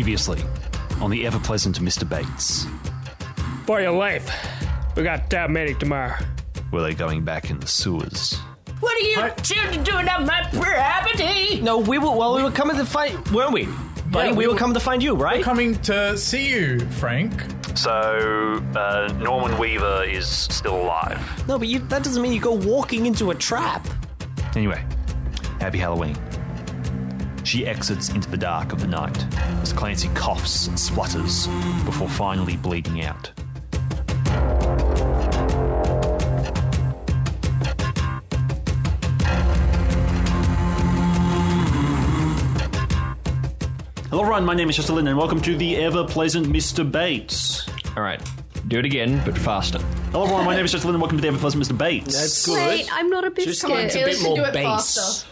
Previously, on the ever pleasant Mr. Bates, For your life. We got town meeting tomorrow. were they going back in the sewers? What are you children doing on my property? No, we were. Well, we were coming to find, weren't we? Buddy, Yeah, we, we were were- coming to find you, right? We're coming to see you, Frank. So, uh, Norman Weaver is still alive. No, but you, that doesn't mean you go walking into a trap. Anyway, happy Halloween. She exits into the dark of the night as Clancy coughs and splutters before finally bleeding out. Hello, everyone. My name is Chester Lidden, and welcome to the ever pleasant Mr. Bates. All right. Do it again, but faster. Hello, everyone. My name is Chester Lidden, and welcome to the ever pleasant Mr. Bates. That's good. Wait, I'm not a Just biscuit. come on, it's a bit Alias more do it bass.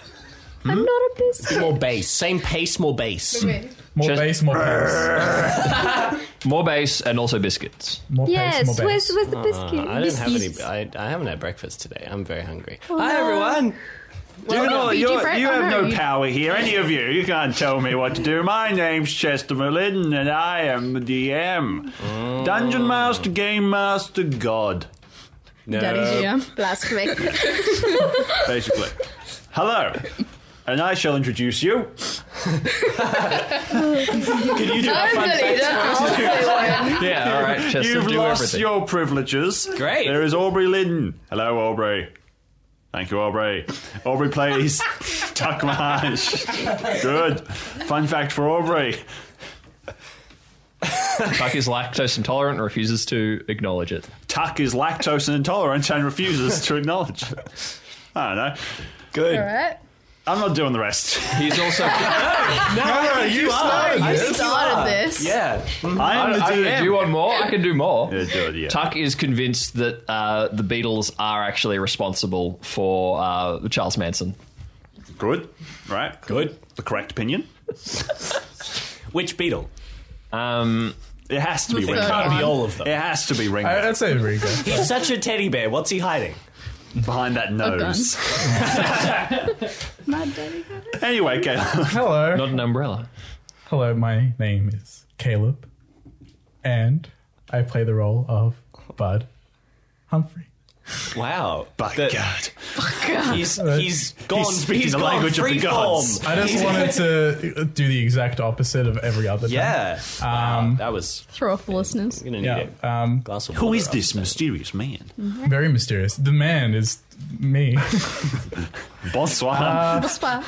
Faster. I'm hmm? not a biscuit. More bass. Same pace, more bass. More Just- bass, more bass. More bass and also biscuits. More pace, Yes, more bass. where's, where's the ah, biscuit? I didn't have any. Biscuits. I, I haven't had breakfast today. I'm very hungry. Oh, Hi, no. everyone. Well, you know, Fiji you're- you oh, have no you- power here, any of you. You can't tell me what to do. My name's Chester Merlin, and I am the DM. Dungeon Master, Game Master, God, No. Daddy GM. Blasphemy. basically. Hello. And I shall introduce you. Can you do that fun fact? don't. Yeah, all right, Chester, You've do lost everything. your privileges. Great. There is Aubrey Lydon. Hello, Aubrey. Thank you, Aubrey. Aubrey plays Tuck Marsh. Good. Fun fact for Aubrey. Tuck is lactose intolerant and refuses to acknowledge it. Tuck is lactose intolerant and refuses to acknowledge it. I don't know. Good. All right. I'm not doing the rest. He's also. No, you started I this. started this. Yeah. I'm the I, DM. do you want more? I can do more. Yeah, do it, yeah. Tuck is convinced that uh, the Beatles are actually responsible for uh, Charles Manson. Good. Right. Good. The correct opinion. Which beetle? Um, It has to be Ringo. third Can't be all of them. It has to be Ringo. I, I'd say Ringo. He's such a teddy bear. What's he hiding? Behind that nose. My daddy got it. anyway, Caleb. Hello. not an umbrella. Hello, my name is Caleb, and I play the role of Bud Humphrey. Wow. By The- God. He's he's gone. He's speaking the gone language of the gods. I just wanted to do the exact opposite of every other time. Yeah. Um, that was. Throw off the listeners. I'm gonna need Yeah. a Um, glass of Who water is this that. mysterious man? very mysterious. The man is me. Bonsoir. Whisper.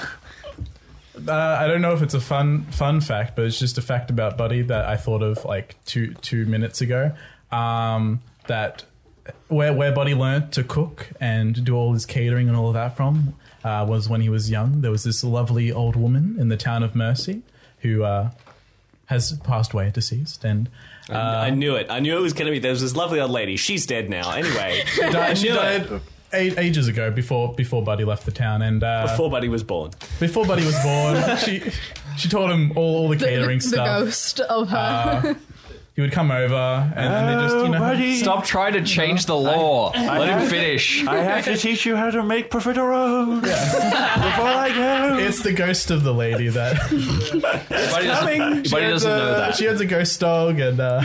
Uh, I don't know if it's a fun fun fact, but it's just a fact about Buddy that I thought of like two two minutes ago. Um, that where where Buddy learned to cook and do all his catering and all of that from uh, was when he was young. There was this lovely old woman in the town of Mercy who uh, has passed away, deceased, and uh, I knew it. I knew it was going to be. There was this lovely old lady. She's dead now. Anyway, died, she died eight, ages ago before before Buddy left the town, and uh, before Buddy was born. before Buddy was born, she she taught him all, all the The, catering the, the stuff. ghost of her. He would come over and, and they just you know buddy. Stop trying to change the lore. Let him finish. I have to teach you how to make profiteroles before I go. it's the ghost of the lady that Buddy doesn't, She Buddy has doesn't a- know that. she has a ghost dog and uh,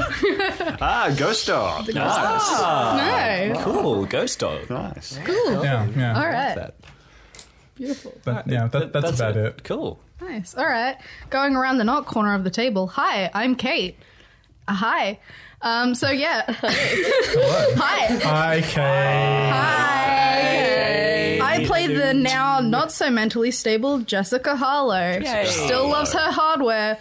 ah, ghost dog. Ah, no. cool. Ghost dog. Nice. Cool. yeah yeah All right. That. Beautiful. But, yeah that, that's, about it. Cool. Nice. All right. Going around the not corner of the table. Hi, I'm Kate. Uh, hi. Um, so yeah. hi. Hi Kay Hi. I play the now not so mentally stable Jessica Harlow. She still loves her hardware,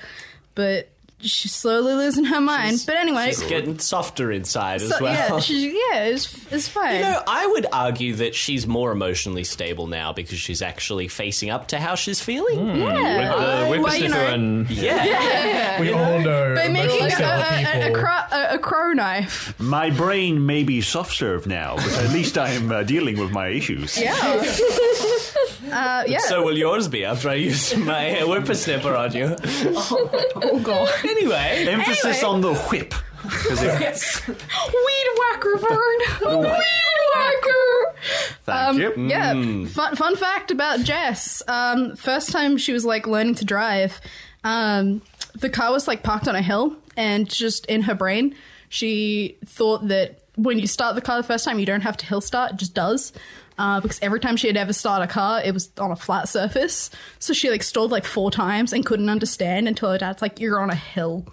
but she's slowly losing her mind. but anyway, It's getting softer inside as well. yeah, she, yeah, it's, it's fine. You know, I would argue that she's more emotionally stable now because she's actually facing up to how she's feeling. With yeah. the Well, you know, and Yeah. we all know by making a, a, a, a, people. cro- a, a crow knife. My brain may be soft served now, but at least I am uh, dealing with my issues. Yeah. uh, yeah. So will yours be after I use my whippersnapper on you. oh god. Anyway, Emphasis Anyway. on the whip. 'Cause it- Weed whacker, Vern. Weed whacker. Thank Um, you. Yeah. Fun, fun fact about Jess. Um, first time she was like learning to drive. Um, the car was like parked on a hill, and just in her brain, she thought that when you start the car the first time, you don't have to hill start; it just does. Uh, because every time she had ever started a car, it was on a flat surface. So she like stalled like four times and couldn't understand until her dad's like, "You're on a hill,"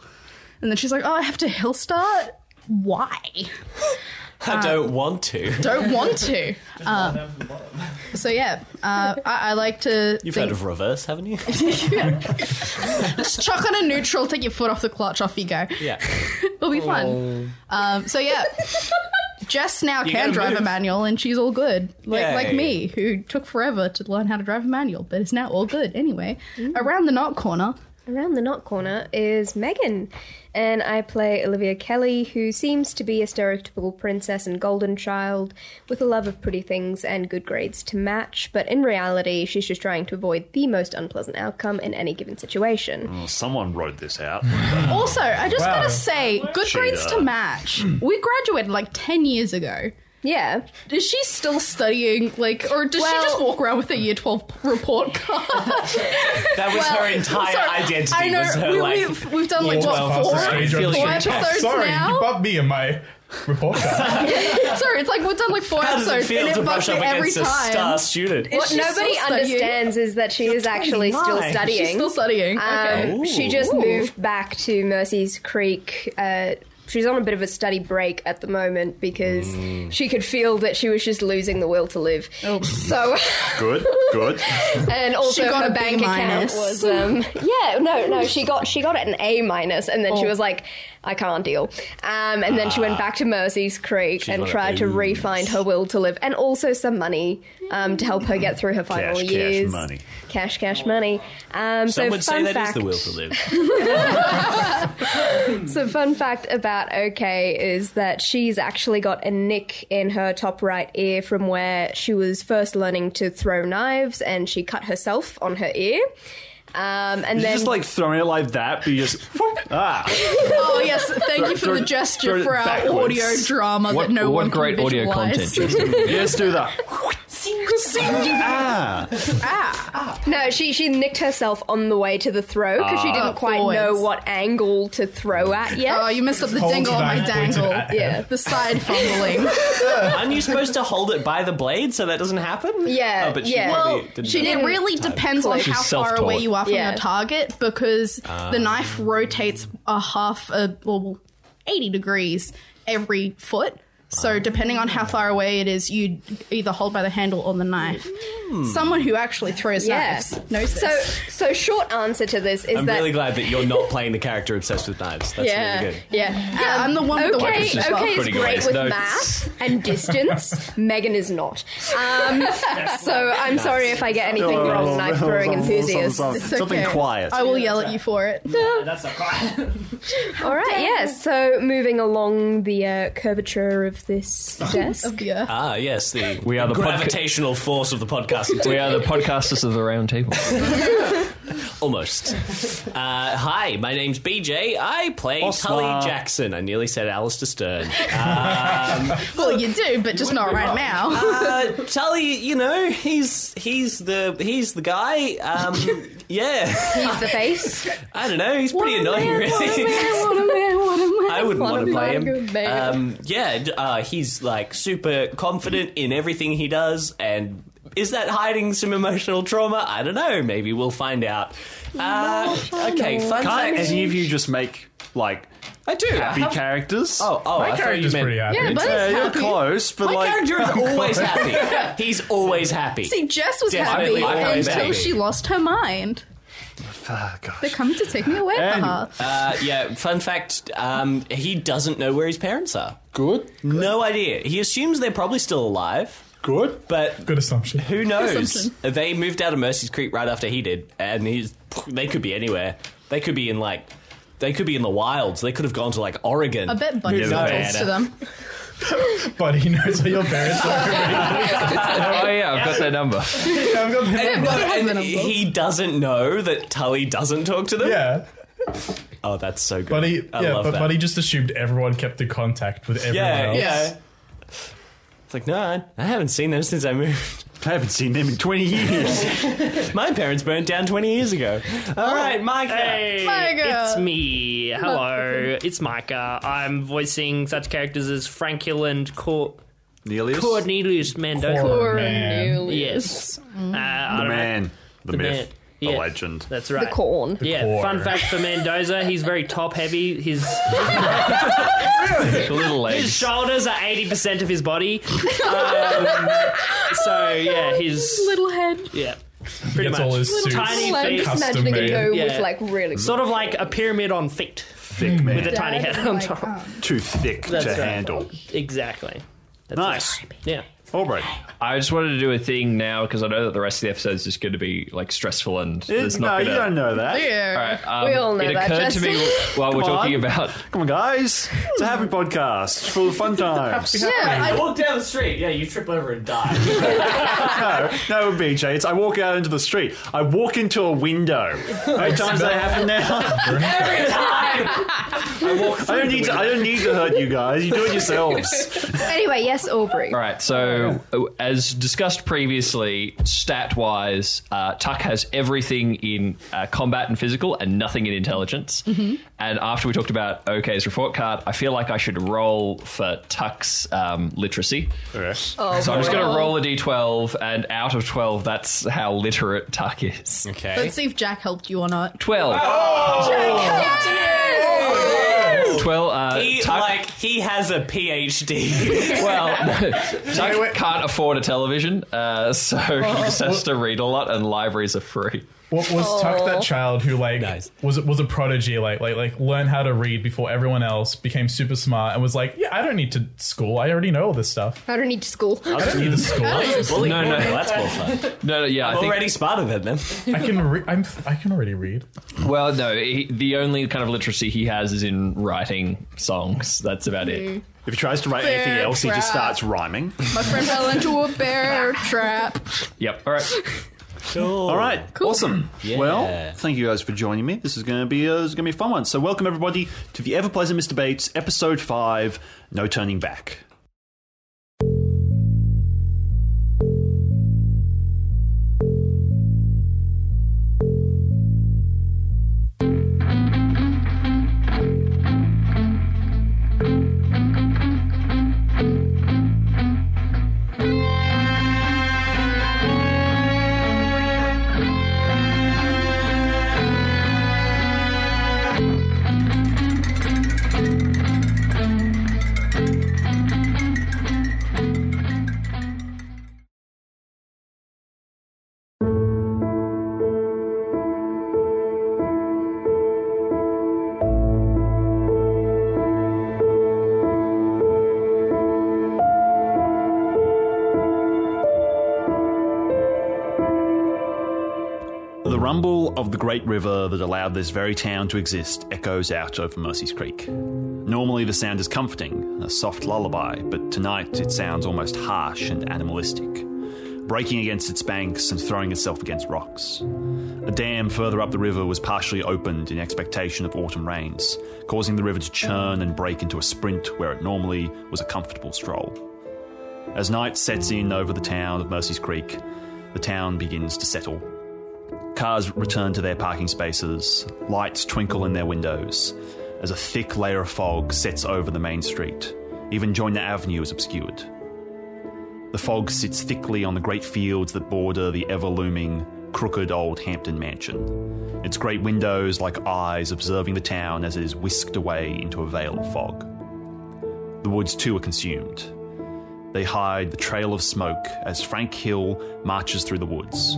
and then she's like, "Oh, I have to hill start." Why? I don't want to. Don't want to. Uh, so yeah, uh, I, I like to. You've think- heard of reverse, haven't you? Just chuck on a neutral, take your foot off the clutch, off you go. yeah. It'll be fun. Um, so yeah, Jess now You can gotta drive a manual, and she's all good. Like Yay. like me, who took forever to learn how to drive a manual, but is now all good. Anyway, mm. around the knot corner, Around the knot corner is Megan, and I play Olivia Kelly, who seems to be a stereotypical princess and golden child with a love of pretty things and good grades to match, but in reality, she's just trying to avoid the most unpleasant outcome in any given situation. Well, someone wrote this out. Also, I just Wow. gotta say, good grades to match. We graduated like 10 years ago. Yeah. Is she still studying, like, or does she just walk around with a year 12 report card? That was her entire Sorry, identity. I know, was her, we, like, we've, we've done like, what, 12 four, four like- episodes Sorry, now? you bumped me in my report card. Sorry, it's like we've done like four How does episodes it feel and to it brush up every against a time. star student? What nobody understands is that she is actually still studying. She's still studying. okay. Um, she just moved back to Mercy's Creek. Uh, she's on a bit of a study break at the moment because Mm. she could feel that she was just losing the will to live. Oh. So, Good, good. and also She got her a B bank account minus. was um, yeah no no she got she got an A minus and then she Oh. was like I can't deal. Um, and then she went back to Mercy's Creek and tried to re-find her will to live and also some money um, to help her get through her final Cash, cash years. money. Cash, cash, money. Um, Some so would say fun that is fact, the will to live. So, fun fact about OK is that she's actually got a nick in her top right ear from where she was first learning to throw knives, and she cut herself on her ear. Um, and You're then just like throwing it like that, but you just ah. Oh yes, thank you for throw the gesture for our backwards. audio drama What, that no what one great can audio visualize. content. Yes, do that. ah. ah. no, she she nicked herself on the way to the throw because she didn't quite forwards. know what angle to throw at yet. Oh, you messed up the Hold dingle on my dangle. yeah. The side fumbling. Aren't you supposed to hold it by the blade so that doesn't happen? Yeah, Oh, but she yeah. probably Well, didn't she know. didn't- It really depends on She's how far away you are from Yeah. the target because the ah. knife rotates a half a well, 80 degrees every foot. So depending on how far away it is, you either hold by the handle or the knife. Someone who actually throws Yeah. knives knows So, this. so so short answer to this is that I'm that really glad that you're not playing the character obsessed with knives. That's yeah, really good. yeah, Yeah, I'm the one with the okay, weapons as well. okay, is Putting away great with notes. math and distance. Megan is not. Um, so I'm sorry if I get anything wrong, knife throwing enthusiast. It's Something okay. quiet. I will yell at you for it. That's not quiet. All right, yes. So moving along the uh, curvature of this desk. Yeah. Ah, yes, the We are the podca- gravitational force of the podcast. We are the podcasters of the round table. Almost. Uh, hi, my name's BJ. I play Bonsoir. Tully Jackson. I nearly said Allister Stern. Um, Well, you do, but just not right now. uh, Tully, you know, he's he's the he's the guy. Um, yeah, He's the face. I don't know. He's pretty annoying, really. What a man, what a man. I wouldn't want to play him. Um, yeah, d- uh, he's like super confident in everything he does, and is that hiding some emotional trauma? I don't know. Maybe we'll find out. Uh, okay, fun Can't fact. any of you just make like I do. I happy have- characters? Oh, oh, My I thought you character's meant. pretty happy. Yeah, but yeah, it's you're happy. close, but My like character is always happy. He's always happy. See, Jess was Definitely happy always until happy. she lost her mind. They're coming to take me away from her. Uh, yeah, fun fact um, he doesn't know where his parents are. Good, No idea. He assumes they're probably still alive, good. but Good assumption. who knows? Assumption. They moved out of Mercy's Creek right after he did, and he's they could be anywhere. They could be in like they could be in the wilds. They could have gone to like Oregon. I bet Bunny Who still to them. But he knows where your parents are. oh yeah, I've got their number. I've got the- And, and number. he doesn't know that Tully doesn't talk to them. yeah. Oh, that's so good. But he, I yeah, love but, that. but he just assumed everyone kept in contact with everyone yeah, else. yeah. It's like no, I- I haven't seen them since I moved. I haven't seen them in 20 years. My parents burnt down 20 years ago. All right, Micah. Hey, Micah. it's me. Hello, it's Micah. I'm voicing such characters as Frank Hill and Cor- Neelius? Cornelius Mendoza. Poor man. Yes. Uh, The don't know. man, the, The myth, man. The Yeah. legend. That's right. The right. corn. yeah, core. fun fact for Mendoza, he's very top heavy. His The little his shoulders are 80% of his body. Um, so, yeah, his. Little head. Yeah. Pretty much. all his suits. Tiny I'm feet. just Custom imagining made. a gnome with like really Sort of like a pyramid on feet Thick man. with a tiny head on Like, top. um, Too thick That's to right. handle. Exactly. That's Nice. right. Yeah. Albright. I just wanted to do a thing now because I know that the rest of the episode is just going to be like stressful and there's no, not you don't know that. Yeah. right, um, We all know it that, occurred to me while we're Come talking on. about Come on, guys. It's a happy podcast full of fun times. Yeah, I I, walk down the street. Yeah, you trip over and die. no, no, BJ. It's I walk out into the street. I walk into a window. How many times that happen now? Every time. I walk I don't need. To, I don't need to hurt you guys. You do it yourselves. Anyway, yes, Aubrey. All right, so uh, as discussed previously, stat wise, uh, Tuck has everything in uh, combat and physical and nothing in intelligence. And after we talked about OK's report card, I feel like I should roll for Tuck's um, literacy. Oh, So I'm just going to roll a d12, and out of 12, that's how literate Tuck is. Okay. let's see if Jack helped you or not. 12. Yes! 12. Uh, he, Tuck, like he has a PhD. well, Tuck can't afford a television, uh, so he just has to read a lot, and libraries are free. What was Tuck that child who like Nice. was was a prodigy like like like learned how to read before everyone else became super smart and was like yeah I don't need to school I already know all this stuff I don't need to school. I don't need to school Bully No, no. That's more fun. No, no, yeah, I I'm think. already smarter than them. I can re- I'm I can already read Well, no, he, the only kind of literacy he has is in writing songs. That's about it. Mm. If he tries to write anything Bear else, he just starts rhyming. My friend fell into a bear trap. Yep. All right. All right, awesome. Well, thank you guys for joining me. This is going to be a, this is going to be a fun one. So, welcome everybody to the Ever Pleasant Mr. Bates, episode five. No turning back. Of the great river that allowed this very town to exist echoes out over Mercy's Creek. Normally, the sound is comforting, a soft lullaby, but tonight it sounds almost harsh and animalistic, breaking against its banks and throwing itself against rocks. A dam further up the river was partially opened in expectation of autumn rains, causing the river to churn and break into a sprint where it normally was a comfortable stroll. As night sets in over the town of Mercy's Creek, the town begins to settle. Cars return to their parking spaces, lights twinkle in their windows, as a thick layer of fog sets over the main street. Even Joyner Avenue is obscured. The fog sits thickly on the great fields that border the ever looming, crooked old Hampton mansion, its great windows like eyes observing the town as it is whisked away into a veil of fog. The woods too are consumed. They hide the trail of smoke as Frank Hill marches through the woods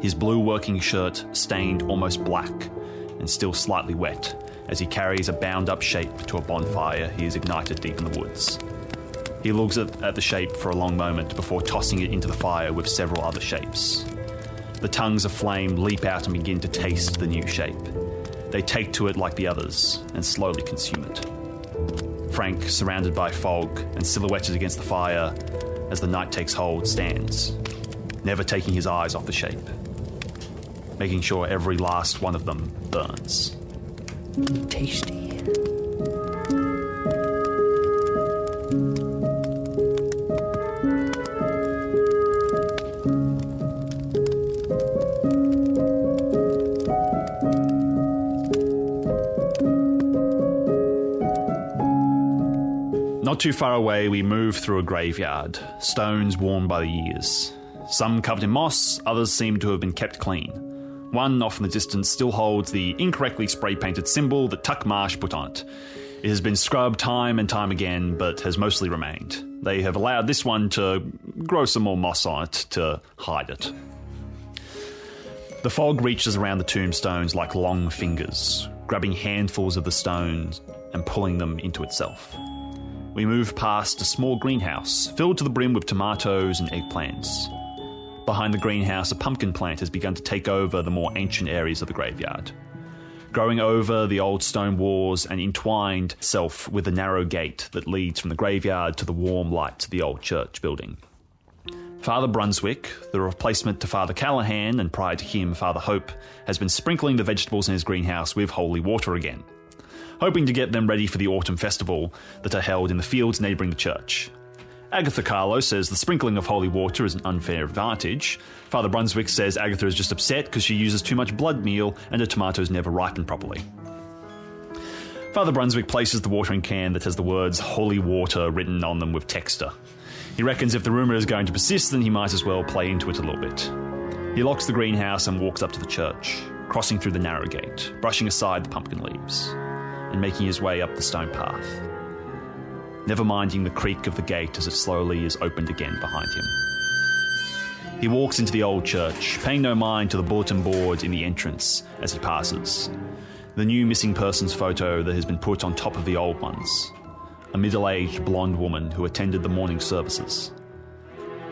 his blue working shirt stained almost black and still slightly wet as he carries a bound up shape to a bonfire he has ignited deep in the woods. He looks at, at the shape for a long moment before tossing it into the fire with several other shapes. The tongues of flame leap out and begin to taste the new shape. They take to it like the others and slowly consume it. Frank, surrounded by fog and silhouetted against the fire as the night takes hold, stands, never taking his eyes off the shape, making sure every last one of them burns. Tasty. Not too far away, we move through a graveyard, stones worn by the years. Some covered in moss, others seem to have been kept clean. One, off in the distance, still holds the incorrectly spray painted symbol that Tuck Marsh put on it. It has been scrubbed time and time again, but has mostly remained. They have allowed this one to grow some more moss on it to hide it. The fog reaches around the tombstones like long fingers, grabbing handfuls of the stones and pulling them into itself. We move past a small greenhouse filled to the brim with tomatoes and eggplants. Behind the greenhouse, a pumpkin plant has begun to take over the more ancient areas of the graveyard, growing over the old stone walls and entwined itself with the narrow gate that leads from the graveyard to the warm light of the old church building. Father Brunswick, the replacement to Father Callahan, and prior to him, Father Hope, has been sprinkling the vegetables in his greenhouse with holy water again, hoping to get them ready for the autumn festival that are held in the fields neighbouring the church. Agatha Carlo says the sprinkling of holy water is an unfair advantage. Father Brunswick says Agatha is just upset because she uses too much blood meal and her tomatoes never ripen properly. Father Brunswick places the watering can that has the words holy water written on them with texture. He reckons if the rumour is going to persist, then he might as well play into it a little bit. He locks the greenhouse and walks up to the church, crossing through the narrow gate, brushing aside the pumpkin leaves, and making his way up the stone path, never minding the creak of the gate as it slowly is opened again behind him. He walks into the old church, paying no mind to the bulletin board in the entrance as he passes. The new missing persons photo that has been put on top of the old ones. A middle aged blonde woman who attended the morning services.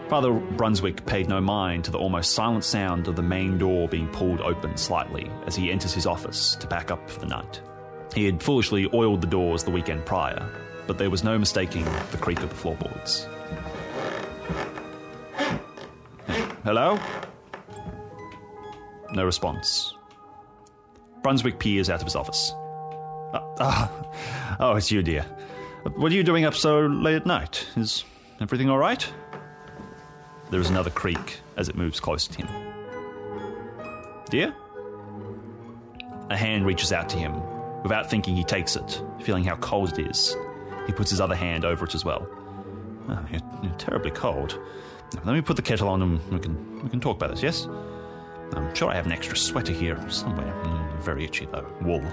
Father Brunswick paid no mind to the almost silent sound of the main door being pulled open slightly as he enters his office to pack up for the night. He had foolishly oiled the doors the weekend prior, but there was no mistaking the creak of the floorboards. Hello? No response. Brunswick peers out of his office. Uh, ah, oh, it's you, dear. What are you doing up so late at night? Is everything all right? There is another creak as it moves closer to him. Dear? A hand reaches out to him. Without thinking, he takes it, feeling how cold it is. He puts his other hand over it as well. Oh, you're, you're terribly cold. Let me put the kettle on and we can, we can talk about this, yes? I'm sure I have an extra sweater here somewhere. Mm, Very itchy, though. Wool.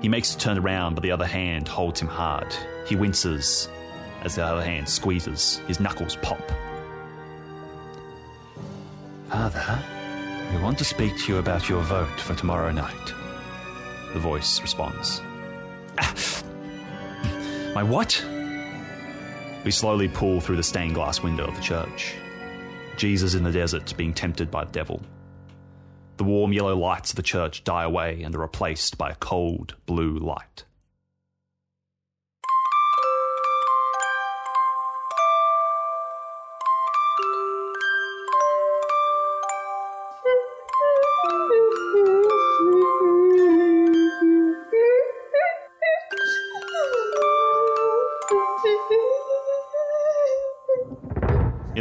He makes a turn around, but the other hand holds him hard. He winces as the other hand squeezes. His knuckles pop. Father, we want to speak to you about your vote for tomorrow night. The voice responds. "Ah, My what? We slowly pull through the stained glass window of the church. Jesus in the desert being tempted by the devil. The warm yellow lights of the church die away and are replaced by a cold blue light.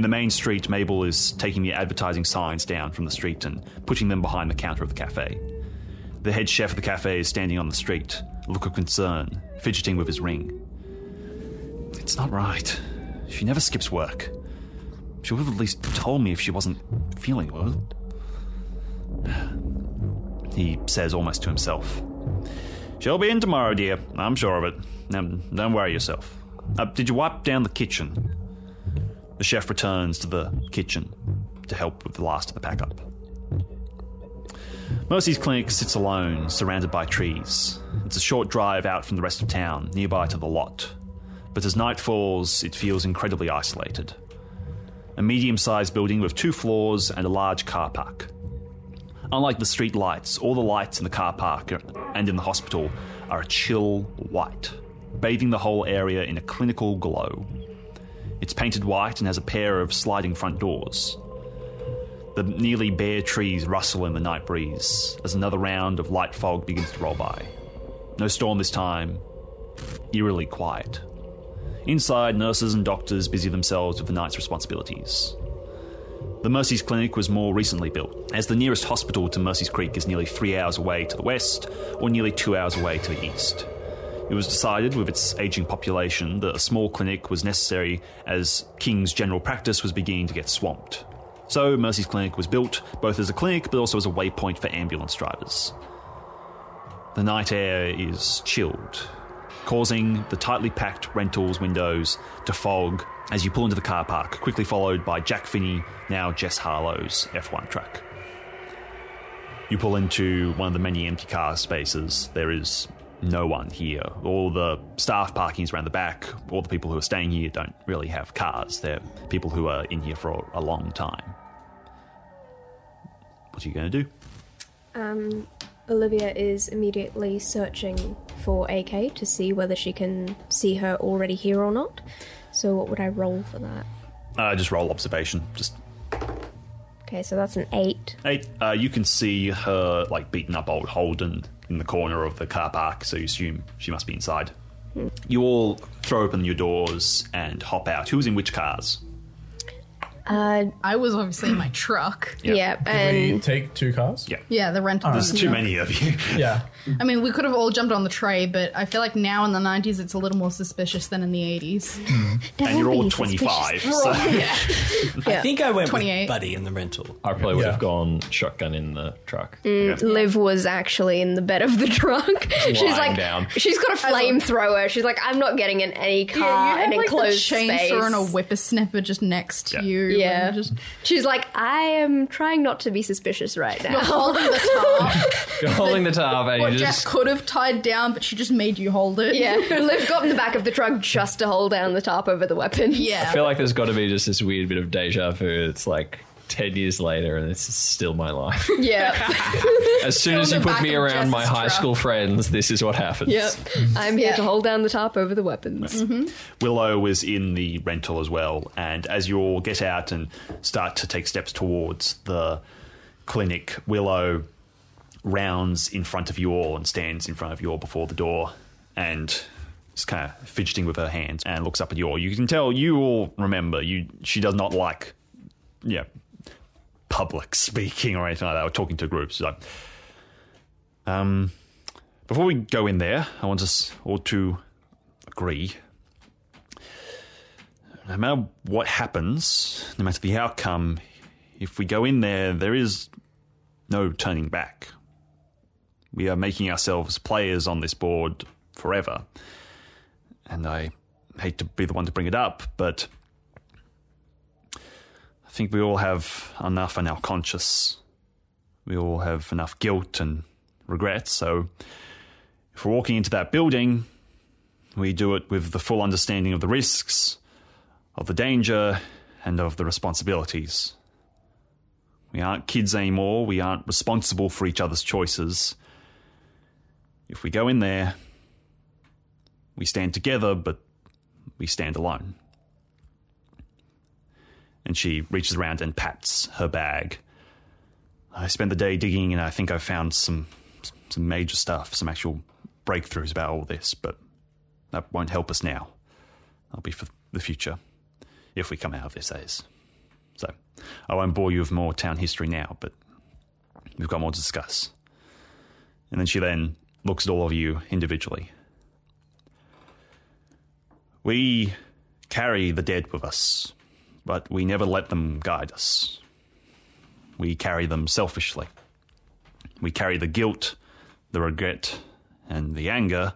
In the main street, Mabel is taking the advertising signs down from the street and putting them behind the counter of the cafe. The head chef of the cafe is standing on the street, a look of concern, fidgeting with his ring. It's not right. She never skips work. She would have at least told me if she wasn't feeling well. He says almost to himself. She'll be in tomorrow, dear. I'm sure of it. Now, don't worry yourself. Uh, did you wipe down the kitchen? The chef returns to the kitchen to help with the last of the pack up. Mercy's clinic sits alone, surrounded by trees. It's a short drive out from the rest of town, nearby to the lot. But as night falls, it feels incredibly isolated. A medium sized building with two floors and a large car park. Unlike the street lights, all the lights in the car park and in the hospital are a chill white, bathing the whole area in a clinical glow. It's painted white and has a pair of sliding front doors. The nearly bare trees rustle in the night breeze as another round of light fog begins to roll by. No storm this time, eerily quiet. Inside, nurses and doctors busy themselves with the night's responsibilities. The Mercy's Clinic was more recently built, as the nearest hospital to Mercy's Creek is nearly three hours away to the west or nearly two hours away to the east. It was decided, with its aging population, that a small clinic was necessary as King's general practice was beginning to get swamped. So, Mercy's Clinic was built both as a clinic but also as a waypoint for ambulance drivers. The night air is chilled, causing the tightly packed rentals windows to fog as you pull into the car park, quickly followed by Jack Finney, now Jess Harlow's F1 truck. You pull into one of the many empty car spaces. There is no one here. All the staff parking is around the back. All the people who are staying here don't really have cars. They're people who are in here for a long time. What are you going to do? Um, Olivia is immediately searching for AK to see whether she can see her already here or not. So, what would I roll for that? Uh, just roll observation. Just Okay, so that's an eight. eight. Uh, you can see her like beaten up old Holden in the corner of the car park, so you assume she must be inside. You all throw open your doors and hop out. Who's in which cars? Uh, I was obviously in my truck. yeah, we and take two cars. Yeah. Yeah, the rental. There's too many of you. Yeah. I mean, we could have all jumped on the tray, but I feel like now in the 90s it's a little more suspicious than in the 80s. and you're all Be 25. suspicious. So. I think I went 28. with Buddy in the rental. I probably would Yeah. have gone shotgun in the truck. Liv was actually in the bed of the truck. she's lying like, down. she's got a flamethrower. She's like, I'm not getting in any car, Yeah, you an have like the enclosed chainsaw space. and a whippersnapper just next to Yeah. you. Yeah. Just She's like, I am trying not to be suspicious right now. You're holding the tarp. Eh? You're holding the tarp and what you Jess just could have tied down, but she just made you hold it. Yeah, Liv got in the back of the truck just to hold down the tarp over the weapon. Yeah. I feel like there's got to be just this weird bit of deja vu. It's like 10 years later and this is still my life. yeah, As soon as you put me of around my high truck. school friends, this is what happens. yeah. I'm here Yeah. to hold down the tarp over the weapons. Mm-hmm. Willow was in the rental as well, and as you all get out and start to take steps towards the clinic, Willow rounds in front of you all and stands in front of you all before the door and is kind of fidgeting with her hands and looks up at you all. You can tell you all remember you. She does not like, yeah, public speaking or anything like that, or talking to groups. So, um, before we go in there, I want us all to agree no matter what happens, no matter the outcome, if we go in there, there is no turning back. We are making ourselves players on this board forever. And I hate to be the one to bring it up, but think we all have enough in our conscience. We all have enough guilt and regret, so if we're walking into that building, we do it with the full understanding of the risks, of the danger, and of the responsibilities. We aren't kids anymore. We aren't responsible for each other's choices. If we go in there, we stand together, but we stand alone. And she reaches around and pats her bag. I spent the day digging, and I think I found some some major stuff, some actual breakthroughs about all this, but that won't help us now. That'll be for the future, if we come out of this, that is. So, I won't bore you with more town history now, but we've got more to discuss. And then she then looks at all of you individually. We carry the dead with us, but we never let them guide us. We carry them selfishly. We carry the guilt, the regret, and the anger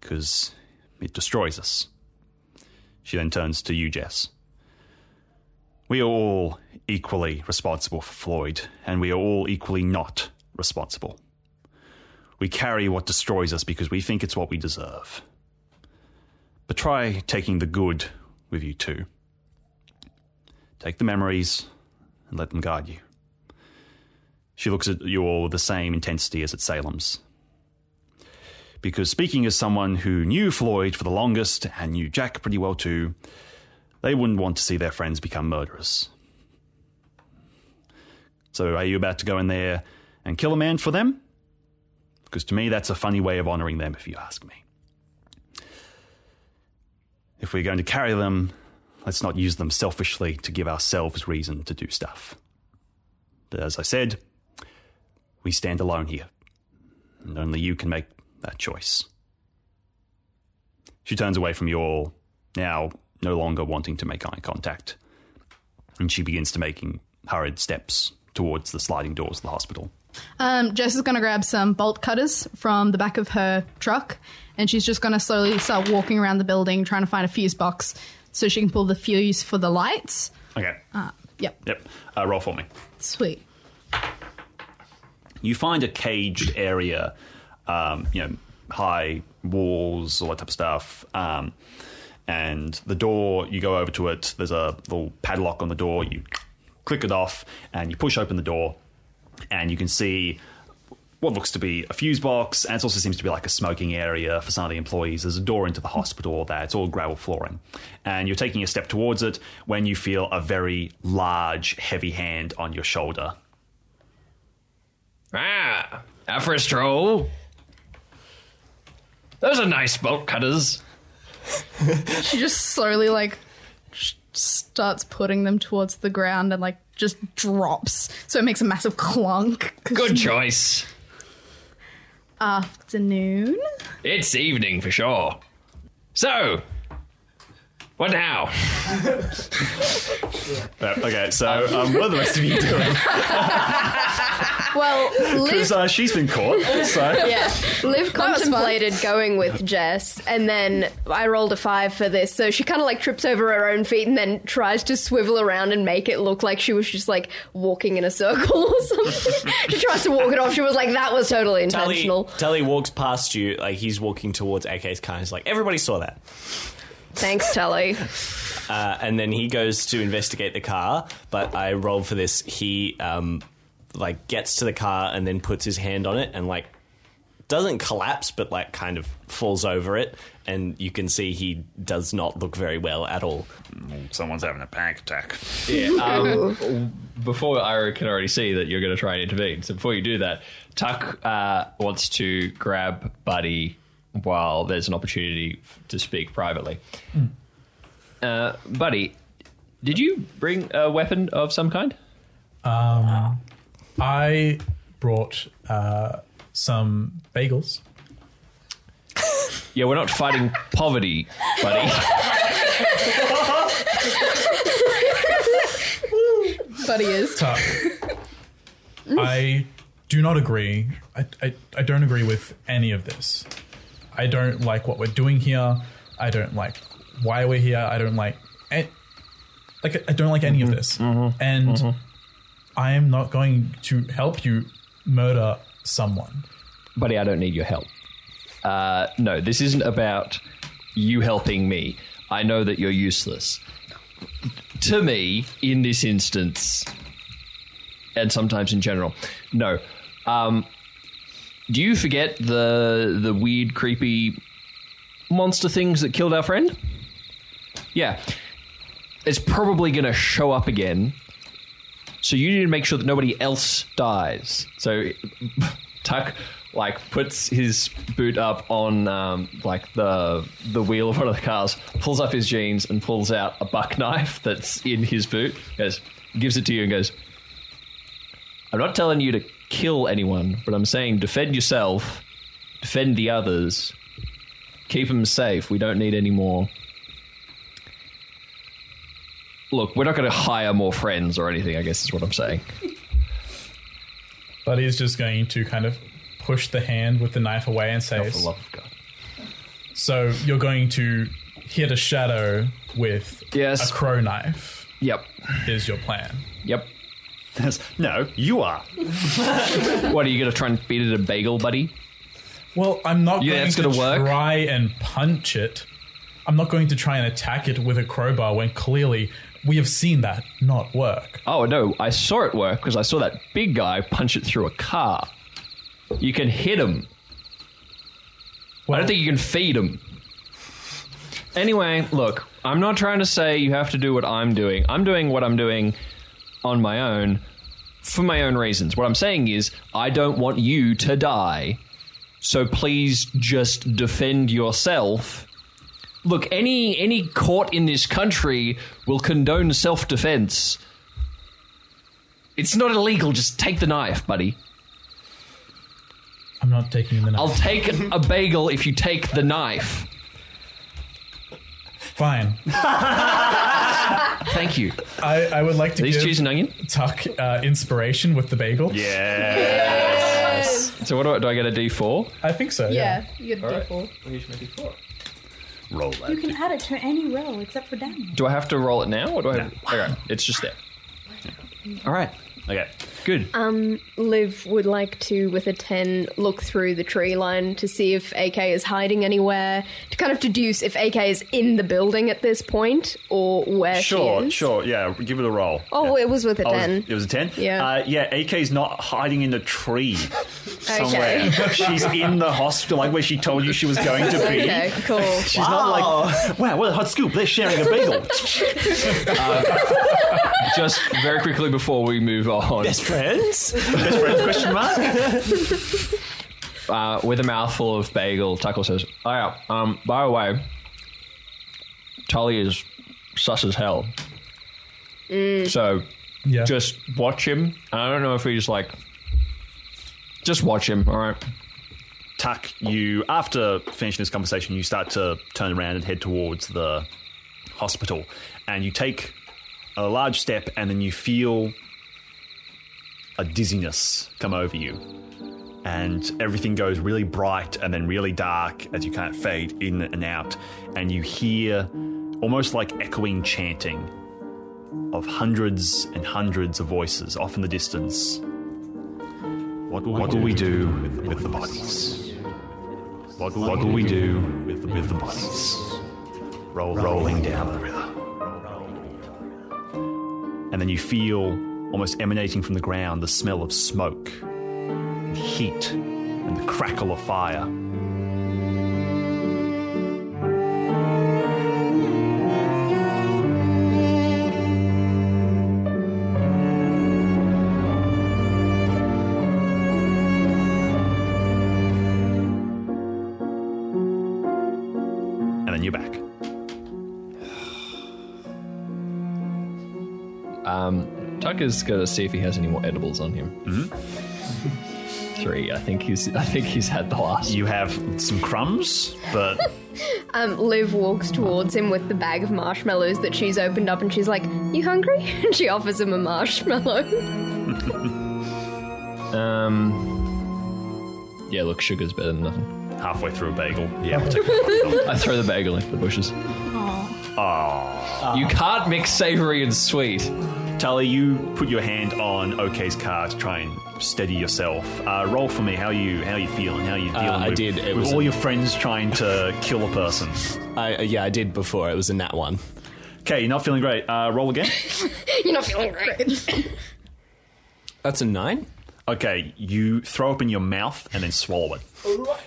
because it destroys us. She then turns to you, Jess. We are all equally responsible for Floyd, and we are all equally not responsible. We carry what destroys us because we think it's what we deserve. But try taking the good with you too. Take the memories and let them guide you. She looks at you all with the same intensity as at Salem's. Because speaking as someone who knew Floyd for the longest and knew Jack pretty well too, they wouldn't want to see their friends become murderers. So, are you about to go in there and kill a man for them? Because to me, that's a funny way of honouring them, if you ask me. If we're going to carry them, let's not use them selfishly to give ourselves reason to do stuff. But as I said, we stand alone here, and only you can make that choice. She turns away from you all, now no longer wanting to make eye contact. And she begins to making hurried steps towards the sliding doors of the hospital. Um, Jess is going to grab some bolt cutters from the back of her truck, and she's just going to slowly start walking around the building trying to find a fuse box so she can pull the fuse for the lights. Okay. Uh, yep, Yep. Uh, roll for me. sweet. you find a caged area, um, you know, high walls, all that type of stuff. Um, and the door, you go over to it, there's a little padlock on the door, you click it off, and you push open the door, and you can see what looks to be a fuse box, and it also seems to be like a smoking area for some of the employees. There's a door into the hospital, there. It's all gravel flooring. And you're taking a step towards it when you feel a very large, heavy hand on your shoulder. Ah, out for a stroll. Those are nice bolt cutters. She just slowly like starts putting them towards the ground and like just drops, so it makes a massive clunk. Good choice. Afternoon. It's evening for sure. So, what now? Uh, okay, so um, what are the rest of you doing? Well, Liv, Because uh, she's been caught. So yeah, Liv contemplated going with Jess, and then I rolled a five for this, so she kind of like trips over her own feet and then tries to swivel around and make it look like she was just like walking in a circle or something. she tries to walk it off. She was like, "That was totally Tully, intentional." Tully walks past you, like he's walking towards AK's car. He's like, everybody saw that. Thanks, Tully. Uh, and then he goes to investigate the car, but I roll for this. He um, like gets to the car and then puts his hand on it and like doesn't collapse, but like kind of falls over it. And you can see he does not look very well at all. someone's having a panic attack. Yeah, um, before Ira can already see that you're going to try and intervene. So before you do that, Tuck uh, wants to grab Buddy while there's an opportunity f- to speak privately. Uh, Buddy, did you bring a weapon of some kind? I brought uh, some bagels. Yeah, we're not fighting poverty, buddy. Buddy is. Tuck. I do not agree. I, I, I don't agree with any of this. I don't like what we're doing here. I don't like why we're here. I don't like like I don't like any of this. and I am not going to help you murder someone. Buddy, I don't need your help. Uh, no, this isn't about you helping me. I know that you're useless. To me, in this instance, and sometimes in general, no. Um, do you forget the the weird, creepy monster things that killed our friend? Yeah, it's probably going to show up again. So you need to make sure that nobody else dies. So Tuck like puts his boot up on um, like the the wheel of one of the cars, pulls up his jeans and pulls out a buck knife that's in his boot. Goes, gives it to you and goes, "I'm not telling you to kill anyone, but I'm saying defend yourself, defend the others, keep them safe. We don't need any more." Look, we're not going to hire more friends or anything. I guess is what I'm saying. But he's just going to kind of push the hand with the knife away and say, for the love of God. "So you're going to hit a shadow with Yes. a crow knife." Yep. Is your plan? Yep. No, you are. What are you going to try and beat it a bagel, buddy? Well, I'm not Yeah, going it's to gonna work. try and punch it. I'm not going to try and attack it with a crowbar when clearly we have seen that not work. Oh no, I saw it work because I saw that big guy punch it through a car. You can hit him. I don't think you can feed him. Anyway, look, I'm not trying to say you have to do what I'm doing. I'm doing what I'm doing on my own for my own reasons. What I'm saying is, I don't want you to die. So please just defend yourself. Look, any any court in this country will condone self-defense. It's not illegal. Just take the knife, buddy. I'm not taking the knife. I'll take a bagel if you take the knife. Fine. Thank you. I, I would like to These give cheese and onion. Tuck uh, inspiration with the bagel. Yes. So what do I, do I get a D four? I think so. Yeah. Yeah, you get a D4. Roll that. You can add it to any roll except for damage. Do I have to roll it now, or do I? Have, okay, it's just there. All right. Okay. Good. Um, Liv would like to, with a 10, look through the tree line to see if AK is hiding anywhere, to kind of deduce if AK is in the building at this point or where Sure, she is. sure. Yeah, give it a roll. Oh, it was with a Oh, 10. it was a 10? Yeah. Uh, yeah, AK's not hiding in a tree somewhere. She's in the hospital, like where she told you she was going to be. Okay, cool. She's not like, wow, what a hot scoop. They're sharing a bagel. Just very quickly before we move on, Best friends? Best friends, question mark? uh, with a mouthful of bagel, Tuckle says, "Oh yeah. Um, by the way, Tully is sus as hell. So Yeah. just watch him. I don't know if he's like, just watch him. All right. Tuck, you, after finishing this conversation, you start to turn around and head towards the hospital. And you take a large step, and then you feel a dizziness come over you. And everything goes really bright and then really dark as you kind of fade in and out. And you hear almost like echoing chanting of hundreds and hundreds of voices off in the distance. What will, what will we do with, with the bodies? What will, what will we do with, with the bodies? Roll, rolling down the river. And then you feel, almost emanating from the ground, the smell of smoke, and heat, and the crackle of fire. Tucker's got to see if he has any more edibles on him. Mm-hmm. Three. I think he's. I think he's had the last. You have some crumbs, but Um, Liv walks towards him with the bag of marshmallows that she's opened up and she's like, You hungry? And she offers him a marshmallow. Um. Yeah. Look, sugar's better than nothing. halfway through a bagel. Yeah. I throw the bagel into the bushes. Aww. You can't mix savory and sweet. Tully, you put your hand on OK's car to try and steady yourself. Uh, roll for me. How you how you feeling? How you dealing? I with, did. It with was all a- your friends trying to kill a person. I, uh, yeah, I did before. It was a nat one. Okay, you're not feeling great. Uh, roll again. You're not feeling great. That's a nine? Okay, you throw up in your mouth and then swallow it.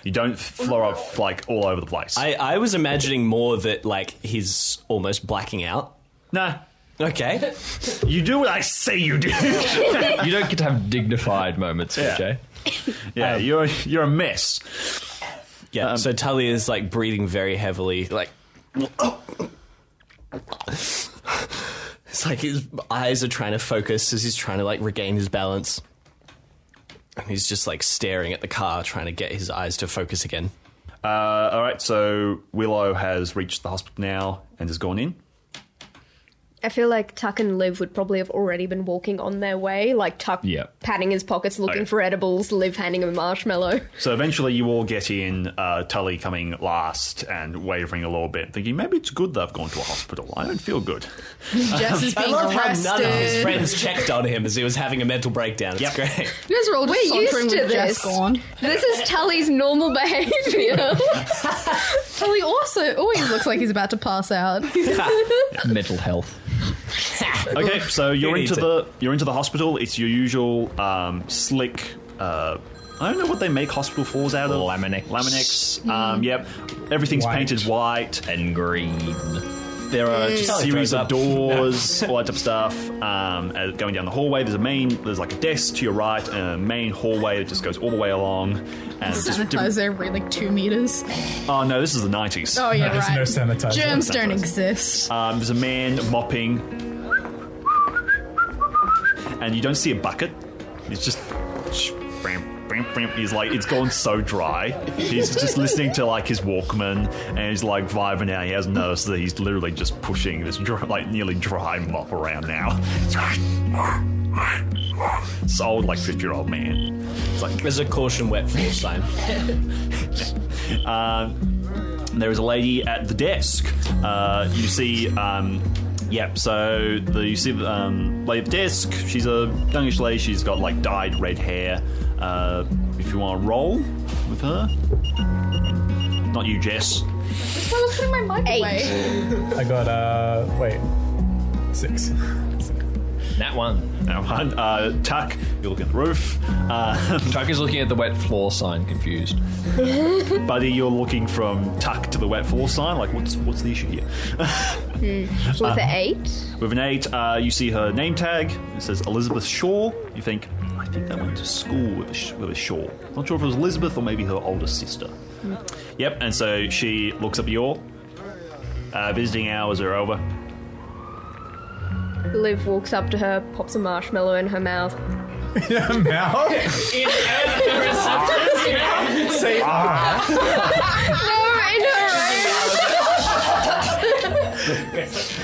You don't throw up like all over the place. I, I was imagining more that, like, he's almost blacking out. nah, Okay. you do what I say you do. You don't get to have dignified moments, Yeah. AJ. yeah, you're you're a mess. Yeah, so Tully is, like, breathing very heavily. Like, it's like his eyes are trying to focus as he's trying to, like, regain his balance. And he's just, like, staring at the car, trying to get his eyes to focus again. Uh, all right, so Willow has reached the hospital now and has gone in. I feel like Tuck and Liv would probably have already been walking on their way, like Tuck Yep. patting his pockets looking Okay. for edibles, Liv handing him a marshmallow. So eventually, you all get in. Uh, Tully coming last and wavering a little bit, thinking maybe it's good that I've gone to a hospital. I don't feel good. Jess is I being love how arrested. none of his friends checked on him as he was having a mental breakdown. It's Yep. great. You guys are all We're used to this. gone. This is Tully's normal behavior. Tully also always looks like he's about to pass out. Mental health. Okay, so you're into the you're into the hospital. It's your usual um, slick. Uh, I don't know what they make hospital floors out of. Laminex. Laminex. Um, yep. Everything's White. painted white. And green. There are just a series of up. doors, all that type of stuff. Um, uh, going down the hallway, there's a main. There's like a desk to your right, and a main hallway that just goes all the way along. And just different- Sanitize every like two meters. oh no, this is the 90s. Oh yeah, There's right. no sanitizer. Germs don't exist. Um, there's a man mopping, and you don't see a bucket. It's just bimp, bimp. He's like, it's gone so dry. He's just listening to like his Walkman and he's like vibing out. He hasn't noticed that he's literally just pushing this dry, like nearly dry mop around now. It's old, like 50 year old man. It's like, There's a caution wet floor sign. Um, there is a lady at the desk. Uh, you see, um, yep. So the, you see the um, lady at the desk. She's a youngish lady. She's got like dyed red hair. Uh, if you want to roll with her, not you, Jess. I was putting my mic away. I got uh wait six. That one. Now, one, uh, Tuck, you're looking at the roof. Uh, Tuck is looking at the wet floor sign, confused. Buddy, you're looking from Tuck to the wet floor sign. Like, what's what's the issue here? With an eight. With an eight, uh, you see her name tag. It says Elizabeth Shaw. You think, I think they went to school with a, Sh- with a Shaw. Not sure if it was Elizabeth or maybe her older sister. Yep, and so she looks up your uh, visiting hours are over. Liv walks up to her, pops a marshmallow in her mouth. In her mouth. Say ah.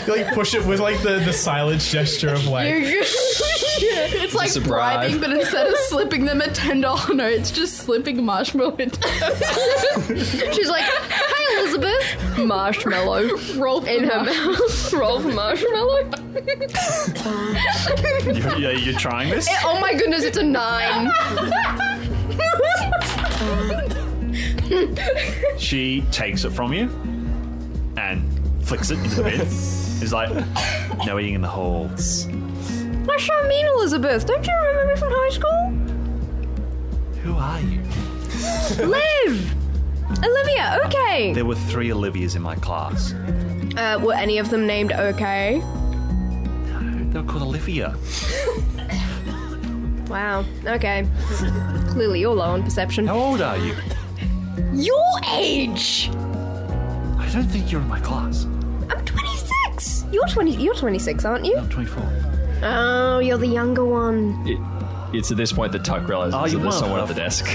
You like push it with like the the silence gesture of like it's like Just a bribe. bribing, but instead of slipping them a ten dollar note, it's just slipping a marshmallow. into- She's like, "Hi, Elizabeth." Marshmallow Roll for in her mouth. Roll for marshmallow. You, yeah, you're trying this? Eh, oh my goodness, it's a nine. She takes it from you and flicks it into the bin. Is like, no eating in the halls. That's so mean, Elizabeth. Don't you remember me from high school? Who are you? Liv. Olivia. Okay. There were three Olivias in my class. Uh, were any of them named Okay? No, they were called Olivia. Wow. Okay. Clearly, you're low on perception. How old are you? Your age. I don't think you're in my class. I'm 26. You're 20. You're 26, aren't you? I'm 24. Oh, you're the younger one. It, it's at this point that Tuck realizes Oh, that there's someone at the desk.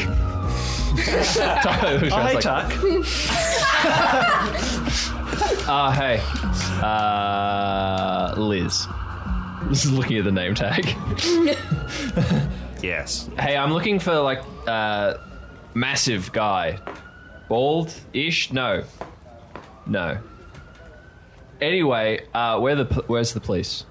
Tuck looks Oh, around, hey, like, Tuck. Ah, hey. Uh, Liz. This is looking at the name tag. yes. Hey, I'm looking for like uh, massive guy, bald ish. No, no. Anyway, uh, where the p- where's the police?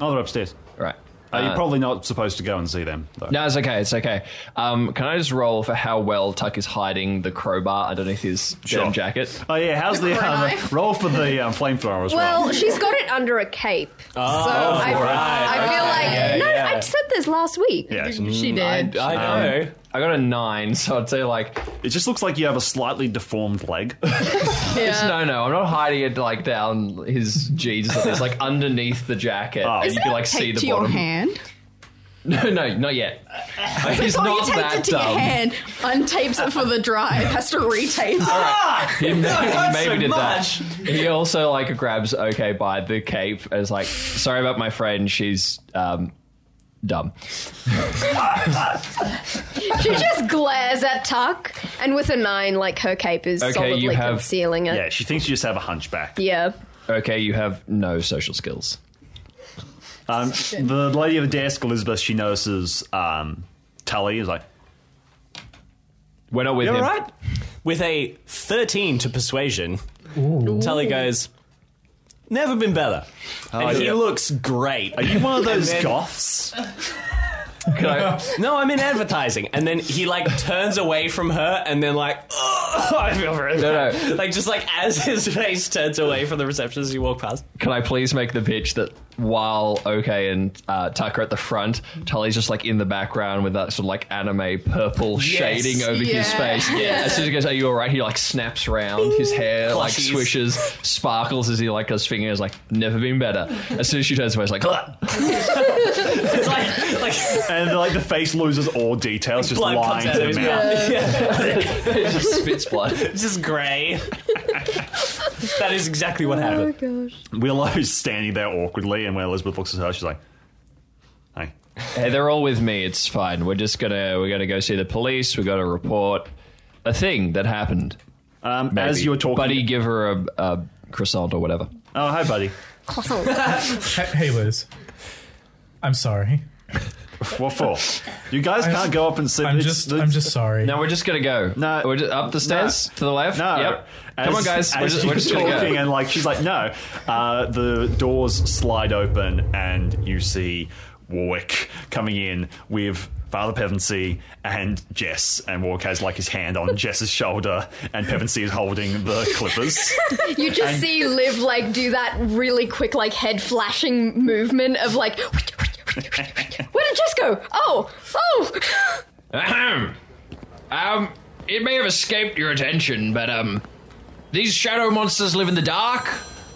Oh, they're upstairs. Right. Uh, you're Uh, probably not supposed to go and see them, though. No, it's okay. It's okay. Um, can I just roll for how well Tuck is hiding the crowbar underneath his Sure. denim jacket? Oh, yeah, how's the um, roll for the um, flamethrower as well? Well, she's got it under a cape. so I, I feel like no, I said this last week. Yeah, She did. I know. I got a nine, so I'd say like it just looks like you have a slightly deformed leg. it's, no, no. I'm not hiding it like down his jeans. It's like underneath the jacket, Oh. and Is you can like see Taped the to your bottom. hand. No, no, not yet. He's not you taped that it to dumb. your hand, untapes it for the drive, has to retape it. He, maybe, hurts maybe so did much. that. He also like grabs okay by the cape and is like, "Sorry about my friend. She's um, dumb." She just glares at Tuck, and with a nine, like her cape is Okay, solidly you have- concealing it. yeah, she thinks you just have a hunchback. Yeah. Okay, you have no social skills. Um, the lady at the desk, Elizabeth, she notices um, Tully is like, We're not with You him. alright? With a 13 to persuasion, Tully goes, Never been better. Oh, and he yeah. looks great. Are you one of those then- goths? No, I'm in advertising. And then he like turns away from her and then like, "Ugh, oh, I feel very No, bad." no. Like just like as his face turns away from the reception as you walk past. Can I please make the pitch that while OK and uh, Tucker at the front, Tully's just like in the background with that sort of like anime purple shading over his face. Yeah. As soon as he goes, "Are you all right?" He like snaps round. His hair like swishes, sparkles as he like does fingers. Like never been better. As soon as she turns away, it's like It's like like And like the face loses all details, just blood lying comes out to the his mouth. mouth. Yeah. it just spits blood. It's just grey. that is exactly what happened. Oh gosh. Willow's standing there awkwardly, and when Elizabeth looks at her, she's like, "Hey, Hey, they're all with me. It's fine. We're just gonna we're gonna go see the police. We got to report a thing that happened. Um, as you were talking, buddy, give her a, a croissant or whatever. Oh, hi, buddy. Hey, hey, Liz. I'm sorry. What for? You guys can't go up and sit. I'm it's- just. it's- I'm just sorry. No, we're just gonna go. No. we're just up the stairs to the left. No. Yep. Come on, guys. We're just, you're we're just gonna talking, go. and like she's like, no. Uh, the doors slide open, and you see Warwick coming in with Father Pevensey and Jess, and Warwick has like his hand on Jess's shoulder, and Pevensey is holding the clippers. You just see Liv like do that really quick like head flashing movement of like where did Jess go? Oh, oh Ahem. Um, it may have escaped your attention, but um, these shadow monsters live in the dark.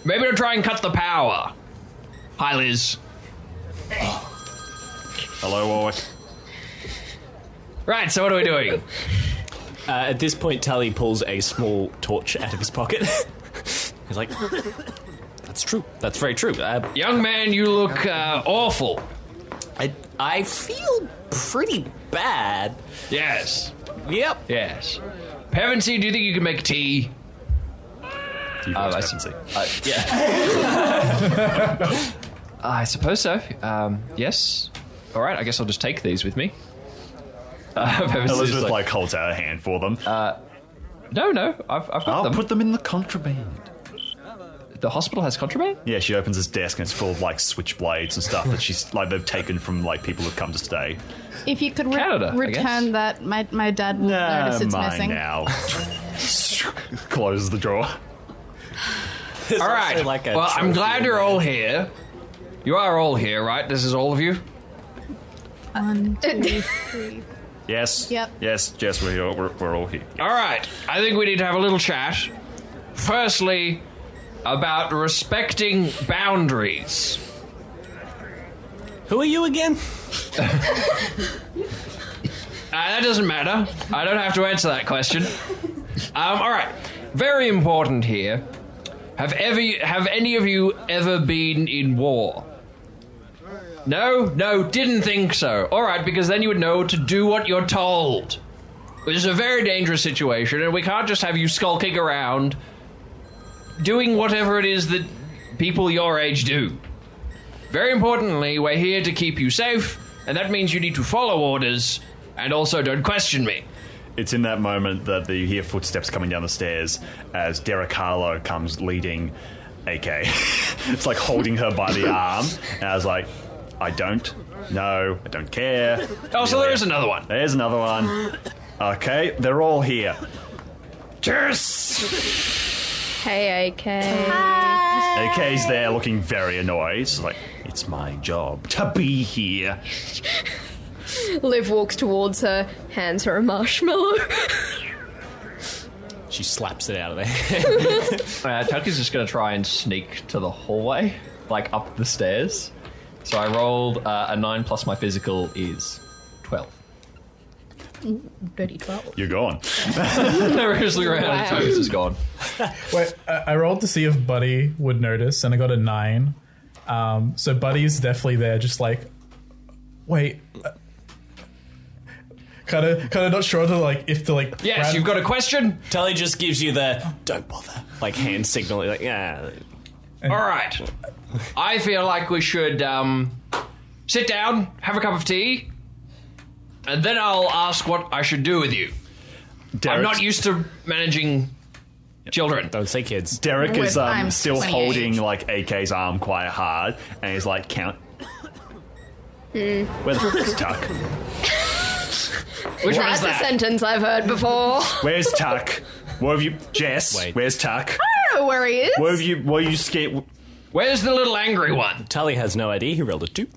Maybe to try and cut the power. Hi, Liz. Hello, Warwick. Right, so what are we doing? Uh, at this point, Tully pulls a small torch out of his pocket. He's like, "That's true. That's very true." Uh, Young man, you look uh, awful. I I feel pretty bad. Yes, Yep. yes. Pevensey, do you think you can make tea? You Um, guys I Pevensey. Uh, yeah. I suppose so. Um, yes. All right. I guess I'll just take these with me. Uh, Pevensey's Elizabeth like, like, holds out a hand for them. no, no. I've, I've got I'll them. put them in the contraband. The hospital has contraband. Yeah, she opens his desk and it's full of like switchblades and stuff that she's like they've taken from like people who've come to stay. If you could re- Canada, I return guess. that, my, my dad will notice it's mine missing. now. Close the drawer. All right. like a well, I'm trophy glad you're there. all here. You are all here, right? This is all of you. One, two, three. Yes. Yep. Yes, Jess, we're, here. we're, we're all here. All right. I think we need to have a little chat. Firstly, about respecting boundaries. Who are you again? Uh, that doesn't matter. I don't have to answer that question. Um, all right. Very important here. Have ever have any of you ever been in war? No, no, didn't think so. All right, because then you would know to do what you're told. This is a very dangerous situation, and we can't just have you skulking around doing whatever it is that people your age do. Very importantly, we're here to keep you safe, and that means you need to follow orders and also don't question me. It's in that moment that you hear footsteps coming down the stairs as Derek Harlow comes leading AK. it's like holding her by the arm. And I was like, I don't know, I don't care. Oh, so there is another one. There's another one. Okay, they're all here. Jess! Hey AK. AK's there looking very annoyed. It's like, it's my job to be here. Liv walks towards her, hands her a marshmallow. She slaps it out of there. Uh, Tucky's just going to try and sneak to the hallway, like up the stairs. So I rolled uh, a nine plus my physical is twelve. Dirty 12. You're gone. They're just looking around and Wow. Tucky's just gone. Wait, I I rolled to see if Buddy would notice, and I got a nine. Um, so Buddy's definitely there, just like, wait, kind of, kind of not sure to like if to like. Yes, grab- you've got a question? Tully just gives you the "don't bother" like hand signal. Like, yeah, All right. I feel like we should um, sit down, have a cup of tea, and then I'll ask what I should do with you. I'm not used to managing children. don't say kids. Derek is With- um, I'm still 28. holding like AK's arm quite hard, and he's like, "Count." Hmm. Where the fuck is Tuck? Which one That's is a that? sentence I've heard before. Where's Tuck? What have you, Jess? Wait. Where's Tuck? I don't know where he is. What have you? What are you scared? Where's the little angry one? Tully has no idea. He rolled a two.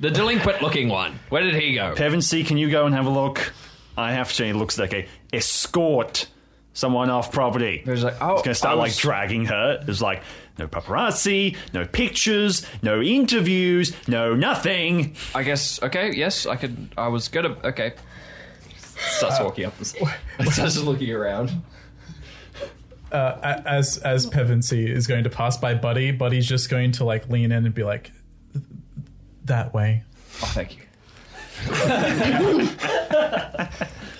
The delinquent looking one. Where did he go? Pevensey, can you go and have a look? I have to. He looks like a escort someone off property. He's like, oh, He's gonna oh, start I like dragging her. There's like no paparazzi, no pictures, no interviews, no nothing. I guess. Okay. Yes, I could. I was gonna. Okay. Starts uh, walking up. The stairs. Starts just looking around. Uh, a- as as Pevensey is going to pass by Buddy, Buddy's just going to like lean in and be like, that way. Oh, thank you.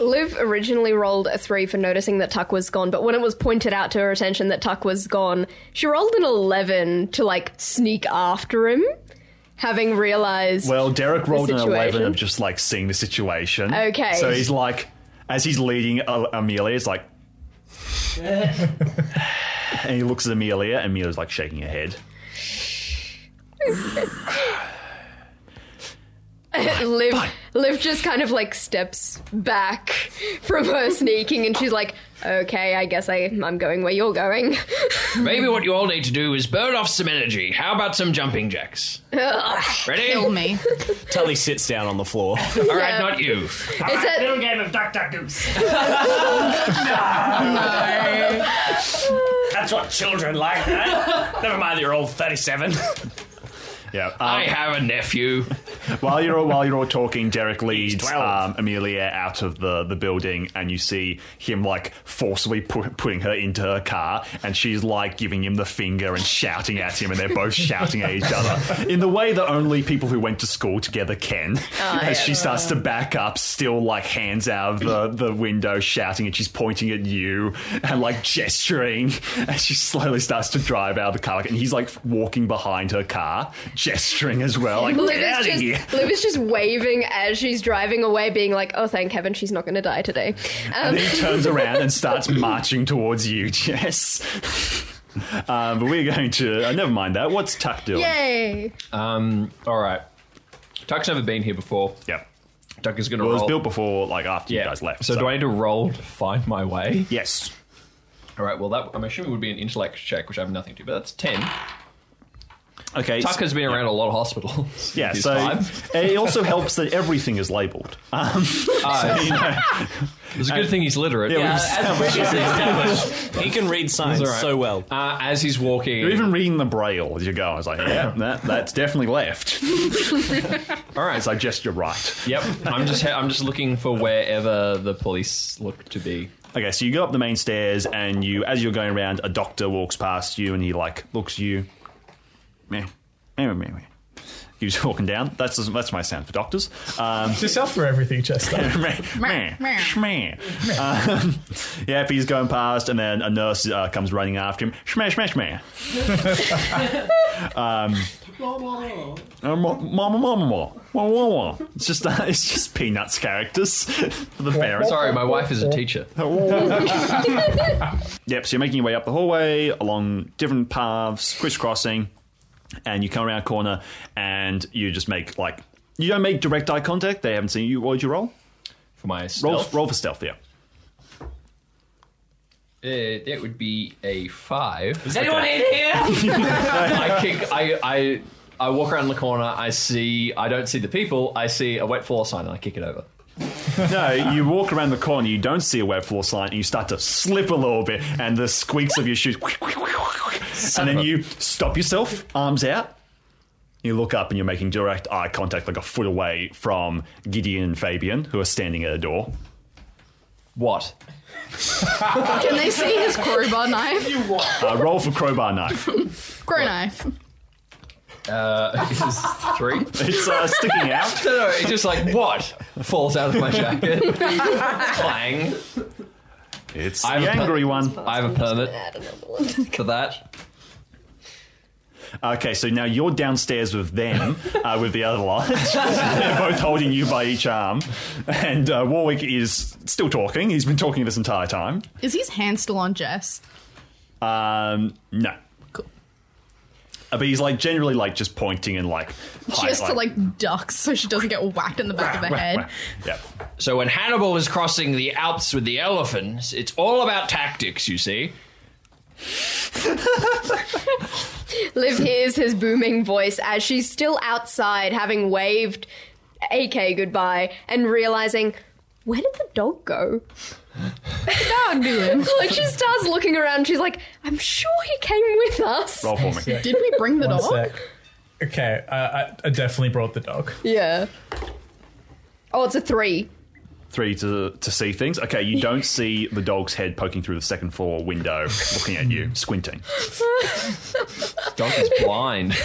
Liv originally rolled a three for noticing that Tuck was gone, but when it was pointed out to her attention that Tuck was gone, she rolled an 11 to like sneak after him, having realized. Well, Derek rolled an 11 of just like seeing the situation. Okay. So he's like, as he's leading uh, Amelia, it's like. and he looks at Amelia, and Amelia's like shaking her head. Liv, Liv just kind of like steps back from her sneaking and she's like, okay, I guess I, I'm going where you're going. Maybe what you all need to do is burn off some energy. How about some jumping jacks? Ready? Kill me. Tully sits down on the floor. All right, not you. It's a, Little game of Duck Duck Goose. That's what children like, right? Never mind, you're all 37. Yeah. I um, have a nephew. while you're all, while you're all talking, Derek leads 12. um, Amelia out of the, the building, and you see him like forcibly pu- putting her into her car, and she's like giving him the finger and shouting at him, and they're both shouting at each other in the way that only people who went to school together can. As she starts to back up, still like hands out of the, the window, shouting, and she's pointing at you and like gesturing, and she slowly starts to drive out of the car, and he's like walking behind her car, gesturing as well, like Liv get out is, of here. just, Liv is just waving as she's driving away, being like, oh, thank heaven she's not going to die today. Um, And then he turns around and starts marching towards you, Jess. Um, but we're going to. Uh, never mind that. What's Tuck doing? Yay. Um, all right. Tuck's never been here before. Yep. Tuck is going to Well, it was built before, like after yeah. you guys left. So, do I need to roll to find my way? Yes. All right. Well, that I'm assuming would be an intellect check, which I have nothing to. But that's ten. Okay. Tuck s- has been around a lot of hospitals. Yeah. So time. it also helps that everything is labelled. Um, so, you know, It's a good thing he's literate. yeah, we've established- He can read signs It's all right. so well. Uh, as he's walking, You're even reading the braille as you go. I was like, yeah, that, that's definitely left. all right. So I gesture right. Yep. I'm just I'm just looking for wherever the police look to be. Okay, so you go up the main stairs, and you, as you're going around, a doctor walks past you, and he like looks you. Meh, meh, meh, meh. Keeps walking down. That's that's my sound for doctors. Um, It's yourself for everything, Chester. meh, meh, schmeh. Um, yeah, if he's going past, and then a nurse uh, comes running after him. Shmeh, shmeh, shmeh. um, uh, mo- mama, mama, mama, Wah, wah, wah. It's just uh, it's just peanuts characters for the parents. Sorry, my wife is a teacher. Yep, so you're making your way up the hallway along different paths, crisscrossing, and you come around a corner and you just make like you don't make direct eye contact. They haven't seen you. What would you roll? For my Roll, stealth, roll for stealth. Yeah. Uh, that would be a five. Is anyone in here? I kick. I, I I walk around the corner. I see. I don't see the people. I see a wet floor sign, and I kick it over. No, you walk around the corner. You don't see a web floor sign, and you start to slip a little bit, and the squeaks of your shoes, and then you stop yourself, arms out. You look up, and you're making direct eye contact, like a foot away from Gideon and Fabian, who are standing at a door. What? Can they see his crowbar knife? Uh, roll for crowbar knife. Crow knife. Uh, this is three. It's uh, sticking out. No, no, it's just like what falls out of my jacket. Clang. It's I have the a per- angry one. I have a permit Add another one. for that. Okay, so now you're downstairs with them, uh, with the other lot. They're both holding you by each arm. And uh, Warwick is still talking. He's been talking this entire time. Is his hand still on Jess? Um, no. Cool. Uh, but he's like generally like just pointing and like. high- Just to like duck so she doesn't get whacked in the back of the head. Yeah. So when Hannibal is crossing the Alps with the elephants, it's all about tactics, you see. Liv hears his booming voice as she's still outside, having waved AK goodbye and realizing, where did the dog go? Dog doing. Like she starts looking around, she's like, I'm sure he came with us. Roll for me. Did we bring the One dog? sec. Okay, uh, I, I definitely brought the dog. Yeah. Oh, it's a three. Three to to see things. Okay, you don't see the dog's head poking through the second floor window, looking at you, squinting. Dog is blind.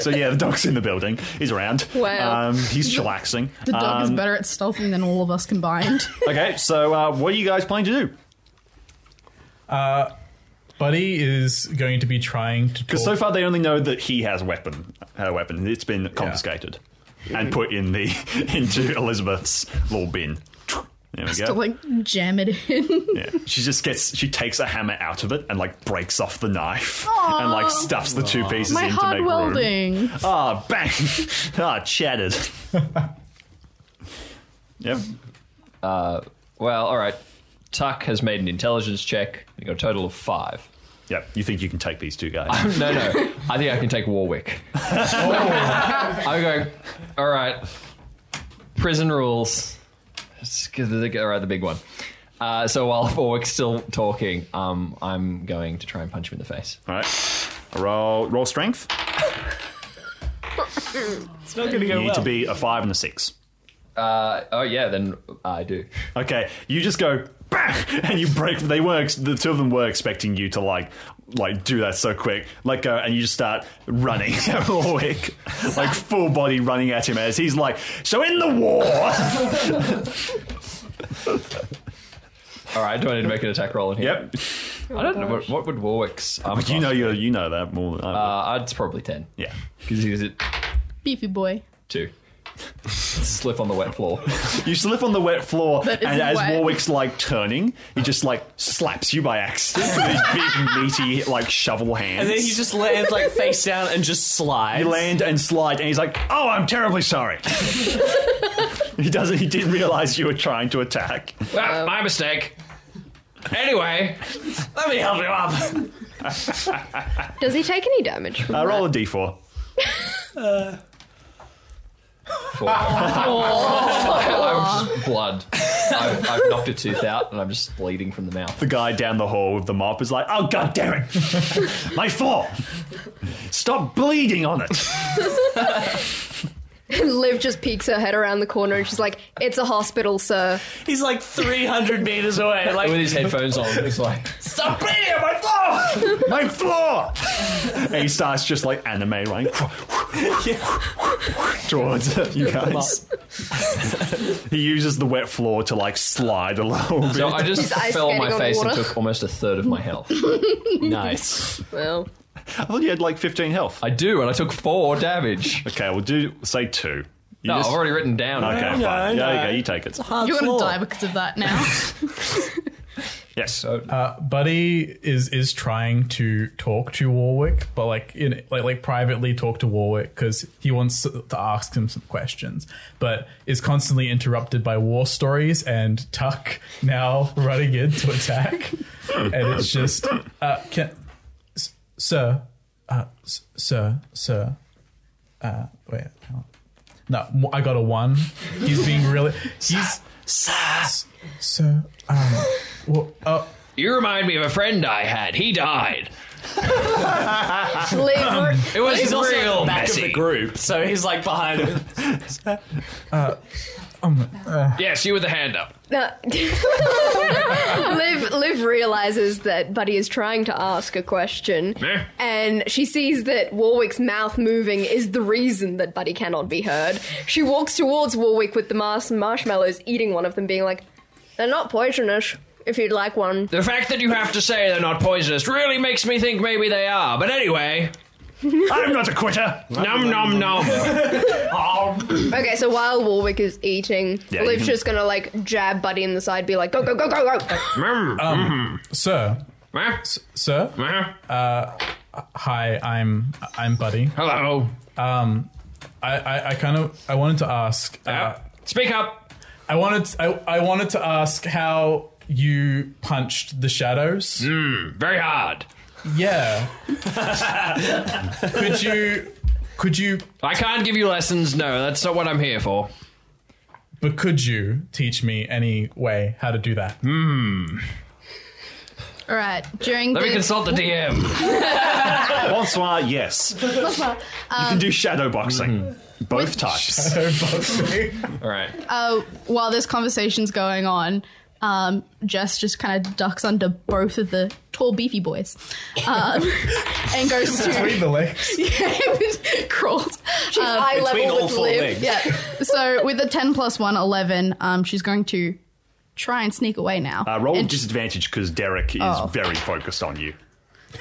So yeah, the dog's in the building. He's around. Wow. Um, he's chillaxing. The dog is Um, better at stealthing than all of us combined. Okay, so uh, what are you guys planning to do? Buddy is going to be trying to Because so far they only know that he has a weapon. Had a weapon. It's been confiscated and put in the into Elizabeth's little bin. There we Just go. to like jam it in. Yeah. She just gets she takes a hammer out of it and like breaks off the knife and like stuffs the two pieces My in to hard make room. welding. Ah, bang! ah, shattered. yep. Well, all right. Tuck has made an intelligence check. You got a total of five. Yep. You think you can take these two guys? No, no. I think I can take Warwick. I'm going. All right. Prison rules. Let's get the- All right, the big one. Uh, so while Warwick's still talking, um, I'm going to try and punch him in the face. All right. Roll roll strength. It's not going to You go need well. to be a five and a six. Uh, oh yeah, then I do. Okay, you just go bang, and you break. They were the two of them were expecting you to like like do that so quick. Let go, and you just start running at Warwick, like full body running at him as he's like, "So in the war." All right, do I need to make an attack roll in here? yep, I don't know what, what would Warwick's. Um, you know you you know that more than I would. Uh, it's probably ten yeah. because he was at Beefy boy. two. Slip on the wet floor. You slip on the wet floor, and as wet. Warwick's like turning, he just like slaps you by accident with his big meaty like shovel hands. and then he just lands like face down and just slides. You land and slide, and he's like, "Oh, I'm terribly sorry." he doesn't. He didn't realize you were trying to attack. Well, my mistake. Anyway, Let me help you up. Does he take any damage from Uh, that? roll a d4. I'm just blood. I've, I've knocked a tooth out and I'm just bleeding from the mouth. The guy down the hall with the mop is like, "Oh god damn it, my floor! Stop bleeding on it." Liv just peeks her head around the corner and she's like, "It's a hospital, sir." He's like 300 meters away. Like, With his headphones on, it's like stop bleeding on my floor! My floor! and he starts just like anime running towards you guys. he uses the wet floor to like slide a little bit. so I just His eyes fell on my skating on face and water. took almost a third of my health. nice. Well, I thought you had like 15 health. I do, and I took four damage. Okay, we'll do say two. You No, just- I've already written down. Okay, No, fine. no, yeah, no. you. You take it. Hard You're gonna die because of that now. Yes. So Uh, Buddy is is trying to talk to Warwick, but like in like like privately talk to Warwick because he wants to ask him some questions, but is constantly interrupted by war stories and Tuck now running in to attack, and it's just uh, can, s- sir, uh, s- sir, sir, uh, wait, hang on. no, I got a one. He's being really he's s- sir, um, well, uh, you remind me of a friend I had. He died. Liv, It was He's also at real the back messy. of the group, so he's like behind him. Yes, you with the hand up. Uh, Liv, Liv realizes that Buddy is trying to ask a question, Eh? and she sees that Warwick's mouth moving is the reason that Buddy cannot be heard. She walks towards Warwick with the mars- marshmallows, eating one of them, being like, "They're not poisonous. If you'd like one." The fact that you have to say they're not poisonous really makes me think maybe they are. But anyway, I'm not a quitter. num num num. Okay, so while Warwick is eating, Yeah, you Liv's can- just gonna like jab Buddy in the side, be like, "Go, go, go, go, go!" Mm. sir, Huh? sir. Huh? Hi, I'm I'm Buddy. Hello. I I, I kind of I wanted to ask. Uh, Uh, speak up. I wanted I, I wanted to ask how you punched the shadows. Hmm, very hard. Yeah. could you could you I can't give you lessons. No, that's not what I'm here for. but could you teach me any way how to do that? Hmm. All right. During Let the me consult the DM. Bonsoir, yes. you can do shadow boxing. Hmm. Both types. All right. uh, while this conversation's going on, Um, Jess just kind of ducks under both of the tall, beefy boys, um, and goes to Between the legs. yeah, crawls. She's eye Between level all with four Liv. legs. Yeah. So with a ten plus one, 11, um, she's going to try and sneak away now. Uh, roll with And- disadvantage because Derek is Oh. very focused on you.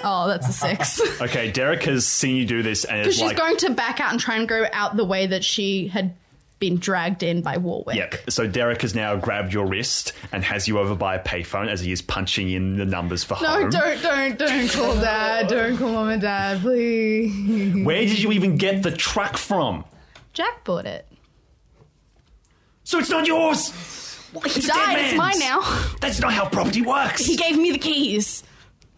oh, that's a six. Okay, Derek has seen you do this and Because is she's like, going to back out and try and go out the way that she had been dragged in by Warwick. Yep. So Derek has now grabbed your wrist and has you over by a payphone as he is punching in the numbers for No, home. No, don't, don't, don't call dad. Don't call mom and dad, please. Where did you even get the truck from? Jack bought it. So it's not yours. He It's a died. dead It's mine now. That's not how property works. He gave me the keys.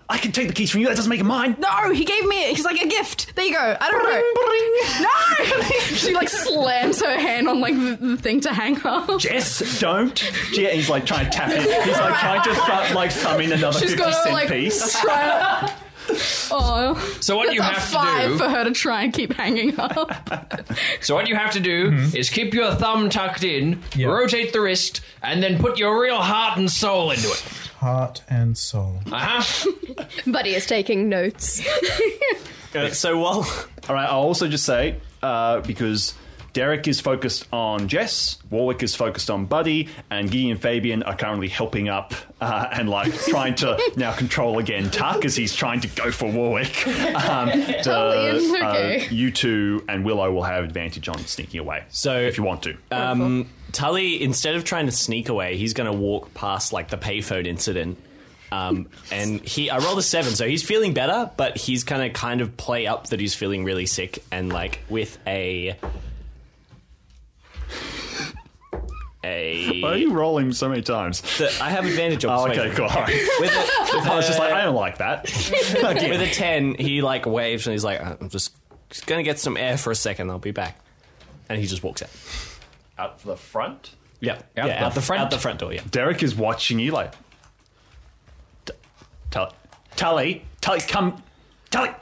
I can take the keys from you. That doesn't make it mine. No, he gave me it. He's like a gift. There you go. I don't know. No! she like slams her hand on like the, the thing to hang up. Jess, don't. Yeah, he's like trying to tap it. He's like trying to th- like thumb in another She's fifty gonna cent like piece. try. Oh, So what that's you a have to five do- for her to try and keep hanging up. So what you have to do hmm? is keep your thumb tucked in, Yeah. rotate the wrist, and then put your real heart and soul into it. Heart and soul. Uh huh. Buddy is taking notes. Uh, so while All right. I'll also just say uh, because Derek is focused on Jess, Warwick is focused on Buddy, and Gideon and Fabian are currently helping up uh, and like trying to now control again Tuck as he's trying to go for Warwick. Um, to, Oh, Ian, uh, okay. you two and Willow will have advantage on sneaking away. So- if you want to. um, Tully, instead of trying to sneak away, he's going to walk past like the payphone incident. Um, and he, I rolled a seven, so he's feeling better, but he's going to kind of play up that he's feeling really sick, and like with a a. Why are you rolling so many times? the- I have advantage on Oh, persuasion. okay, cool. All right. With a, with I was just a- like, I don't like that. with a 10, he like waves and he's like, I'm just, just gonna get some air for a second, I'll be back. And he just walks out. Out the front. Yeah, Out yeah, the out the front? out the front door. Yeah. Derek is watching you like, "T- Tully, Tully, Tully, come, Tully.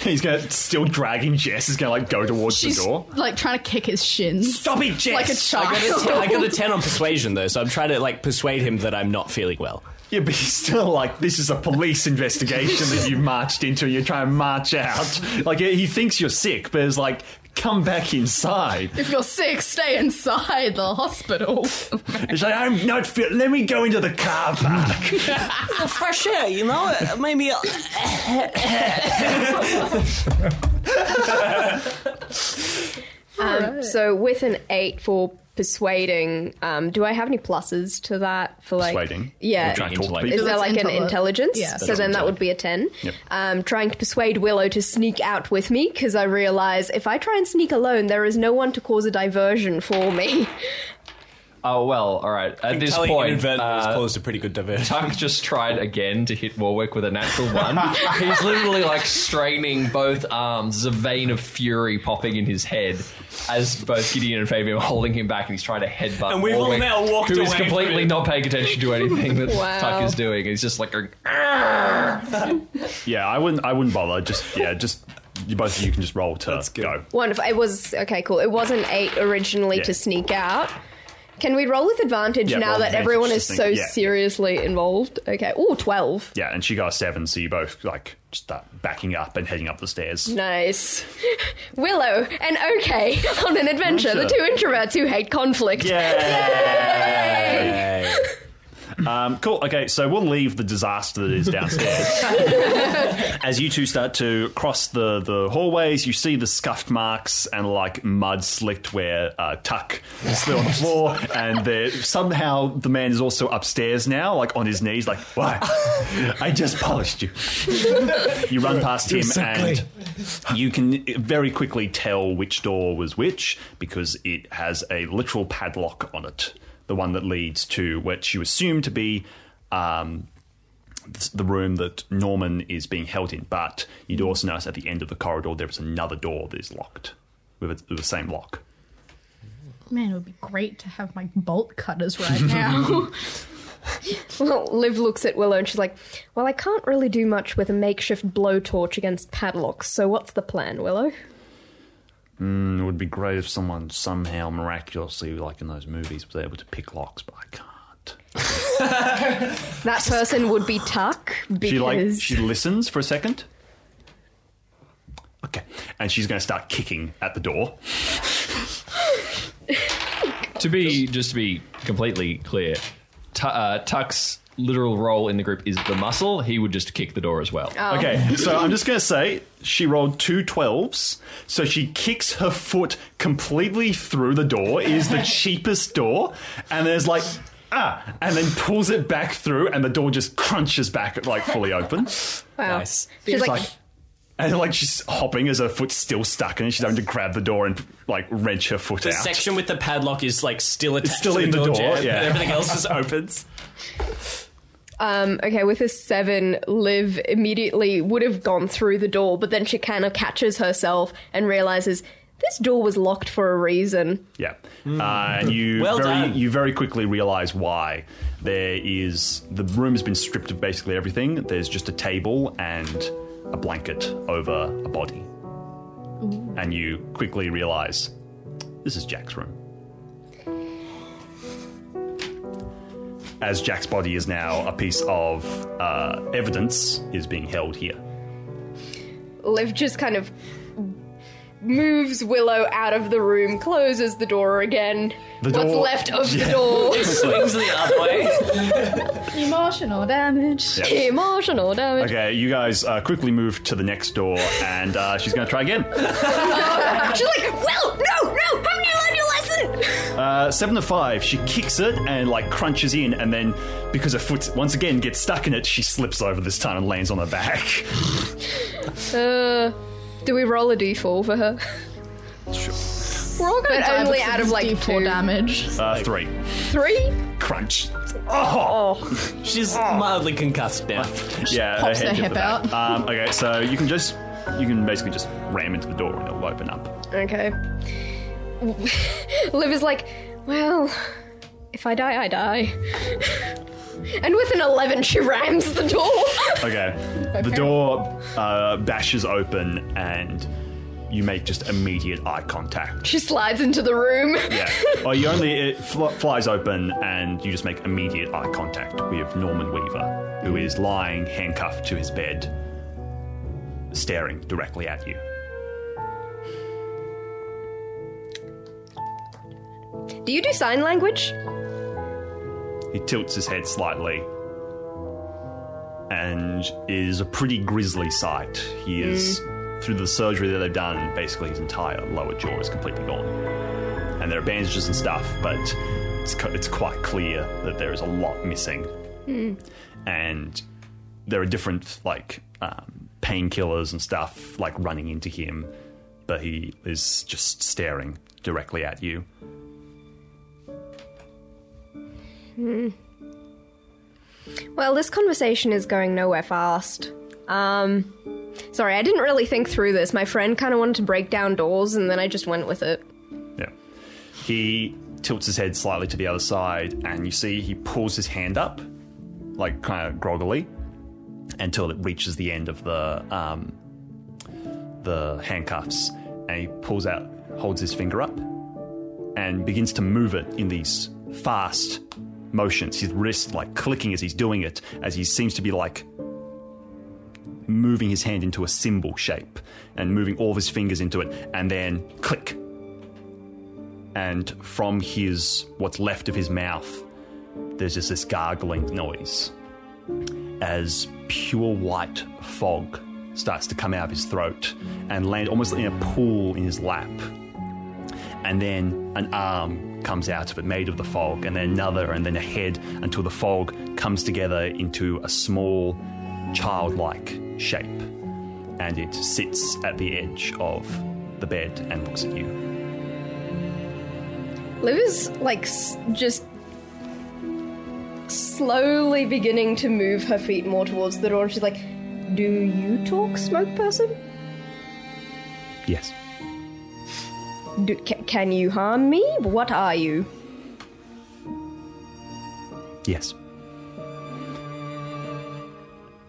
He's gonna still dragging Jess. Is gonna like go towards She's the door. like trying to kick his shins. Stop it, Jess. Like a I got, a child. 10, I got a 10 on persuasion though, so I'm trying to like persuade him that I'm not feeling well. Yeah, but he's still like, this is a police investigation that you marched into, and you're trying to march out. Like he thinks you're sick, but it's like, come back inside. If you're sick, stay inside the hospital. It's like I'm not fit. Let me go into the car park. fresh air, you know? Maybe. Um, So with an eight for persuading, um, do I have any pluses to that for like Persuading? Yeah. Trying to talk to Is there like an intelli- intelligence? Yeah. So then that would be a 10. Yep. Um, trying to persuade Willow to sneak out with me because I realize if I try and sneak alone, there is no one to cause a diversion for me. Oh well. All right. At this Tully point, inadvertently has uh, caused a pretty good diversion. Tuck just tried again to hit Warwick with a natural one. He's literally like straining both arms. There's a vein of fury popping in his head as both Gideon and Fabian are holding him back, and he's trying to headbutt And we've all now walked who is away completely from not paying attention to anything that Wow. Tuck is doing. He's just like, going, Yeah, I wouldn't. I wouldn't bother. Just yeah, just you both of you can just roll to good. go. Wonderful. It was okay. Cool. It was an eight originally Yeah. to sneak out. Can we roll with advantage Yeah, now roll that advantage everyone is sneak- so yeah. seriously involved? Okay. Ooh, 12. Yeah, and she got a seven, so you both like start backing up and heading up the stairs. Nice. Willow and OK on an adventure. The two introverts who hate conflict. Yay! Um, cool. Okay, so we'll leave the disaster that is downstairs. As you two start to cross the, the hallways, you see the scuffed marks and like mud slicked where uh, Tuck slid on the floor, and there, somehow the man is also upstairs now, like on his knees, like, why? I just polished you. you run past him, and you can very quickly tell which door was which because it has a literal padlock on it. The one that leads to what you assume to be um, the room that Norman is being held in. But you do also notice at the end of the corridor there is another door that is locked with, a, with the same lock. Man, it would be great to have my bolt cutters right now. Well, Liv looks at Willow and she's like, Well, I can't really do much with a makeshift blowtorch against padlocks, so what's the plan, Willow? Mm, it would be great if someone somehow miraculously, like in those movies, was able to pick locks, but I can't. That person would be Tuck because She like she listens for a second. Okay, and she's going to start kicking at the door. To be just to be completely clear, Tu- uh, Tuck's literal role in the group is the muscle. He would just kick the door as well. Okay, so I'm just going to say she rolled two 12s, so she kicks her foot completely through the door. It is the cheapest door, and there's like ah, and then pulls it back through, and the door just crunches back like fully open. wow. Nice. She's like, like- And like she's hopping as her foot's still stuck and. She's having to grab the door and like wrench her foot The out. The section with the padlock is like still attached still to in the door, door, jam, yeah. and everything else just opens. Um, okay, with a seven, Liv immediately would have gone through the door, but then she kind of catches herself and realizes this door was locked for a reason. Yeah, uh, and you Well very done. you very quickly realise why. There is the room has been stripped of basically everything. There's just a table and a blanket over a body, and you quickly realise this is Jack's room. As Jack's body is now a piece of uh, evidence, is being held here. Liv just kind of moves Willow out of the room, closes the door again. The What's door- left of Yeah. the door? It Swings the other way. Emotional damage. Emotional damage. Okay, you guys uh, quickly move to the next door, and uh, she's going to try again. She's like, Will, no, no, haven't you learned your lesson? Uh, seven to five, she kicks it and like crunches in, and then because her foot once again gets stuck in it, she slips over this time and lands on her back. Uh, do we roll a d4 for her? Sure. We're all going But to only out of, like, D4 two. damage. Uh, three, Three? crunch. Oh, She's mildly concussed now. yeah, pops her their head hip hit the back. out. Um, okay, so you can just you can basically just ram into the door and it'll open up. Okay. Liv is like, well, if I die, I die. and with an 11, she rams the door. Okay, the door uh, bashes open and you make just immediate eye contact. she slides into the room. Yeah. Oh, you only it fl- flies open, and you just make immediate eye contact with Norman Weaver, who is lying handcuffed to his bed, staring directly at you. Do you do sign language? He tilts his head slightly, and is a pretty grisly sight. He is through the surgery that they've done. Basically, his entire lower jaw is completely gone, and there are bandages and stuff, but it's it's quite clear that there is a lot missing. and there are different like um, painkillers and stuff like running into him, but he is just staring directly at you. Well, this conversation is going nowhere fast. Um, sorry, I didn't really think through this. My friend kind of wanted to break down doors, and then I just went with it. Yeah. He tilts his head slightly to the other side, and you see he pulls his hand up, like kind of groggily, until it reaches the end of the um, the handcuffs, and he pulls out, holds his finger up, and begins to move it in these fast motions. His wrist like clicking as he's doing it, as he seems to be like moving his hand into a symbol shape and moving all of his fingers into it, and then click. And from his what's left of his mouth, there's just this gargling noise as pure white fog starts to come out of his throat and land almost in a pool in his lap. And then an arm comes out of it, made of the fog, and then another, and then a head, until the fog comes together into a small, childlike shape. And it sits at the edge of the bed and looks at you. Liv is like s- just slowly beginning to move her feet more towards the door, and she's like, "Do you talk, smoke person? Yes. Do, ca- can you harm me? What are you?" Yes.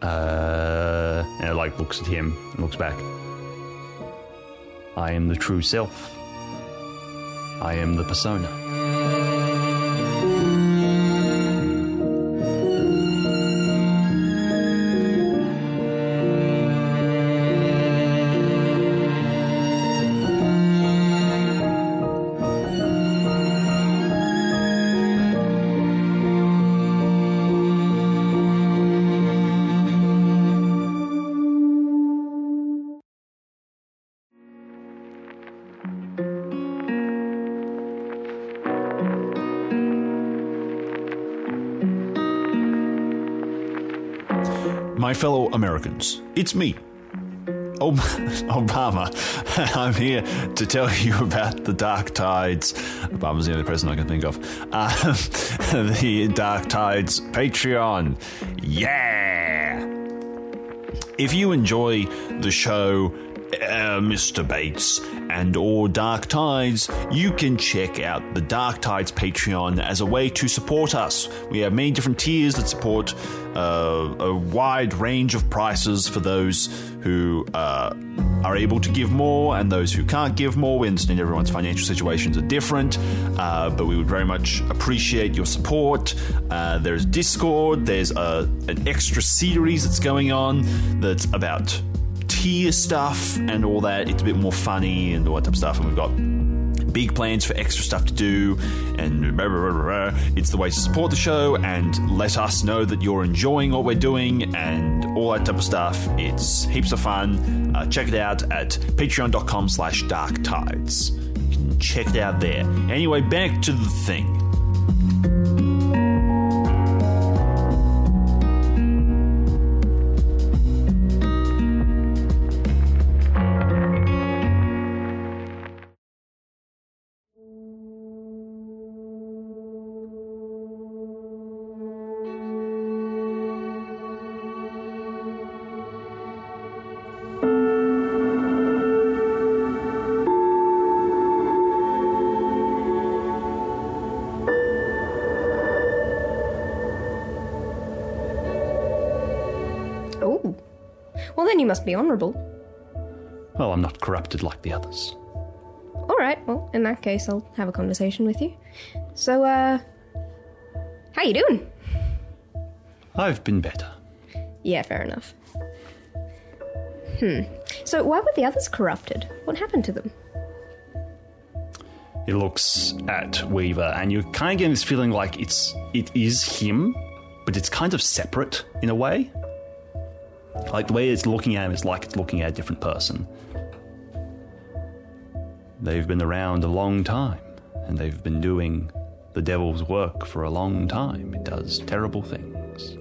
Uh, and it like looks at him and looks back. I am the true self. I am the persona. Fellow Americans, it's me, Ob- Obama. I'm here to tell you about the Dark Tides. Obama's the only president I can think of. Um, the Dark Tides Patreon. Yeah! If you enjoy the show, uh, Mr. Bates and or Dark Tides, you can check out the Dark Tides Patreon as a way to support us. We have many different tiers that support uh, a wide range of prices for those who uh, are able to give more and those who can't give more. We understand everyone's financial situations are different, uh, but we would very much appreciate your support. Uh, there's Discord, there's a, an extra series that's going on that's about tier stuff and all that. It's a bit more funny and all that type of stuff. And we've got big plans for extra stuff to do. And blah, blah, blah, it's the way to support the show and let us know that you're enjoying what we're doing and all that type of stuff. It's heaps of fun. Uh, check it out at patreon.com slash dark tides. You can check it out there. Anyway, back to the thing. Then you must be honourable. Well, I'm not corrupted like the others. All right. Well, in that case, I'll have a conversation with you. So, uh, how you doing? I've been better. Yeah, fair enough. Hmm. So, why were the others corrupted? What happened to them? He looks at Weaver, and you're kind of getting this feeling like it's it is him, but it's kind of separate in a way. Like the way it's looking at him is like it's looking at a different person. They've been around a long time, and they've been doing the devil's work for a long time. It does terrible things.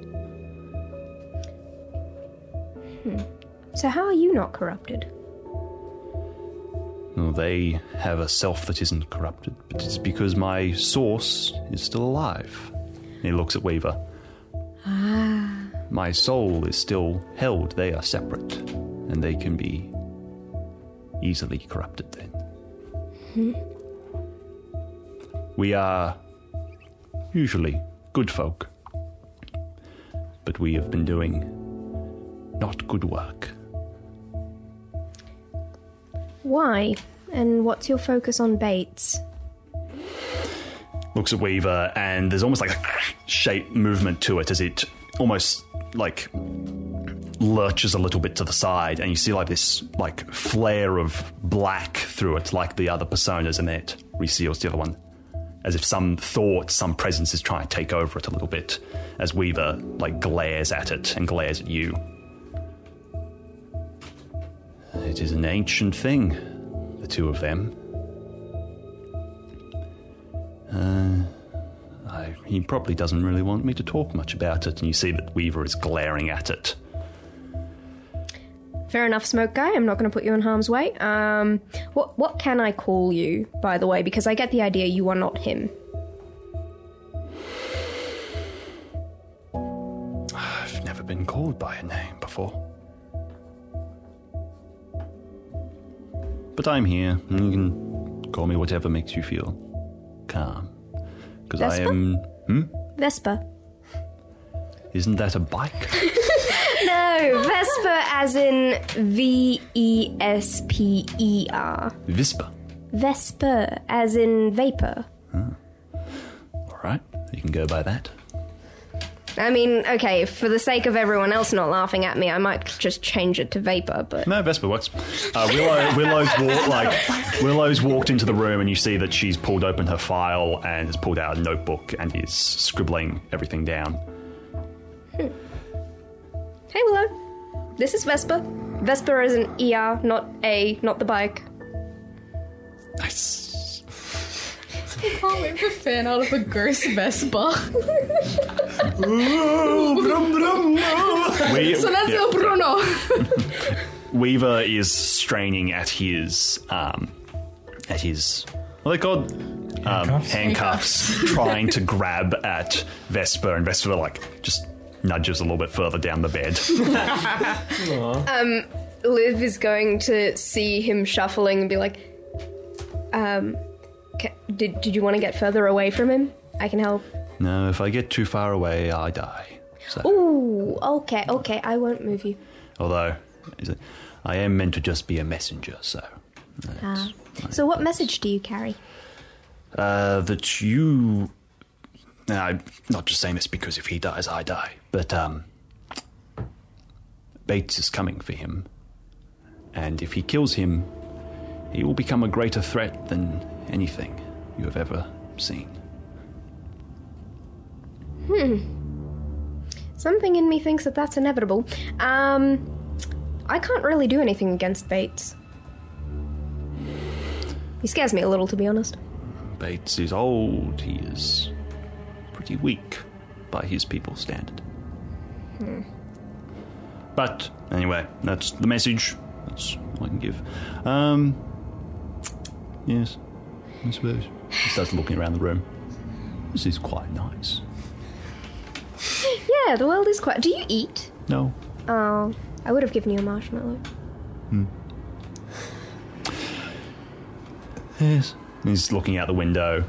Hmm. So, how are you not corrupted? Well, they have a self that isn't corrupted, but it's because my source is still alive. And he looks at Weaver. My soul is still held. They are separate, and they can be easily corrupted then. Hmm? We are usually good folk, but we have been doing not good work. Why? And what's your focus on Bates? looks at Weaver, and there's almost like a shape movement to it as it almost like lurches a little bit to the side, and you see like this like flare of black through it, like the other personas, then it reseals the other one, as if some thought, some presence is trying to take over it a little bit. As Weaver like glares at it and glares at you. It is an ancient thing, the two of them. Uh, He probably doesn't really want me to talk much about it, and you see that Weaver is glaring at it. Fair enough, smoke guy. I'm not going to put you in harm's way. Um, what what can I call you, by the way? Because I get the idea you are not him. I've never been called by a name before. But I'm here. and You can call me whatever makes you feel calm. Because I am. Hmm? Vespa. Isn't that a bike? No, Vesper as in V E S P E R. Vispa. Vesper as in vapor. All right, you can go by that. I mean, okay, for the sake of everyone else not laughing at me, I might just change it to vapor, but. No, Vespa works. Uh, Willow, Willow's walk, like Willow's walked into the room, and you see that she's pulled open her file and has pulled out a notebook and is scribbling everything down. Hey, Willow. This is Vesper. Vesper is an ER, not A, not the bike. Nice. Can't wait for fan out of a ghost Vespa. We- so that's yeah. El Bruno. Weaver is straining at his um, at his what are they called um, Handcuffs? handcuffs, trying to grab at Vesper, and Vesper like just nudges a little bit further down the bed. Um, Liv is going to see him shuffling and be like, um, ca- did, did you want to get further away from him? I can help. no, if I get too far away, I die. So, Ooh, okay, okay, I won't move you. although is it, I am meant to just be a messenger, so Ah. So, what message do you carry? uh, that you. Now, I'm not just saying this because if he dies, I die, but um, Bates is coming for him, and if he kills him, he will become a greater threat than anything you have ever seen. Hmm. Something in me thinks that that's inevitable. Um, I can't really do anything against Bates. He scares me a little, to be honest. Bates is old. He is pretty weak by his people's standard. Hmm. But anyway, that's the message. That's all I can give. Um, yes, I suppose. He starts looking around the room. This is quite nice. Yeah, the world is quite. Do you eat? No, Oh, I would have given you a marshmallow. Hmm. yes. He's looking out the window.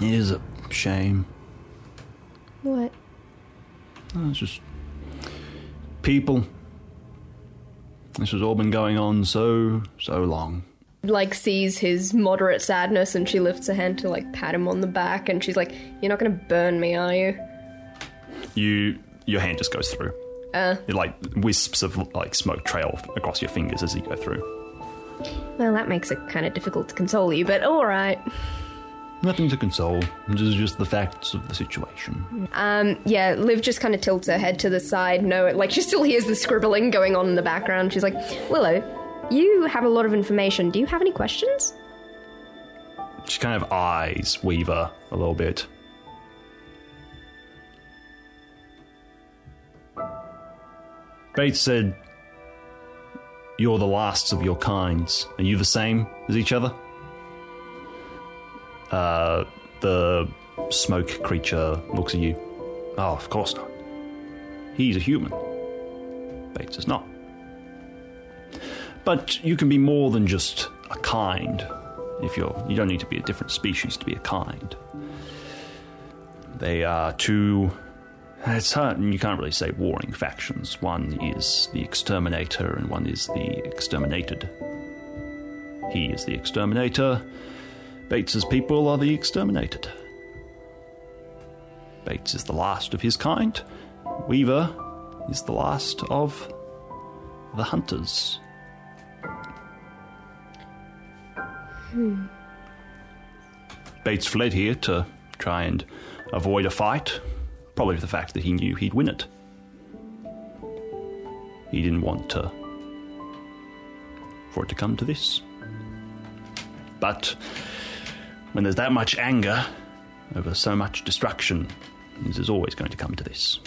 It is a shame. What? Oh, it's just people. This has all been going on so so long. Like sees his moderate sadness, and she lifts a hand to like pat him on the back, and she's like, "You're not gonna burn me, are you?" You your hand just goes through. Uh. It like wisps of like smoke trail across your fingers as you go through. Well, that makes it kind of difficult to console you, but all right. Nothing to console. This is just the facts of the situation. Um, yeah, Liv just kind of tilts her head to the side. No, like she still hears the scribbling going on in the background. She's like, Willow, you have a lot of information. Do you have any questions? She kind of eyes Weaver a little bit. Bates said, You're the last of your kinds. Are you the same as each other? Uh, the smoke creature looks at you. Oh, of course not. He's a human. Bates is not. But you can be more than just a kind. If you're, you don't need to be a different species to be a kind. They are two. It's hard. You can't really say warring factions. One is the exterminator, and one is the exterminated. He is the exterminator. Bates's people are the exterminated. Bates is the last of his kind. Weaver is the last of the hunters. Bates fled here to try and avoid a fight, probably for the fact that he knew he'd win it. He didn't want to for it to come to this. But when there's that much anger over so much destruction, this is always going to come to this.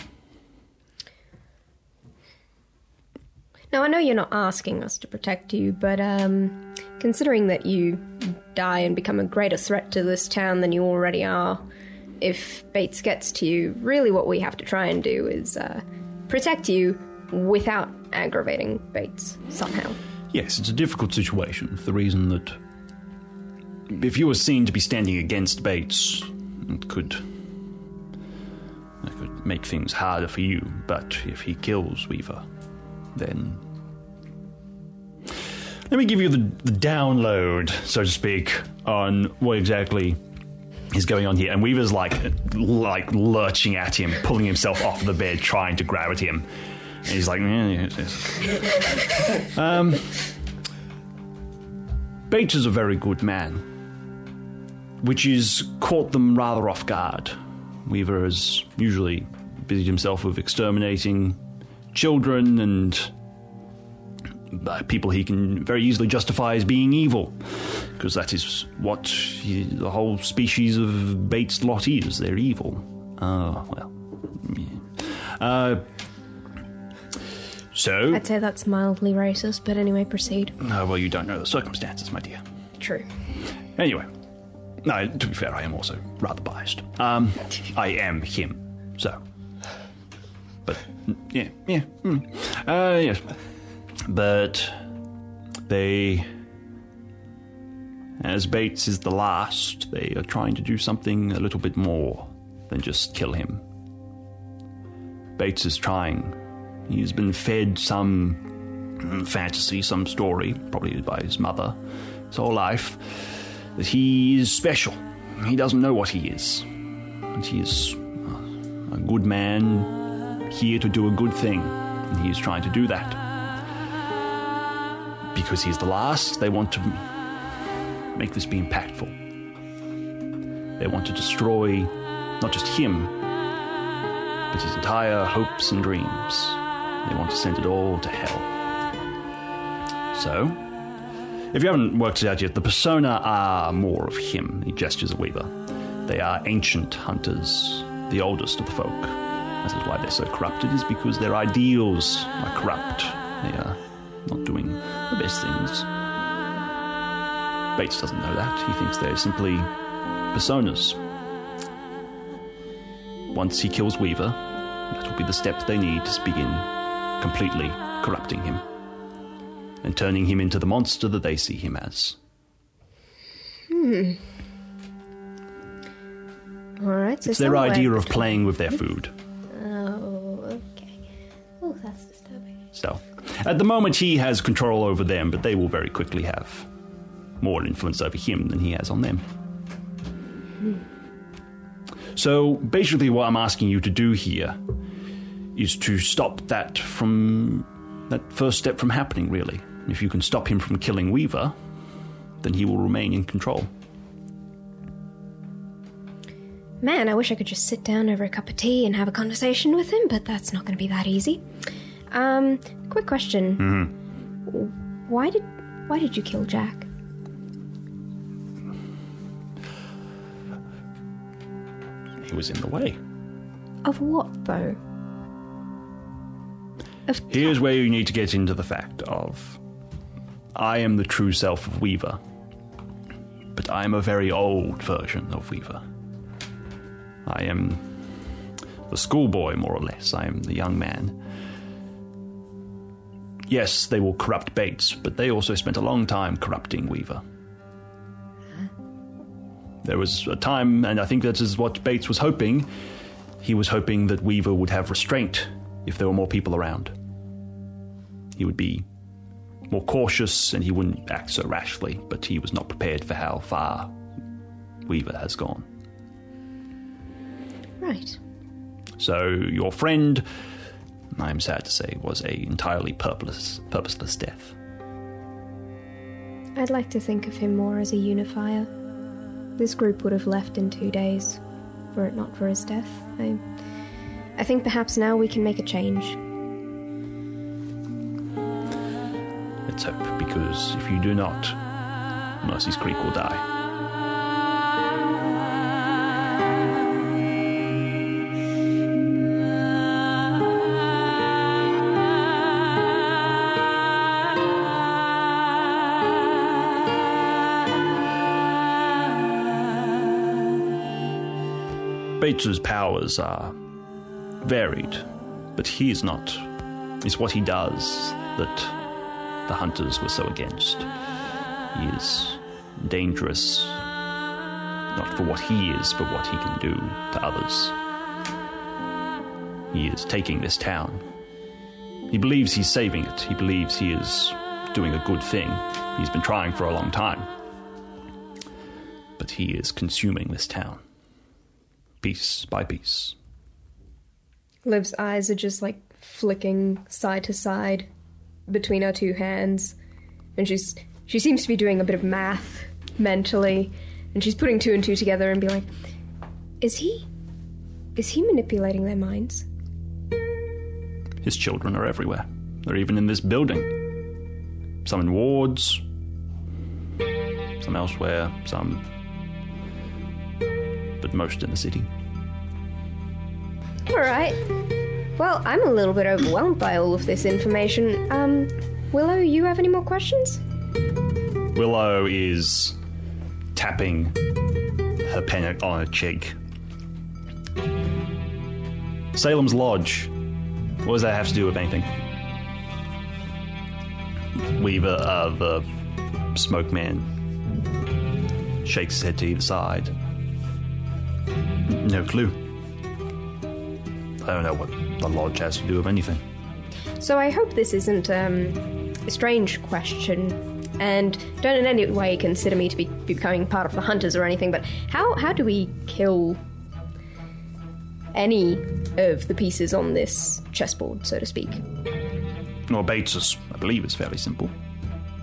Now, I know you're not asking us to protect you, but um, considering that you die and become a greater threat to this town than you already are, if Bates gets to you, really what we have to try and do is uh, protect you without aggravating Bates somehow. Yes, it's a difficult situation for the reason that if you were seen to be standing against Bates, it could it could make things harder for you. But if he kills Weaver, then let me give you the, the download, so to speak, on what exactly is going on here. And Weaver's like like lurching at him, pulling himself off the bed, trying to grab at him. And he's like, yeah, yes, yes. Um, Bates is a very good man, which has caught them rather off guard. Weaver has usually busied himself with exterminating children and by people he can very easily justify as being evil, because that is what he, the whole species of Bates lot is. They're evil. Oh, well. yeah. Uh, so, I'd say that's mildly racist, but anyway, proceed. uh, well, you don't know the circumstances, my dear. True. Anyway, no, to be fair, I am also rather biased. Um, I am him, so. But yeah, yeah, mm. uh, yes. But they, as Bates is the last, they are trying to do something a little bit more than just kill him. Bates is trying. He's been fed some fantasy, some story, probably by his mother, his whole life, that he is special. He doesn't know what he is. And he is a good man here to do a good thing. And he is trying to do that. Because he's the last, they want to make this be impactful. They want to destroy not just him, but his entire hopes and dreams. They want to send it all to hell. So, if you haven't worked it out yet, the persona are more of him. He gestures at Weaver. They are ancient hunters, the oldest of the folk. That is why they're so corrupted, is because their ideals are corrupt. They are not doing the best things. Bates doesn't know that. He thinks they're simply personas. Once he kills Weaver, that will be the step they need to begin completely corrupting him and turning him into the monster that they see him as. Hmm. All right. So It's their idea of playing with their food. Oh, okay. Oh, that's disturbing. So, at the moment, he has control over them, but they will very quickly have more influence over him than he has on them. So, basically, what I'm asking you to do here is to stop that from that first step from happening, really. If you can stop him from killing Weaver, then he will remain in control. Man, I wish I could just sit down over a cup of tea and have a conversation with him, but that's not going to be that easy. Um, quick question. Mm-hmm. Why did why did you kill Jack? He was in the way. Of what though? Of Here's where you need to get into the fact of I am the true self of Weaver, but I am a very old version of Weaver. I am the schoolboy, more or less. I am the young man. Yes, they will corrupt Bates, but they also spent a long time corrupting Weaver. There was a time, and I think that is what Bates was hoping. He was hoping that Weaver would have restraint if there were more people around. He would be more cautious and he wouldn't act so rashly, but he was not prepared for how far Weaver has gone. Right. So your friend, I'm sad to say, was a entirely purposeless, purposeless death. I'd like to think of him more as a unifier. This group would have left in two days, were it not for his death. I, I think perhaps now we can make a change. Let's hope, because if you do not, Mercy's Creek will die. Bates's powers are varied, but he is not. It's what he does that the hunters were so against. He is dangerous, not for what he is, but what he can do to others. He is taking this town. He believes he's saving it. He believes he is doing a good thing. He's been trying for a long time. But he is consuming this town, piece by piece. Liv's eyes are just like flicking side to side between her two hands, and she's she seems to be doing a bit of math mentally, and she's putting two and two together and be like, "Is he? Is he manipulating their minds?" His children are everywhere. They're even in this building. some in wards, some elsewhere, some. but most in the city. All right. Well, I'm a little bit overwhelmed by all of this information. Um, Willow, you have any more questions? Willow is tapping her pen on her cheek. Salem's Lodge. What does that have to do with anything? Weaver, uh, the smoke man, shakes his head to either side. No clue. I don't know what the lodge has to do with anything. So I hope this isn't um, a strange question, and don't in any way consider me to be becoming part of the hunters or anything. But how how do we kill any of the pieces on this chessboard, so to speak? Well, Bates's, I believe, is fairly simple.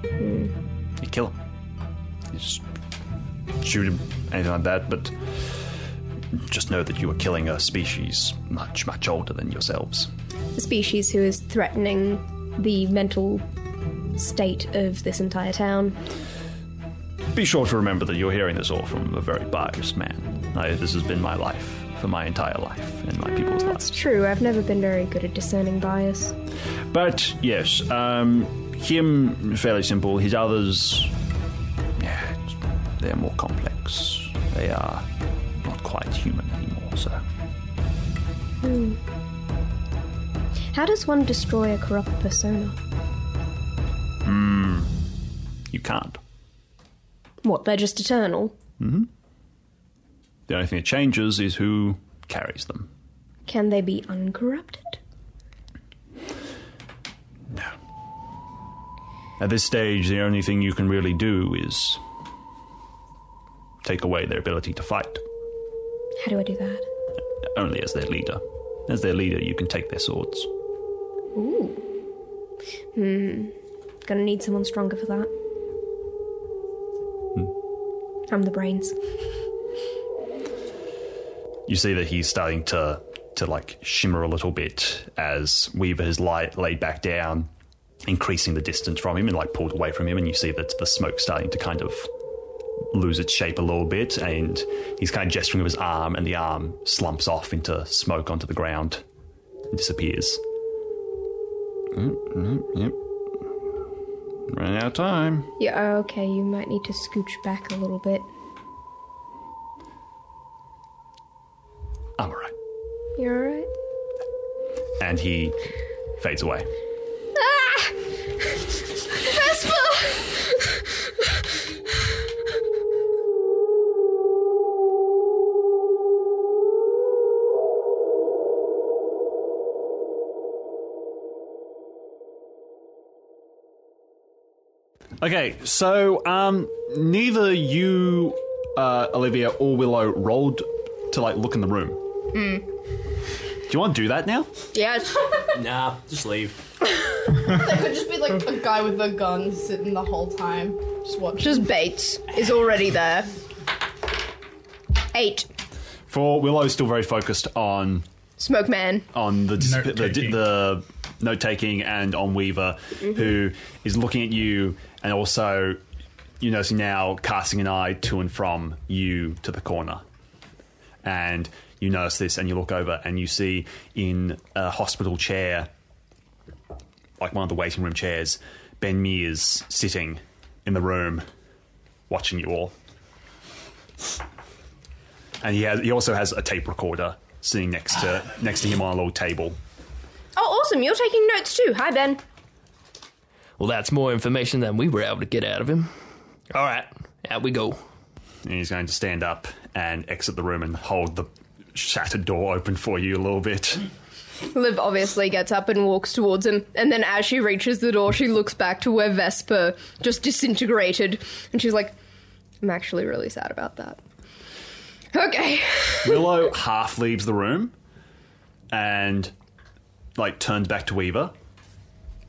You kill him. You just shoot him, anything like that, but just know that you are killing a species much, much older than yourselves. A species who is threatening the mental state of this entire town. Be sure to remember that you're hearing this all from a very biased man. I, this has been my life for my entire life and my people's lives. It's true. I've never been very good at discerning bias. But yes, um, him fairly simple. His others, yeah, they're more complex. They are quite human anymore. So How does one destroy a corrupt persona? Hmm. you can't. What? They're just eternal. Hmm. The only thing that changes is who carries them. Can they be uncorrupted? No. At this stage, the only thing you can really do is take away their ability to fight. How do I do that? Only as their leader. As their leader, you can take their swords. Ooh. Hmm. Gonna need someone stronger for that. I'm the brains. You see that he's starting to to like shimmer a little bit as Weaver has li- laid back down, increasing the distance from him and like pulled away from him, and you see that the smoke starting to kind of lose its shape a little bit, and he's kind of gesturing with his arm, and the arm slumps off into smoke onto the ground and disappears. Mm, mm, yep. Running out of time. Yeah, okay, you might need to scooch back a little bit. I'm alright. You're alright? And he fades away. Ah! Vespa! Okay, so um, neither you, uh, Olivia, or Willow rolled to like look in the room. Do you want to do that now? Yeah, Nah, just leave. there could just be like a guy with a gun sitting the whole time, just watching. Just Bates is already there. Eight. For Willow, is still very focused on Smoke Man. on the dis- the, Note-taking. the note taking and on Weaver, who is looking at you and also you noticing now casting an eye to and from you to the corner. And you notice this and you look over and you see in a hospital chair, like one of the waiting room chairs, Ben Mears sitting in the room watching you all. And he has he also has a tape recorder sitting next to next to him on a little table. Oh, awesome. You're taking notes too. Hi, Ben. Well, that's more information than we were able to get out of him. All right, out we go. And he's going to stand up and exit the room and hold the shattered door open for you a little bit. Liv obviously gets up and walks towards him, and then as she reaches the door, she looks back to where Vesper just disintegrated, and she's like, I'm actually really sad about that. Okay. Willow half leaves the room and like turns back to Weaver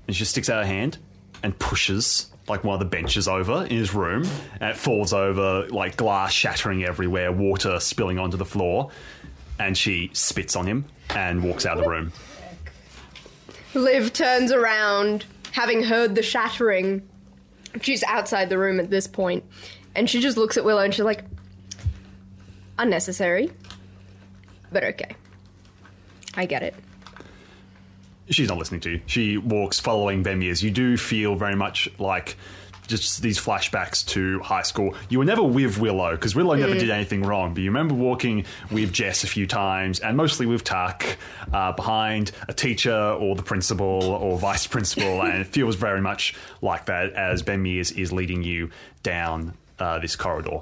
and she just sticks out her hand and pushes like one of the benches over in his room and it falls over like glass shattering everywhere water spilling onto the floor and she spits on him and walks out of the room Liv turns around, having heard the shattering, She's outside the room at this point, and she just looks at Willow and she's like, unnecessary, but okay. I get it. She's not listening to you. She walks following Ben Mears. You do feel very much like just these flashbacks to high school. You were never with Willow because Willow never did anything wrong, but you remember walking with Jess a few times and mostly with Tuck uh, behind a teacher or the principal or vice principal, and it feels very much like that as Ben Mears is leading you down uh, this corridor.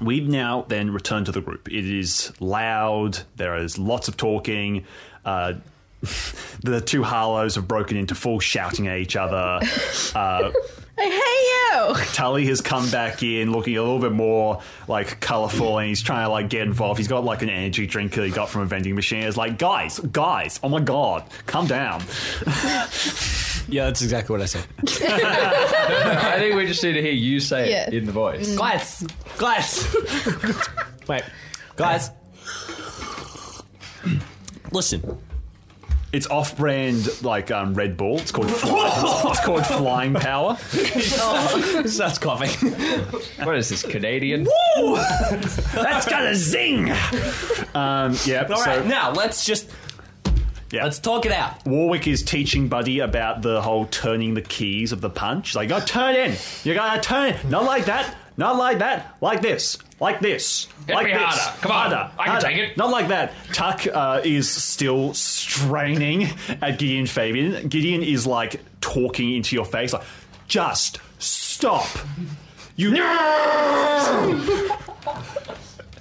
We've now then returned to the group. It is loud. There is lots of talking. Uh, the two Harlows have broken into full shouting at each other. Uh, I hate you. Tully has come back in looking a little bit more like colourful and he's trying to like get involved. He's got like an energy drink that he got from a vending machine. It's like, guys, guys, oh my god, calm down. Yeah, that's exactly what I said. I think we just need to hear you say Yeah. it in the voice. Glass! Glass! Wait, guys. Listen, It's off-brand like um, Red Bull. It's called Fly- it's called Flying Power. starts coughing. What is this, Canadian? That's gonna zing. Um, yeah. All so right, now let's just yeah. let's talk it out. Warwick is teaching Buddy about the whole turning the keys of the punch. Like, "You gotta turn in. You gotta turn. in. Not like that. Not like that. Like this. Like this. Hit like me this. harder. Come on. Harder. I can harder. take it. Not like that." Tuck uh, is still straining at Gideon Fabian. Gideon is like talking into your face, like, "Just stop." You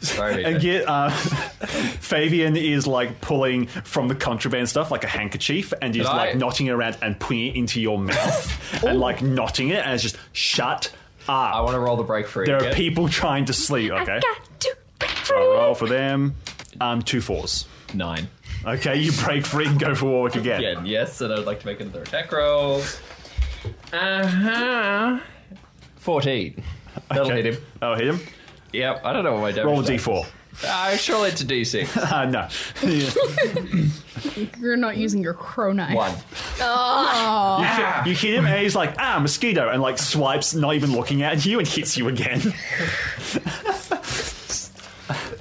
Sorry. and get uh, Fabian is like pulling from the contraband stuff like a handkerchief and is Did like knotting it around and putting it into your mouth and like knotting it and it's just shut up. I want to roll the break free. there are people trying to sleep. Okay, Got to break I'll roll for them. Um, two fours. Nine. Okay, you break free and go for Warwick again. Again, yes, and I'd like to make another attack roll. Uh huh. 14. That'll Okay. hit him. Oh, hit him. Yep, I don't know what my damage Roll a is. d4. Uh, surely it's a d6. Uh, no. You're not using your crow knife. One. You, hit, you hit him and he's like, ah, mosquito, and like swipes, not even looking at you, and hits you again.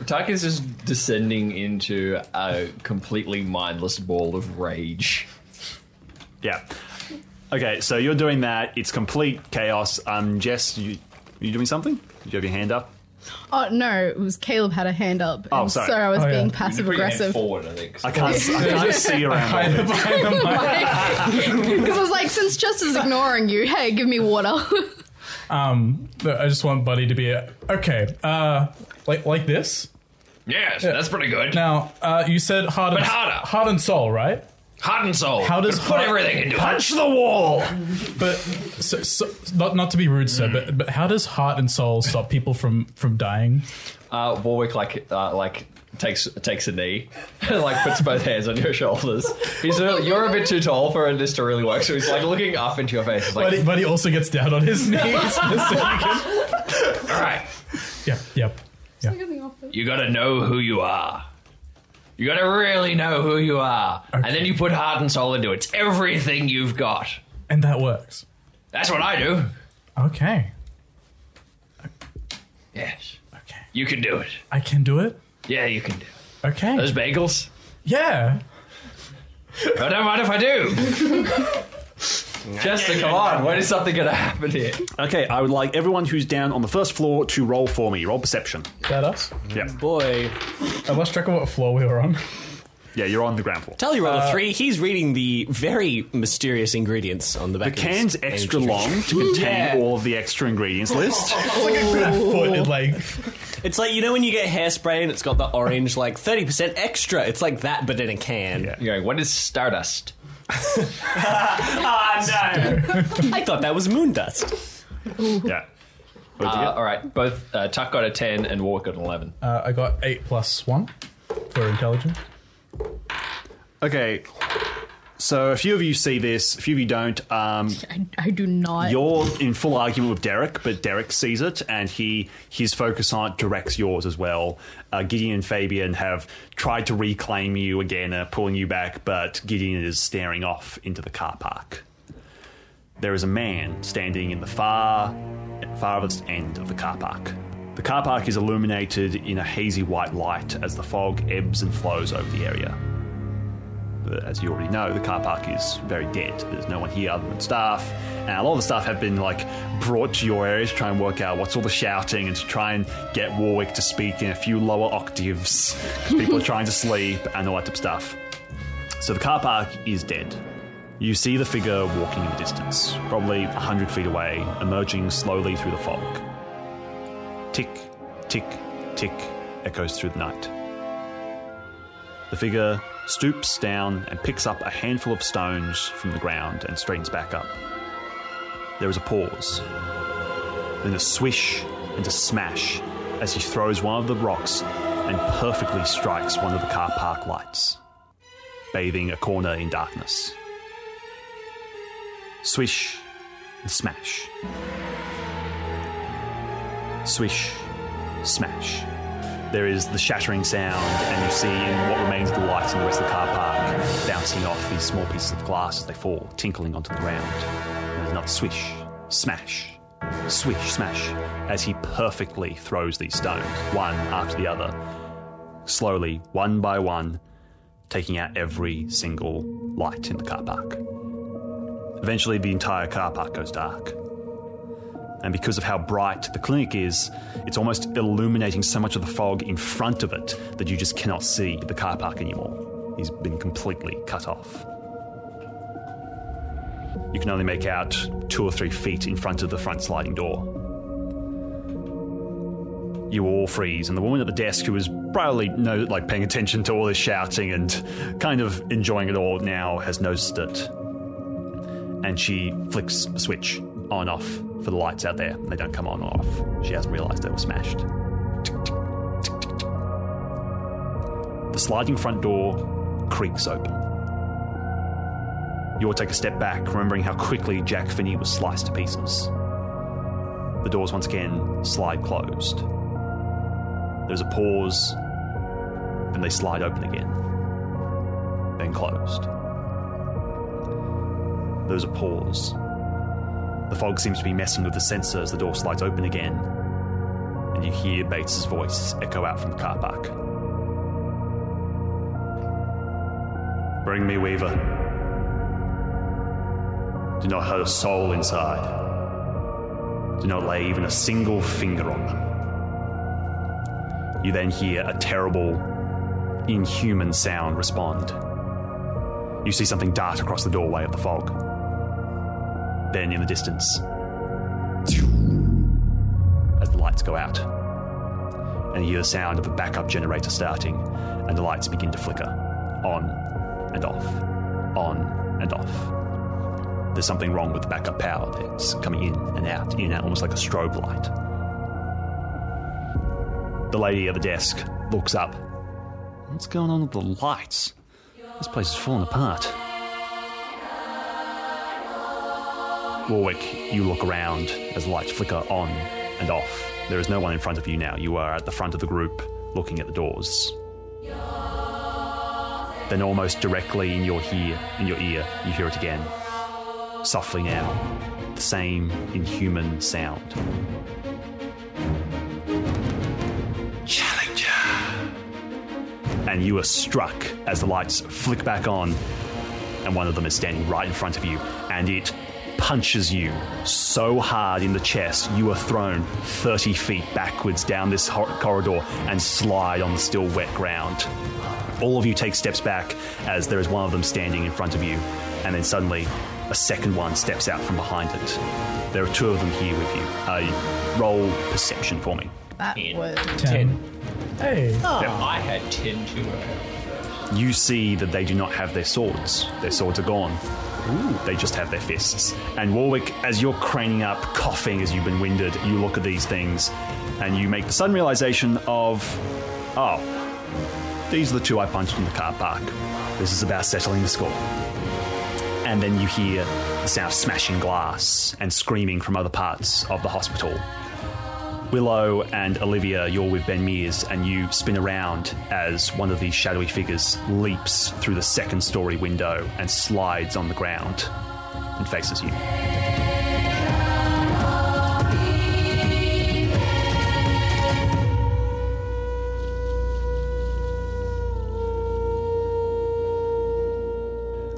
Tuck is just descending into a completely mindless ball of rage. Yeah. Okay, so you're doing that. It's complete chaos. Um, Jess, you you doing something? Did you have your hand up? Oh no, it was Caleb had a hand up. Oh, and sorry. So I was Oh, yeah. being You passive Put aggressive. forward, I think. I can't. I can't see around. all this. Behind the mic. Because I was like, since Jess is ignoring you, hey, give me water. Um, I just want Buddy to be a, okay. Uh, like like this. Yes, that's pretty good. Now, uh, you said heart But and harder. heart and soul, right? Heart and soul. How does put everything into it? Punch the wall. But so, so, not not to be rude, sir, but but how does heart and soul stop people from from dying? Uh, Warwick like uh, like takes takes a knee, and like puts both hands on your shoulders. He's a, you're a bit too tall for this to really work, so he's like looking up into your face. But like, Buddy, Buddy also gets down on his knees. so you can, All right. yep, yep, yeah. You gotta know who you are. You gotta really know who you are. And then you put heart and soul into it. It's everything you've got. And that works. That's what I do. Okay, Yes. okay, You can do it. I can do it. Yeah, you can do it. Okay, Those bagels? yeah. I don't mind if I do. Chester, come on, when is something going to happen here? Okay, I would like everyone who's down on the first floor to roll for me. Roll perception. Is that us? Yeah, mm, Boy, I lost track of what floor we were on. yeah, you're on the ground floor. Tully roll a uh, three. He's reading the very mysterious ingredients on the back. The of his can's energy extra drink. long to contain all of the extra ingredients list. Foot in like It's like you know when you get hairspray and it's got the orange like thirty percent extra. It's like that, but in a can. Yeah. You're going, what is Stardust? Ah no! I thought that was moon dust. Yeah. Uh, all right, both uh, Tuck got a 10 and Warwick got an 11. uh, I got eight plus one for intelligence. Okay. So a few of you see this, a few of you don't. Um, I, I do not. you're in full argument with Derek, but Derek sees it, and he his focus on it directs yours as well. Uh, Gideon and Fabian have tried to reclaim you again, uh, pulling you back, but Gideon is staring off into the car park. there is a man standing in the far, farthest end of the car park. The car park is illuminated in a hazy white light as the fog ebbs and flows over the area. As you already know, the car park is very dead. There's no one here other than staff, and a lot of the staff have been like brought to your area to try and work out what's all the shouting and to try and get Warwick to speak in a few lower octaves because people are trying to sleep and all that type of stuff. So the car park is dead. You see the figure walking in the distance, probably a hundred feet away, emerging slowly through the fog. Tick, tick, tick echoes through the night. The figure stoops down and picks up a handful of stones from the ground and straightens back up. There is a pause, then a swish and a smash as he throws one of the rocks and perfectly strikes one of the car park lights, bathing a corner in darkness. Swish and smash. Swish, smash. There is the shattering sound, and you see in what remains of the lights in the rest of the car park bouncing off these small pieces of glass as they fall, tinkling onto the ground. And there's another swish, smash, swish, smash, as he perfectly throws these stones, one after the other, slowly, one by one, taking out every single light in the car park. Eventually, the entire car park goes dark. And because of how bright the clinic is, it's almost illuminating so much of the fog in front of it that you just cannot see the car park anymore. He's been completely cut off. You can only make out two or three feet in front of the front sliding door. You all freeze, and the woman at the desk, who was probably no like paying attention to all this shouting and kind of enjoying it all now, has noticed it and she flicks a switch on off for the lights out there. They don't come on or off. She hasn't realised they were smashed. The sliding front door creaks open. You all take a step back, remembering how quickly Jack Finney was sliced to pieces. The doors once again slide closed. There's a pause, then they slide open again, then closed. There's a pause. The fog seems to be messing with the sensor as the door slides open again, and you hear Bates's voice echo out from the car park. Bring me Weaver. Do not hurt a soul inside. Do not lay even a single finger on them. You then hear a terrible, inhuman sound respond. You see something dart across the doorway of the fog. Then in the distance, as the lights go out, and you hear the sound of a backup generator starting, and the lights begin to flicker on and off, on and off. There's something wrong with the backup power that's coming in and out, in and out, almost like a strobe light. The lady at the desk looks up. What's going on with the lights? This place is falling apart. Warwick, you look around as lights flicker on and off. There is no one in front of you now. You are at the front of the group, looking at the doors. Then, almost directly in your ear, in your ear, you hear it again, softly now, the same inhuman sound. Challenger. And you are struck as the lights flick back on, and one of them is standing right in front of you, and it punches you so hard in the chest you are thrown 30 feet backwards down this hor- corridor and slide on the still wet ground. All of you take steps back as there is one of them standing in front of you, and then suddenly a second one steps out from behind it. There are two of them here with you. Uh, roll perception for me. That was Ten. Hey. I had 10 too. You see that they do not have their swords. Their swords are gone. They just have their fists. And Warwick, as you're craning up, coughing as you've been winded, you look at these things and you make the sudden realization of, oh, these are the two I punched in the car park. This is about settling the score. And then you hear the sound of smashing glass and screaming from other parts of the hospital. Willow and Olivia, you're with Ben Mears, and you spin around as one of these shadowy figures leaps through the second story window and slides on the ground. and faces you.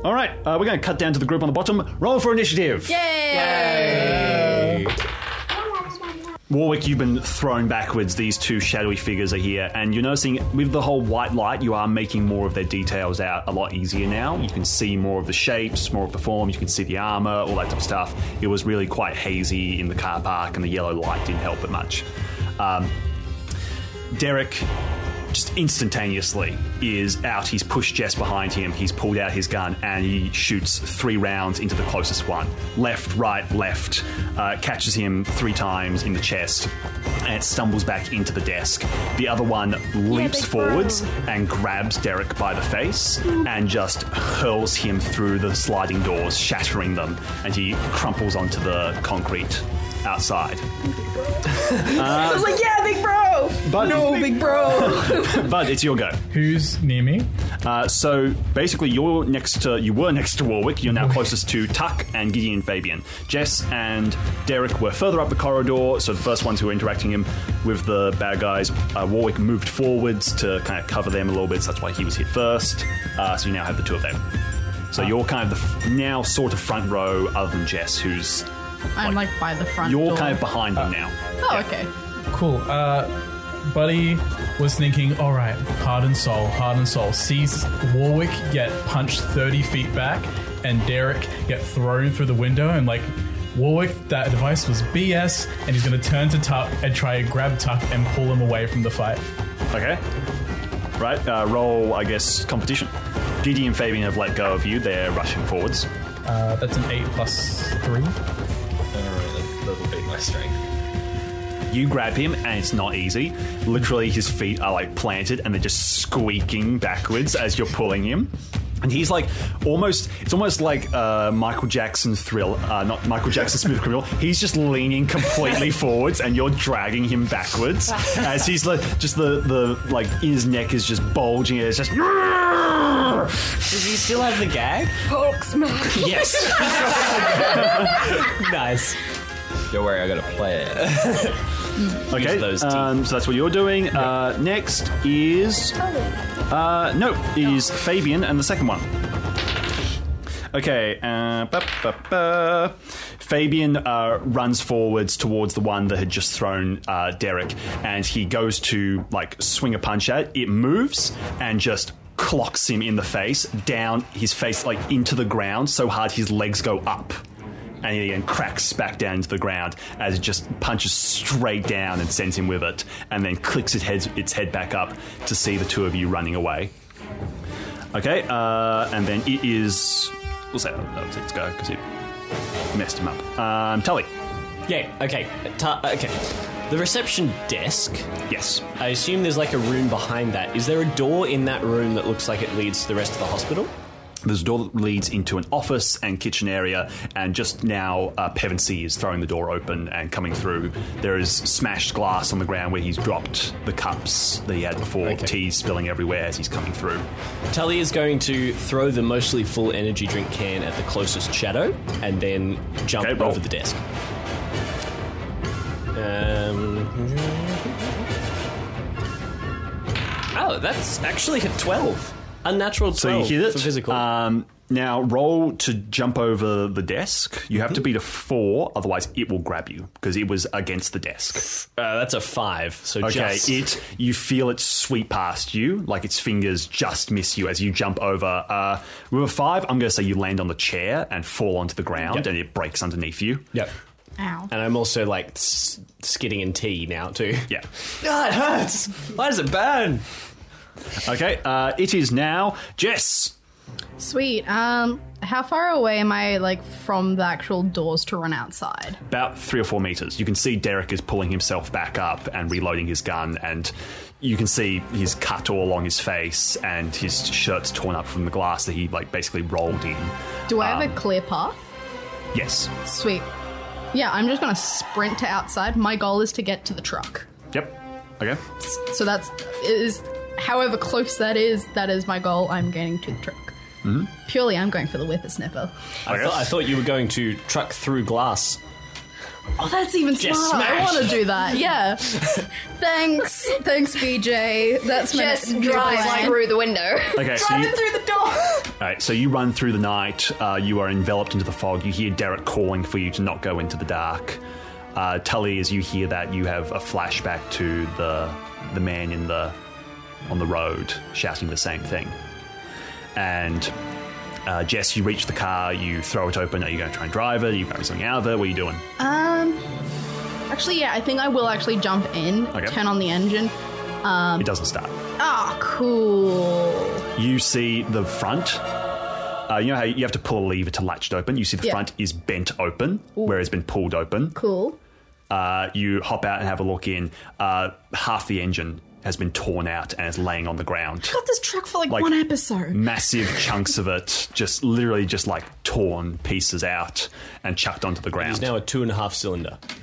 All right, uh, we're going to cut down to the group on the bottom. Roll for initiative. Yay! Warwick, you've been thrown backwards. These two shadowy figures are here, and you're noticing with the whole white light, you are making more of their details out a lot easier now. You can see more of the shapes, more of the forms, you can see the armor, all that type of stuff. It was really quite hazy in the car park, and the yellow light didn't help it much. Um, Derek just instantaneously is out. He's pushed Jess behind him. He's pulled out his gun and he shoots three rounds into the closest one. Left, right, left. Uh, catches him three times in the chest and stumbles back into the desk. The other one leaps bro. forwards and grabs Derek by the face and just hurls him through the sliding doors, shattering them. And he crumples onto the concrete outside. I was like, yeah, big bro. But No, big bro. but it's your go. Who's near me? Uh, so basically, you're next to you were next to Warwick. You're now closest to Tuck and Gideon Fabian. Jess and Derek were further up the corridor. So the first ones who were interacting him with the bad guys, uh, Warwick moved forwards to kind of cover them a little bit. So that's why he was hit first. Uh, so you now have the two of them. So you're kind of the f- now sort of front row, other than Jess, who's I'm like by the front you're door. kind of behind them now. Oh, okay. Cool. Uh, Buddy was thinking, all right, heart and soul, heart and soul. Sees Warwick get punched 30 feet back and Derek get thrown through the window and like, Warwick, that advice was BS, and he's going to turn to Tuck and try and grab Tuck and pull him away from the fight. Okay. Right, uh, roll, I guess, competition. Gideon and Fabian have let go of you. They're rushing forwards. Uh, that's an 8 plus 3. That'll be my strength. You grab him, and it's not easy. Literally, his feet are like planted, and they're just squeaking backwards as you're pulling him. And he's like almost, it's almost like uh, Michael Jackson thrill, uh, not Michael Jackson smooth criminal. He's just leaning completely forwards, and you're dragging him backwards as he's like, just the, the, like, his neck is just bulging. It's just, Does he still have the gag? Hulk smash. Yes. nice. Don't worry, I got to play it. Okay, those teeth. um, so that's what you're doing. Uh, next is uh, no, it is Fabian and the second one. Okay, uh, ba, ba, ba. Fabian uh, runs forwards towards the one that had just thrown uh, Derek, and he goes to like swing a punch at it. It moves and just clocks him in the face, down his face like into the ground so hard his legs go up and he again cracks back down to the ground as it just punches straight down and sends him with it, and then clicks its head, its head back up to see the two of you running away. Okay, uh, and then it is. We'll say that was its go because it messed him up. Um, Tully. Yeah. Okay. Ta- okay. The reception desk. Yes. I assume there's like a room behind that. Is there a door in that room that looks like it leads to the rest of the hospital? There's a door that leads into an office and kitchen area, and just now uh, Pevensey is throwing the door open and coming through. There is smashed glass on the ground where he's dropped the cups that he had before, Okay. tea spilling everywhere as he's coming through. Tully is going to throw the mostly full energy drink can at the closest shadow and then jump Okay, over the desk. Um, oh, that's actually a 12. Unnatural 12 So you hit it. for physical. Um, now roll to jump over the desk. You have to beat a four, otherwise it will grab you because it was against the desk. Uh, that's a 5. So Okay, just... it you feel it sweep past you, like its fingers just miss you as you jump over. Uh, with a five, I'm going to say you land on the chair and fall onto the ground, Yep. and it breaks underneath you. Yep. Ow. And I'm also like s- skidding in tea now too. Yeah. Ah, it hurts. Why does it burn? Okay. Uh, it is now Jess. Sweet. Um, how far away am I like from the actual doors to run outside? about three or four meters. You can see Derek is pulling himself back up and reloading his gun, and you can see he's cut all along his face, and his shirt's torn up from the glass that he like basically rolled in. Do I have a clear path? Yes. Sweet. Yeah, I'm just gonna sprint to outside. My goal is to get to the truck. Yep. Okay. So that's is however close that is. That is my goal. I'm getting to the truck. Purely, I'm going for the whippersnipper. I, thought, I thought you were going to truck through glass. Oh, that's even Just smarter. I want to do that. Yeah. Thanks. Thanks, BJ. That's my Just new drive plan. through the window. Okay, so Drive you, it through the door. all right, so you run through the night. Uh, you are enveloped into the fog. You hear Derek calling for you to not go into the dark. Uh, Tully, as you hear that, you have a flashback to the the man in the on the road shouting the same thing. And uh, Jess, you reach the car. You throw it open. Are you going to try and drive it? Are you grabbing something out of it? What are you doing? Um. Actually, yeah, I think I will actually jump in, Okay. turn on the engine. it doesn't start. Ah, cool. You see the front. Uh, you know how you have to pull a lever to latch it open. You see the Yeah. front is bent open, where it's been pulled open. Cool. Uh, you hop out and have a look in. Uh, half the engine has been torn out and is laying on the ground. Got this truck for like, Like- one episode. Massive chunks of it, just literally just like torn pieces out and chucked onto the ground. It's now a two and a half cylinder.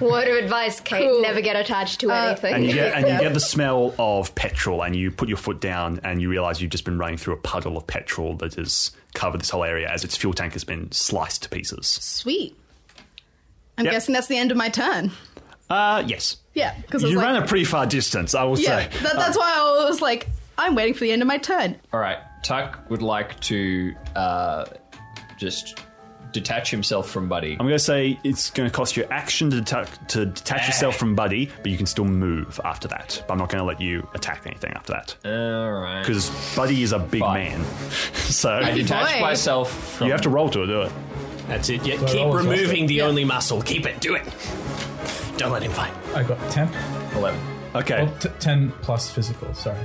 Word of advice, Kate: Cool. never get attached to uh, anything. and you get and you get the smell of petrol, and you put your foot down, and you realize you've just been running through a puddle of petrol that has covered this whole area as its fuel tank has been sliced to pieces. Sweet. I'm Yep. guessing that's the end of my turn. Uh, yes. Yeah, because You like, ran a pretty far distance, I will yeah, say. that, that's why I was like, I'm waiting for the end of my turn. All right, Tuck would like to uh, just detach himself from Buddy. I'm going to say it's going to cost you action to, deta- to detach yourself from Buddy, but you can still move after that. But I'm not going to let you attack anything after that. All right. Because Buddy is a big Fine. man. so I you detach myself from. You have to roll to do it. That's it. Yeah, So keep roll as removing the only muscle. Keep it. Do it. Don't let him fight. I got 10. 11. Okay, Well, t- 10 plus physical, sorry.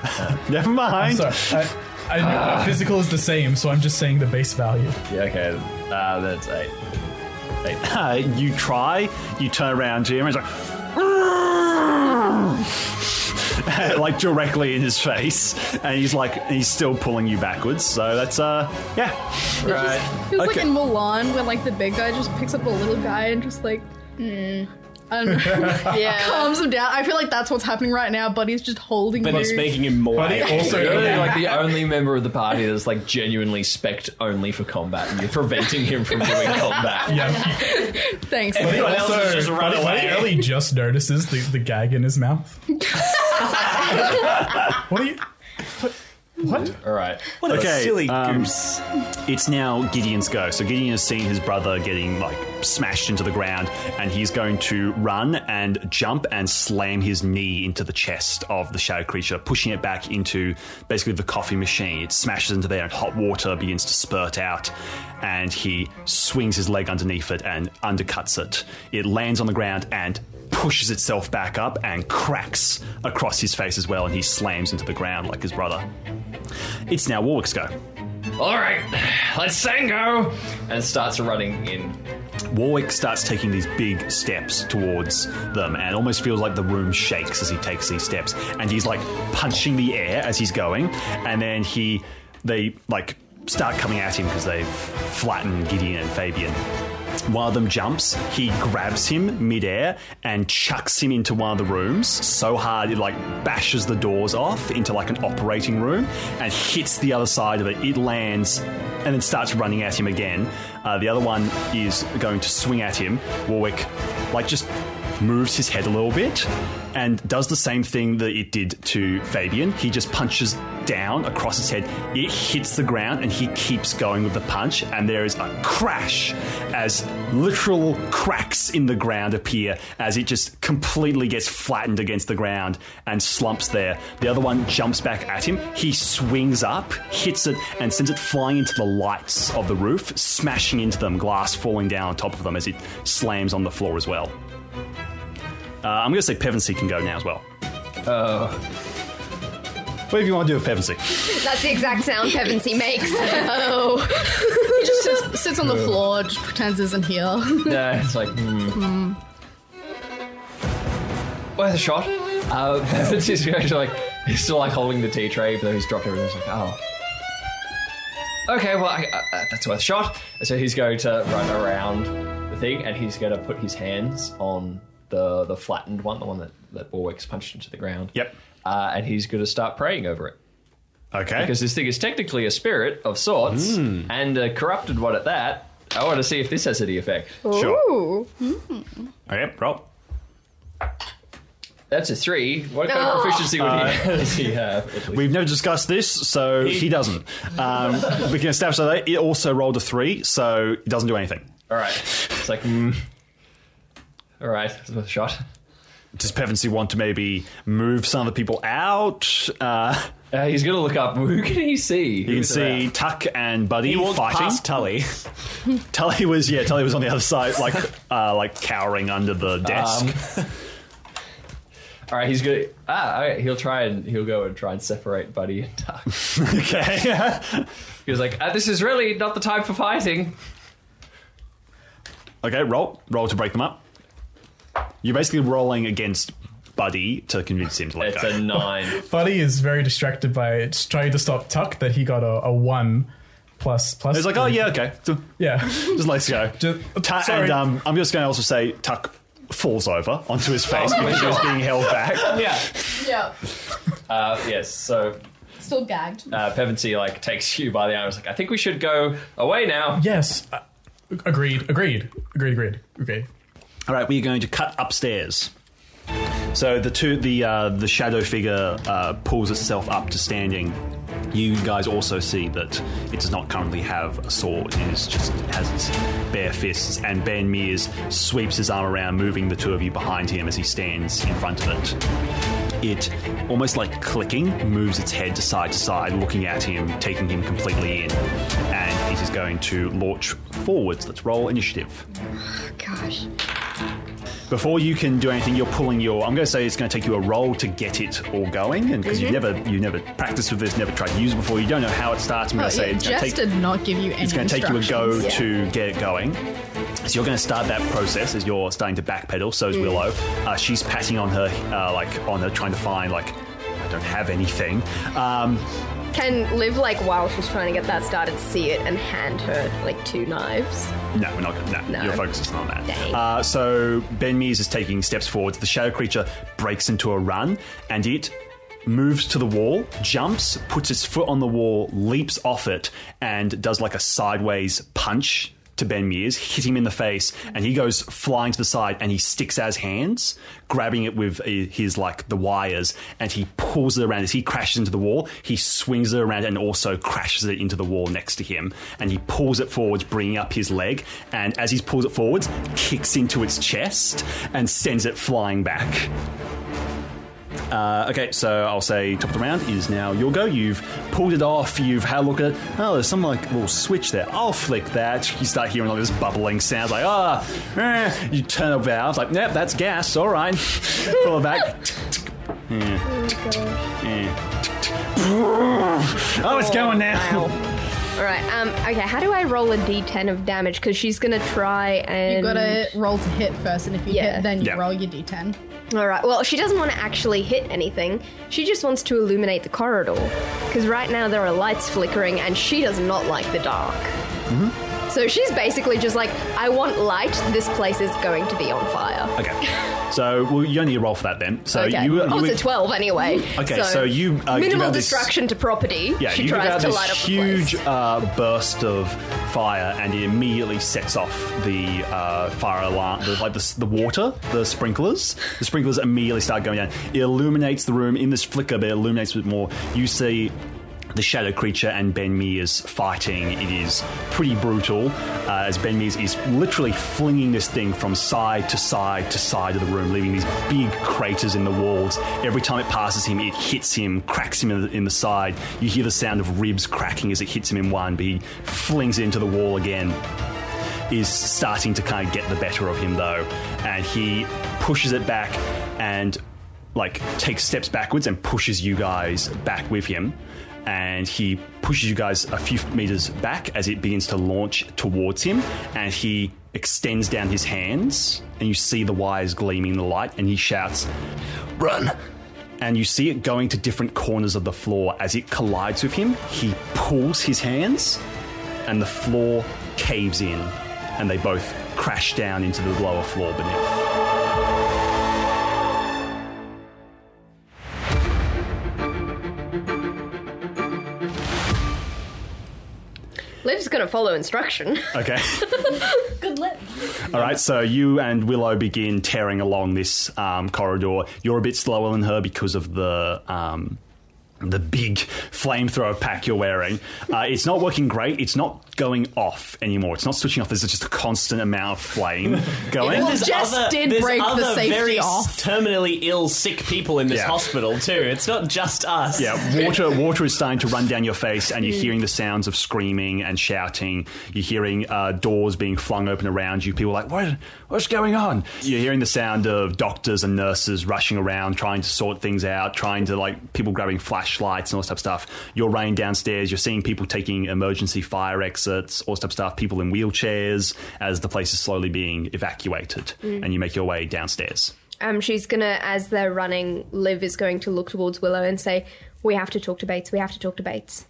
never mind. Sorry. I, I knew physical is the same, so I'm just saying the base value. Yeah, okay. Uh, that's eight. Uh, you try, you turn around to him, and it's like, like directly in his face, and he's like, he's still pulling you backwards. So that's uh, yeah, Right. It was Okay. like in Milan when like the big guy just picks up a little guy and just like, mm, I yeah. calms him down. I feel like that's what's happening right now. Buddy's just holding But you. it's making him more. But angry. it also You're like the only member of the party that's like genuinely spec only for combat, and you're preventing him from doing combat. Yeah. Thanks. But he Everyone else also, has just run but he- away. he only just notices the, the gag in his mouth. what are you? What? What? All right. what a Okay, silly um, goose. it's now Gideon's go. So Gideon has seen his brother getting like smashed into the ground, and he's going to run and jump and slam his knee into the chest of the shadow creature, pushing it back into basically the coffee machine. It smashes into there, and hot water begins to spurt out. And he swings his leg underneath it and undercuts it. It lands on the ground and pushes itself back up and cracks across his face as well, and he slams into the ground like his brother. It's now Warwick's go. All right, let's Sango! And starts running in. Warwick starts taking these big steps towards them and almost feels like the room shakes as he takes these steps. And he's like punching the air as he's going. And then he, they like start coming at him because they've flattened Gideon and Fabian. One of them jumps, he grabs him midair and chucks him into one of the rooms so hard it like bashes the doors off into like an operating room and hits the other side of it. It lands and then starts running at him again. Uh, the other one is going to swing at him. Warwick, like, just moves his head a little bit and does the same thing that it did to Fabian. He just punches down across his head. It hits the ground and he keeps going with the punch. And there is a crash as literal cracks in the ground appear as it just completely gets flattened against the ground and slumps there. The other one jumps back at him. He swings up, hits it, and sends it flying into the lights of the roof, smashing into them, glass falling down on top of them as it slams on the floor as well. Uh, I'm going to say Pevensey can go now as well. Oh. What if you want to do with Pevensey? That's the exact sound Pevensey makes. oh. he just sits, sits on the floor, just pretends isn't here. Yeah, it's like, hmm. Worth a shot. Uh, Pevens is going to like, he's still like holding the tea tray, but then he's dropped everything. He's like, oh. Okay, well, I, uh, that's worth a shot. So he's going to run around the thing, and he's going to put his hands on the the flattened one, the one that, that Warwick's punched into the ground. Yep. Uh, and he's going to start praying over it. Okay. because this thing is technically a spirit of sorts and a corrupted one at that. I want to see if this has any effect. Sure. Ooh. Okay, roll. That's a three. What kind of proficiency would he, does he have? We've never discussed this, so he, doesn't. Um, we can establish that it also rolled a three, so it doesn't do anything. All right. It's like, mm. All right, that's another shot. Does Pevensey want to maybe move some of the people out? Uh, Uh, he's gonna look up. Who can he see? you can see Tuck and Buddy He walked fighting. past Tully. Tully was yeah, Tully was on the other side, like uh, like cowering under the desk. All right, he's gonna. Ah, all right, he'll try and he'll go and try and separate Buddy and Tuck. okay. He was like, ah, "This is really not the time for fighting." okay, roll. Roll to break them up. You're basically rolling against Buddy to convince him to let go. It's go. a nine. Buddy is very distracted by trying to stop Tuck that he got a, a one plus plus. He's like, oh yeah, okay. Yeah. Just let's go. Just- Ta- sorry. and um, I'm just going to also say Tuck falls over onto his face because he was being held back. yeah. Yeah. Uh, yes. So Still gagged. uh, Pevensey like takes you by the arm. He's like, "I think we should go away now." Yes. Uh, agreed. Agreed. Agreed. Agreed. Agreed. All right, we're going to cut upstairs. So the two, the uh, the shadow figure uh, pulls itself up to standing. You guys also see that it does not currently have a sword. It is just has its bare fists. And Ben Mears sweeps his arm around, moving the two of you behind him as he stands in front of it. It, almost like clicking, moves its head to side to side, looking at him, taking him completely in. And it is going to launch forwards. Let's roll initiative. Gosh. Before you can do anything, you're pulling your. I'm going to say it's going to take you a roll to get it all going, and because you've never you never practiced with this, never tried to use it before, you don't know how it starts. I'm Oh, going to say yeah, it's going to take. did not give you any It's going to take you a go instructions. to get it going. So you're going to start that process as you're starting to backpedal. So is Willow. Uh, she's patting on her, uh, like on her, trying to find like I don't have anything. Um, Can Liv, like, while she's trying to get that started, see it and hand her, like, two knives? No, we're not going to. No, No. your focus is not on that. Dang. Uh, so Ben Mears is taking steps forward. The shadow creature breaks into a run, and it moves to the wall, jumps, puts its foot on the wall, leaps off it, and does like a sideways punch to Ben Mears, hit him in the face, and he goes flying to the side, and he sticks out his hands, grabbing it with uh, his like the wires, and he pulls it around. As he crashes into the wall, he swings it around and also crashes it into the wall next to him, and he pulls it forwards, bringing up his leg, and as he pulls it forwards, kicks into its chest and sends it flying back. Uh, okay, so I'll say top of the round is now your go. You've pulled it off. You've had a look at it. Oh, there's some like little switch there. I'll flick that. You start hearing like this bubbling sound, like ah. eh. You turn a valve, like yep, that's gas. All right, pull it back. Yeah. Yeah. Oh, it's going now. All right. Um. Okay. How do I roll a d10 of damage? Because she's gonna try and. You gotta roll to hit first, and if you Yeah. hit, then you Yeah. roll your d10. All right. Well, she doesn't want to actually hit anything. She just wants to illuminate the corridor. Because right now there are lights flickering, and she does not like the dark. So she's basically just like, I want light. This place is going to be on fire. Okay, so well, you only need a roll for that then. So okay. you, oh, it's a 12 anyway. Okay, so you, uh, minimal destruction this- to property. Yeah, she you give tries out to this light up the huge uh, burst of fire, and it immediately sets off the uh, fire alarm, the, like the, the water, the sprinklers. The sprinklers immediately start going down. It illuminates the room in this flicker, but it illuminates a bit more. You see. The shadow creature and Ben Mears fighting. It is pretty brutal uh, as Ben Mears is literally flinging this thing from side to side to side of the room, leaving these big craters in the walls. Every time it passes him, it hits him, cracks him in the, in the side. You hear the sound of ribs cracking as it hits him in one, but he flings it into the wall again. Is starting to kind of get the better of him though, and he pushes it back and like takes steps backwards and pushes you guys back with him. And he pushes you guys a few meters back as it begins to launch towards him. And he extends down his hands, and you see the wires gleaming in the light. And he shouts, Run! And you see it going to different corners of the floor. As it collides with him, he pulls his hands, and the floor caves in. And they both crash down into the lower floor beneath. Just gonna follow instruction. Okay. Good luck. All right, so you and Willow begin tearing along this um, corridor. You're a bit slower than her because of the. Um, the big flamethrower pack you're wearing. Uh, it's not working great. It's not going off anymore. It's not switching off. There's just a constant amount of flame going. Well, There's Jess other- did there's break the other safety very off. terminally ill, sick people in this Yeah. hospital too. It's not just us. Yeah, water water is starting to run down your face, and you're hearing the sounds of screaming and shouting. You're hearing uh, doors being flung open around you. People are like, what? What's going on? You're hearing the sound of doctors and nurses rushing around, trying to sort things out, trying to like people grabbing flashlights and all this type of stuff. You're running downstairs. You're seeing people taking emergency fire exits, all this type of stuff. People in wheelchairs as the place is slowly being evacuated, and you make your way downstairs. Um, she's gonna, as they're running, Liv is going to look towards Willow and say, "We have to talk to Bates. We have to talk to Bates."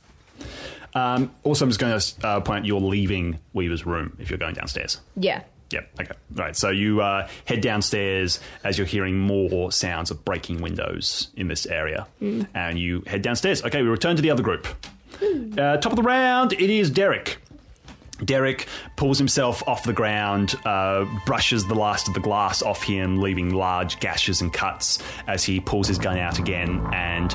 Um, also, I'm just going to uh, point out you're leaving Weaver's room if you're going downstairs. Yeah. Yep. Okay. Right. So you uh, head downstairs as you're hearing more sounds of breaking windows in this area, and you head downstairs. Okay. We return to the other group. Uh, top of the round, it is Derek. Derek pulls himself off the ground, uh, brushes the last of the glass off him, leaving large gashes and cuts as he pulls his gun out again and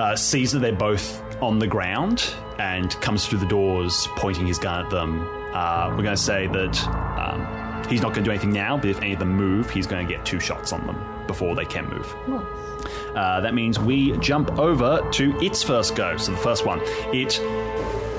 uh, sees that they're both on the ground and comes through the doors, pointing his gun at them. Uh, we're going to say that um, he's not going to do anything now, but if any of them move, he's going to get two shots on them before they can move. Uh, that means we jump over to its first go. So the first one, it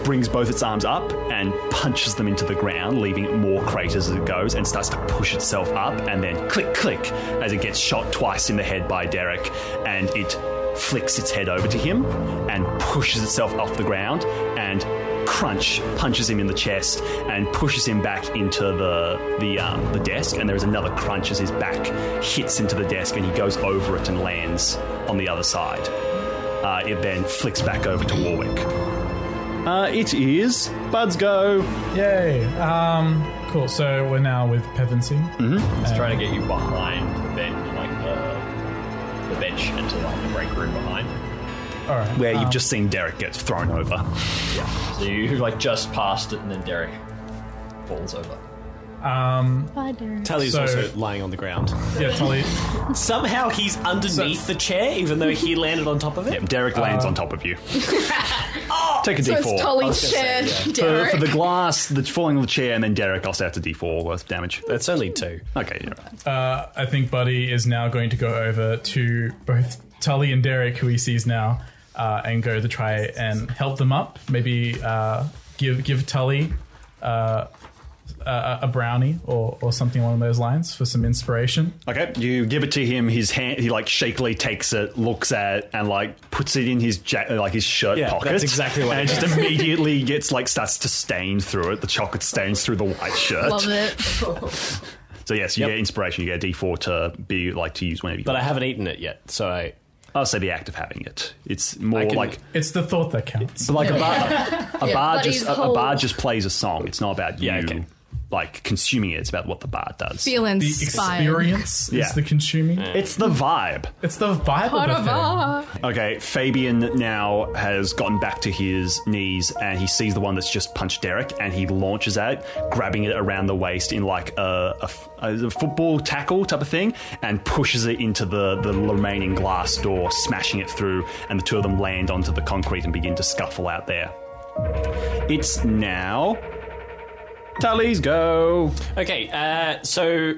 brings both its arms up and punches them into the ground, leaving more craters as it goes, and starts to push itself up, and then click, click, as it gets shot twice in the head by Derek, and it flicks its head over to him and pushes itself off the ground, and crunch punches him in the chest and pushes him back into the the um, the desk, and there is another crunch as his back hits into the desk, and he goes over it and lands on the other side. Uh, it then flicks back over to Warwick. Uh, it is Bud's go. Yay. Um, cool. So we're now with Pevensey. It's trying to get you behind the bench, like the, the bench into like the break room behind. All right. Where um, you've just seen Derek get thrown over. Yeah. So you like just passed it, and then Derek falls over. Um, Bye, Derek. Tully's So- also lying on the ground. yeah, Tully. Somehow he's underneath the chair, even though he landed on top of it. Yeah, Derek lands on top of you. Take a So d4. it's Tully's chair, for, Derek. for the glass that's falling on the chair, and then Derek also has to d4 worth damage. That's only two. Okay, you're. Uh, I think Buddy is now going to go over to both Tully and Derek, who he sees now, uh, and go to try and help them up. Maybe uh, give give Tully uh, a, a brownie or, or something along those lines for some inspiration. Okay, you give it to him. His hand, he like shakily takes it, looks at, it, and like puts it in his ja- like his shirt Yeah, pocket. that's exactly what And it it just immediately gets like starts to stain through it. The chocolate stains through the white shirt. Love it. So yes, you Yep. get inspiration. You get a D4 to be like to use whenever you. But I haven't eaten it yet, so I. I'll say the act of having it. It's more can- like It's the thought that counts. like a bar. A Yeah, bar but just he's a, a whole- bar just plays a song. It's not about you okay. Like consuming it. It's about what the bar does. Feel The experience Yeah. is the consuming. It's the vibe. It's the vibe Part of of the thing. Okay, Fabian now has gotten back to his knees and he sees the one that's just punched Derek and he launches at it, grabbing it around the waist in like a football tackle type of thing and pushes it into the, the remaining glass door, smashing it through, and the two of them land onto the concrete and begin to scuffle out there. It's now. Tully's go. Okay, uh, so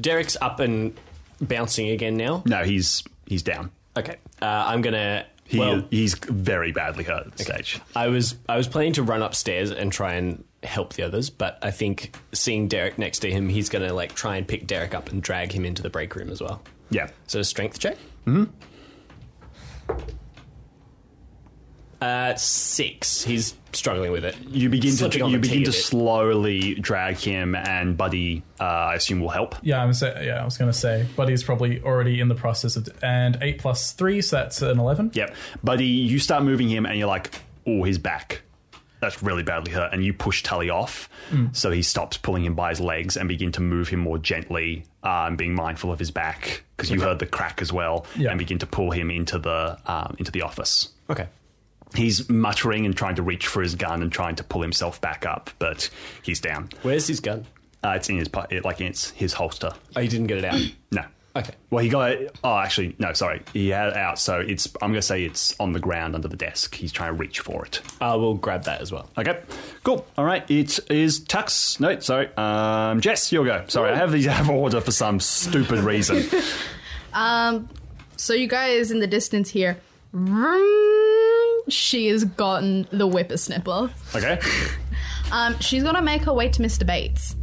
Derek's up and bouncing again now. No, he's he's down. Okay, uh, I'm gonna. He, well, he's very badly hurt at this stage. I was I was planning to run upstairs and try and help the others, but I think seeing Derek next to him, he's gonna like try and pick Derek up and drag him into the break room as well. Yeah. So a strength check. Mm-hmm. Uh, six. He's struggling with it. You begin Slipping to on you the begin tea to a bit. slowly drag him, and Buddy, uh, I assume, will help. Yeah, I'm say, yeah, I was going to say, Buddy's probably already in the process of, and eight plus three, so that's an eleven. Yep, Buddy, you start moving him, and you're like, "Oh, his back." That's really badly hurt, and you push Tully off, so he stops pulling him by his legs and begin to move him more gently, uh, and being mindful of his back because you heard the crack as well, Yeah. and begin to pull him into the um, into the office. Okay. He's muttering and trying to reach for his gun and trying to pull himself back up, but he's down. Where's his gun? Uh, it's in his it, like it's his holster. Oh, he didn't get it out. No. Okay. Well, he got it. Oh, actually, no. Sorry, he had it out. So it's. I'm going to say it's on the ground under the desk. He's trying to reach for it. I will grab that as well. Okay, cool. All right, it is Tuck's. No, sorry, um, Jess, you'll go. Sorry, I have these out of order for some stupid reason. Um, so you guys in the distance here, she has gotten the whippersnipper. Okay, Um, she's gonna make her way to Mr. Bates.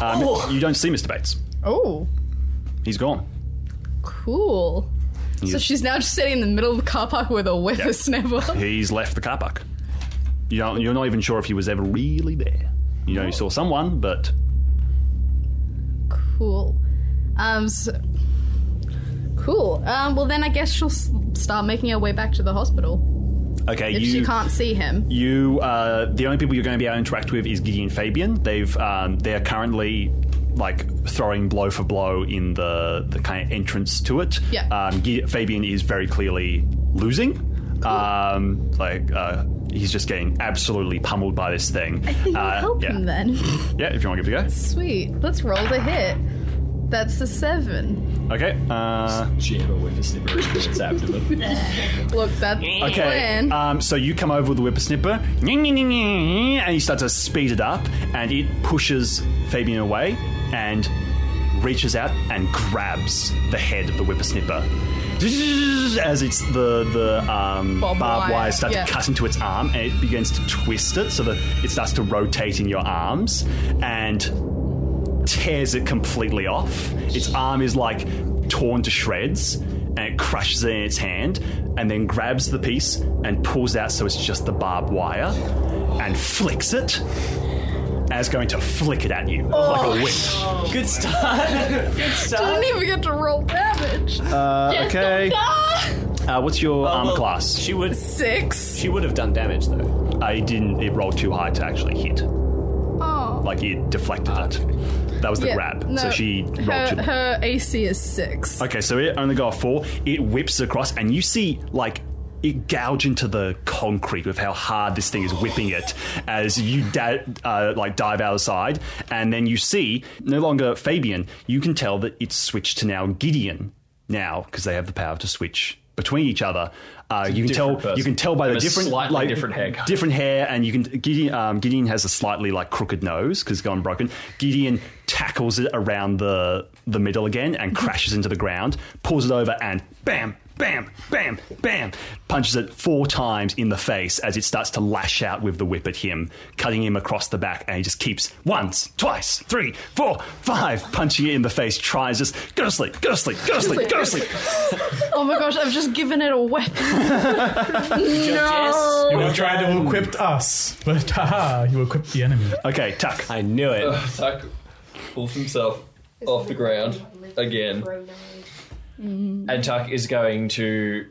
um, you don't see Mr. Bates. Oh, He's gone. cool. So He's- she's now just sitting in the middle of the car park with a whippersnipper. He's left the car park. You don't, you're not even sure if he was ever really there. You know, you saw someone, but cool. Um, so, cool. Um, well then I guess she'll s- start making her way back to the hospital okay, if you she can't see him. You, uh, the only people you're going to be able to interact with is Gideon Fabian. They've, um, they're currently like throwing blow for blow in the the kind of entrance to it. Yeah. Um, Fabian is very clearly losing. Um, like uh, he's just getting absolutely pummeled by this thing. I think uh, help yeah. him then. Yeah, if you want to give it a go. Sweet. Let's roll the hit. That's a seven. Okay. Uh, Jam a whippersnipper into its abdomen. Look, that's the Okay, plan. um, so you come over with the whippersnipper, and you start to speed it up, and it pushes Fabian away and reaches out and grabs the head of the whippersnipper. As it's the the um, Barbed barbed wire, wire start yeah. to cut into its arm, and it begins to twist it so that it starts to rotate in your arms, and tears it completely off. Its arm is like torn to shreds and it crushes it in its hand and then grabs the piece and pulls out so it's just the barbed wire and flicks it as going to flick it at you like a whip. Good start. Good start. Didn't even get to roll damage. Uh, okay. Uh, what's your armor Well, class? She would. Six. She would have done damage though. I didn't. It rolled too high to actually hit. Oh. Like it deflected it. That was the Yeah, grab. no, so she rolled her, her AC is six. Okay, so it only got a four. It whips across, and you see like it gouge into the concrete with how hard this thing is whipping it as you da- uh, like dive out of the side, and then you see no longer Fabian. You can tell that it's switched to now Gideon now because they have the power to switch between each other. Uh, you can tell. person. You can tell by the And different, slightly like different haircut. different hair, and you can Gideon. Um, Gideon has a slightly like crooked nose because it's gone broken. Gideon tackles it around the the middle again and crashes into the ground, pulls it over, and bam, bam, bam, bam, punches it four times in the face as it starts to lash out with the whip at him, cutting him across the back, and he just keeps once, twice, three, four, five, punching it in the face. Tries just go to sleep, go to sleep, go to sleep, go to sleep. Oh my gosh, I've just given it a weapon. Jess. You were trying to equip us, but haha, you equipped the enemy. Okay, Tuck. I knew it. Tuck pulls himself off the ground again, and Tuck is going to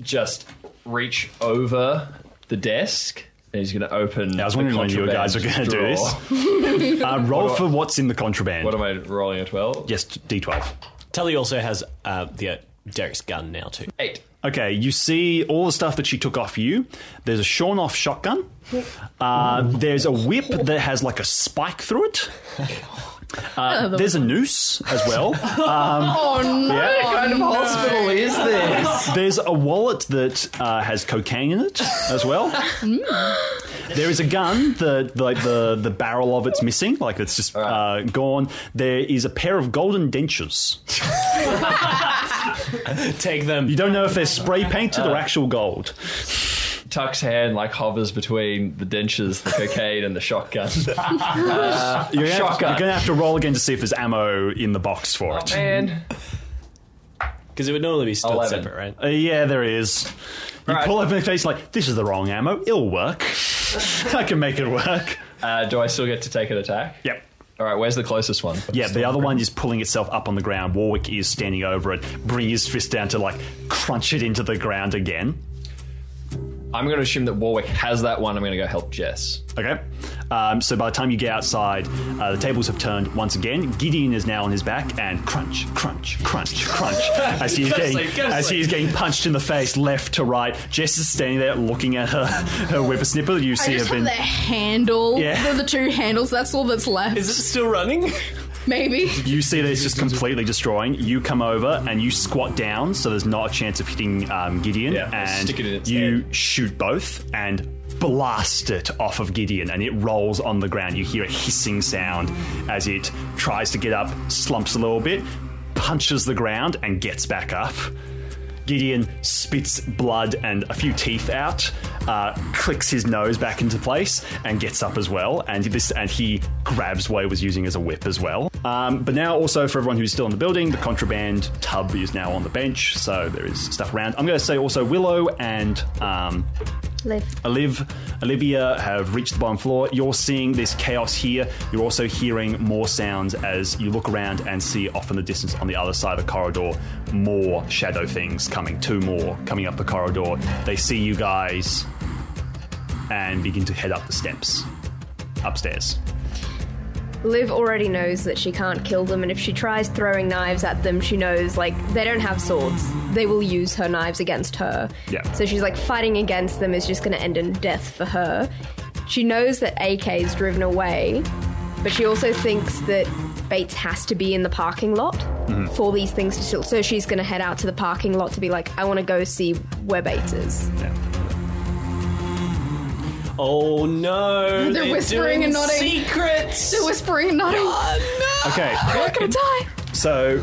just reach over the desk. And he's going to open. I was wondering when you guys were going to do this. Uh, roll for what's in the contraband. What am I rolling? A twelve. yes, D12. Tully also has uh, the uh, Derek's gun now too. Eight. Okay, you see all the stuff that she took off you. There's a shorn off shotgun. Uh, there's a whip that has like a spike through it. Uh, there's a noose as well. oh no! Yeah. What kind of hospital is this? There's a wallet that uh, has cocaine in it as well. There is a gun that like the the barrel of it's missing, like it's just uh, gone. There is a pair of golden dentures. Take them. You don't know if they're spray painted or actual gold. Tuck's hand like hovers between the dentures, the cocaine, and the shotgun. You're gonna, have, you're gonna have to roll again to see if there's ammo in the box for it. Man, Because it would normally be stood Eleven. separate, right? Uh, yeah, there is. You Right. pull in the face like this is the wrong ammo. It'll work. I can make it work. uh, do I still get to take an attack? Yep. All right, where's the closest one? Yeah, the other one is pulling itself up on the ground. Warwick is standing over it, bringing his fist down to like crunch it into the ground again. I'm going to assume that Warwick has that one. I'm going to go help Jess. Okay. Um, so by the time you get outside, uh, the tables have turned once again. Gideon is now on his back, and crunch, crunch, crunch, crunch as he is getting sleep, gotta as he is getting punched in the face, left to right. Jess is standing there looking at her her whippersnipper. You I see just have have been. the handle. Yeah. The, the two handles. That's all that's left. Is it still running? Maybe. You see that it's just completely destroying. You come over and you squat down, so there's not a chance of hitting um, Gideon. Yeah, and stick it in its you head. shoot both and blast it off of Gideon, and it rolls on the ground. You hear a hissing sound as it tries to get up, slumps a little bit, punches the ground, and gets back up. Gideon spits blood and a few teeth out, uh, clicks his nose back into place, and gets up as well. And this, and he grabs what he was using as a whip as well. Um, but now, also for everyone who's still in the building, the contraband tub is now on the bench, so there is stuff around. I'm going to say also Willow and um, Oliv, Olivia have reached the bottom floor. You're seeing this chaos here. You're also hearing more sounds as you look around and see off in the distance on the other side of the corridor more shadow things coming. Two more coming up the corridor. They see you guys and begin to head up the steps upstairs. Liv already knows that she can't kill them, and if she tries throwing knives at them, she knows, like, they don't have swords. They will use her knives against her. Yeah. So she's like, fighting against them is just going to end in death for her. She knows that AK is driven away, but she also thinks that Bates has to be in the parking lot mm-hmm. for these things to still. So she's going to head out to the parking lot to be like, I want to go see where Bates is. Oh no! They're whispering doing and nodding. Secrets. They're whispering and nodding. Okay. We're not gonna die. So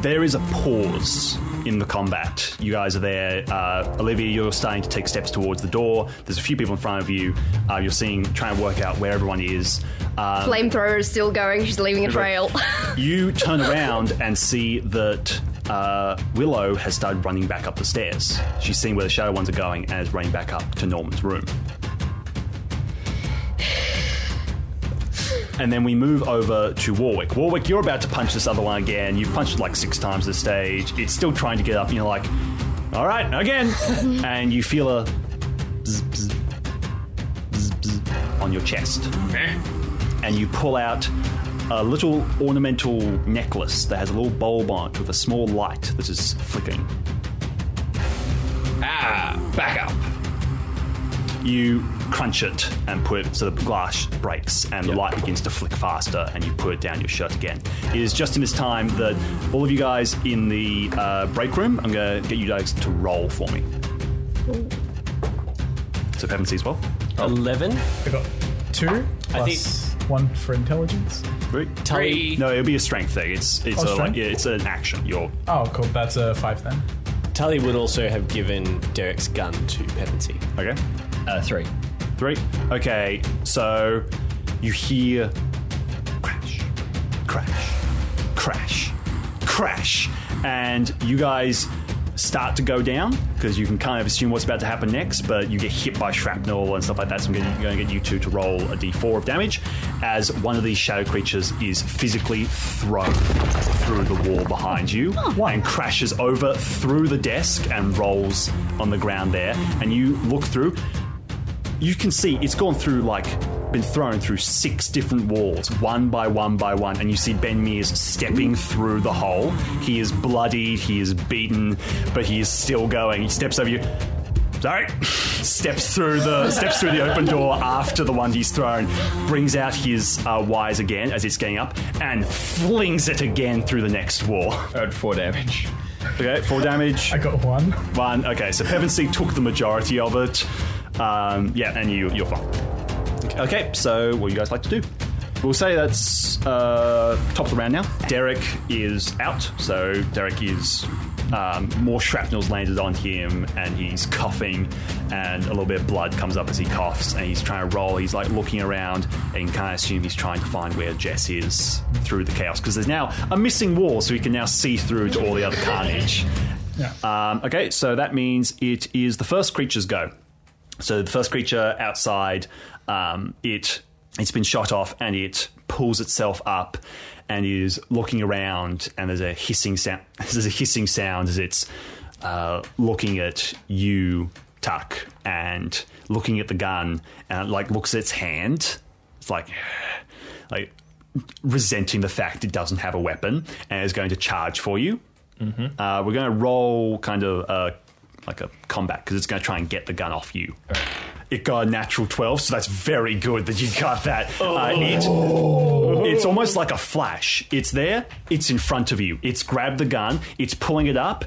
there is a pause in the combat. You guys are there. Uh, Olivia, you're starting to take steps towards the door. There's a few people in front of you. Uh, you're seeing, trying to work out where everyone is. Um, Flamethrower is still going. She's leaving a trail. you turn around and see that uh, Willow has started running back up the stairs. She's seen where the shadow ones are going and is running back up to Norman's room. And then we move over to Warwick. Warwick, you're about to punch this other one again. You've punched it like six times this stage. It's still trying to get up, and you're like, all right, again. and you feel a bzz, bzz, bzz, bzz on your chest. And you pull out a little ornamental necklace that has a little bulb on it with a small light that is flickering. Ah, back up. You crunch it and put it so the glass breaks and the light begins to flick faster and you put it down your shirt again. It is just in this time that all of you guys in the uh, break room, I'm going to get you guys to roll for me. So Pepin sees well. Eleven. I got two plus one for intelligence. Three. Tully. No, it'll be a strength thing. It's it's Oh, a, like, yeah, it's an action. You're Oh, cool. That's a five then. Tully would also have given Derek's gun to Pevensey. okay. Uh, three. Three. Okay, so you hear crash, crash, crash, crash, and you guys start to go down because you can kind of assume what's about to happen next, but you get hit by shrapnel and stuff like that. So I'm going to, get you two to roll a d4 of damage as one of these shadow creatures is physically thrown through the wall behind you and crashes over through the desk and rolls on the ground there. And you look through you can see it's gone through like been thrown through six different walls, one by one by one, and you see Ben Mears stepping through the hole. He is bloodied, he is beaten, but he is still going. He steps over you. Sorry. steps through the steps through the open door after the one he's thrown, brings out his uh, wires again as it's getting up, and flings it again through the next wall. At four damage. Okay, four damage. I got one. One. Okay, so Pevensey took the majority of it. Um, yeah, and you, you're fine. Okay, so what you guys like to do? We'll say that's uh, top of the round now. Derek is out, so Derek is um, more shrapnel's landed on him, and he's coughing, and a little bit of blood comes up as he coughs, and he's trying to roll. He's like looking around, and you kind of assume he's trying to find where Jess is through the chaos because there's now a missing wall, so he can now see through to all the other carnage. Um, okay, so that means it is the first creature's go. So the first creature outside, um, it it's been shot off and it pulls itself up and is looking around and there's a hissing sound. There's a hissing sound as it's uh, looking at you, Tuck and looking at the gun and it, like looks at its hand. It's like like resenting the fact it doesn't have a weapon and is going to charge for you. Uh, we're going to roll kind of uh, like a combat because it's going to try and get the gun off you. It got a natural 12, so that's very good that you got that. Uh, it, it's almost like a flash. It's there, it's in front of you. It's grabbed the gun, it's pulling it up,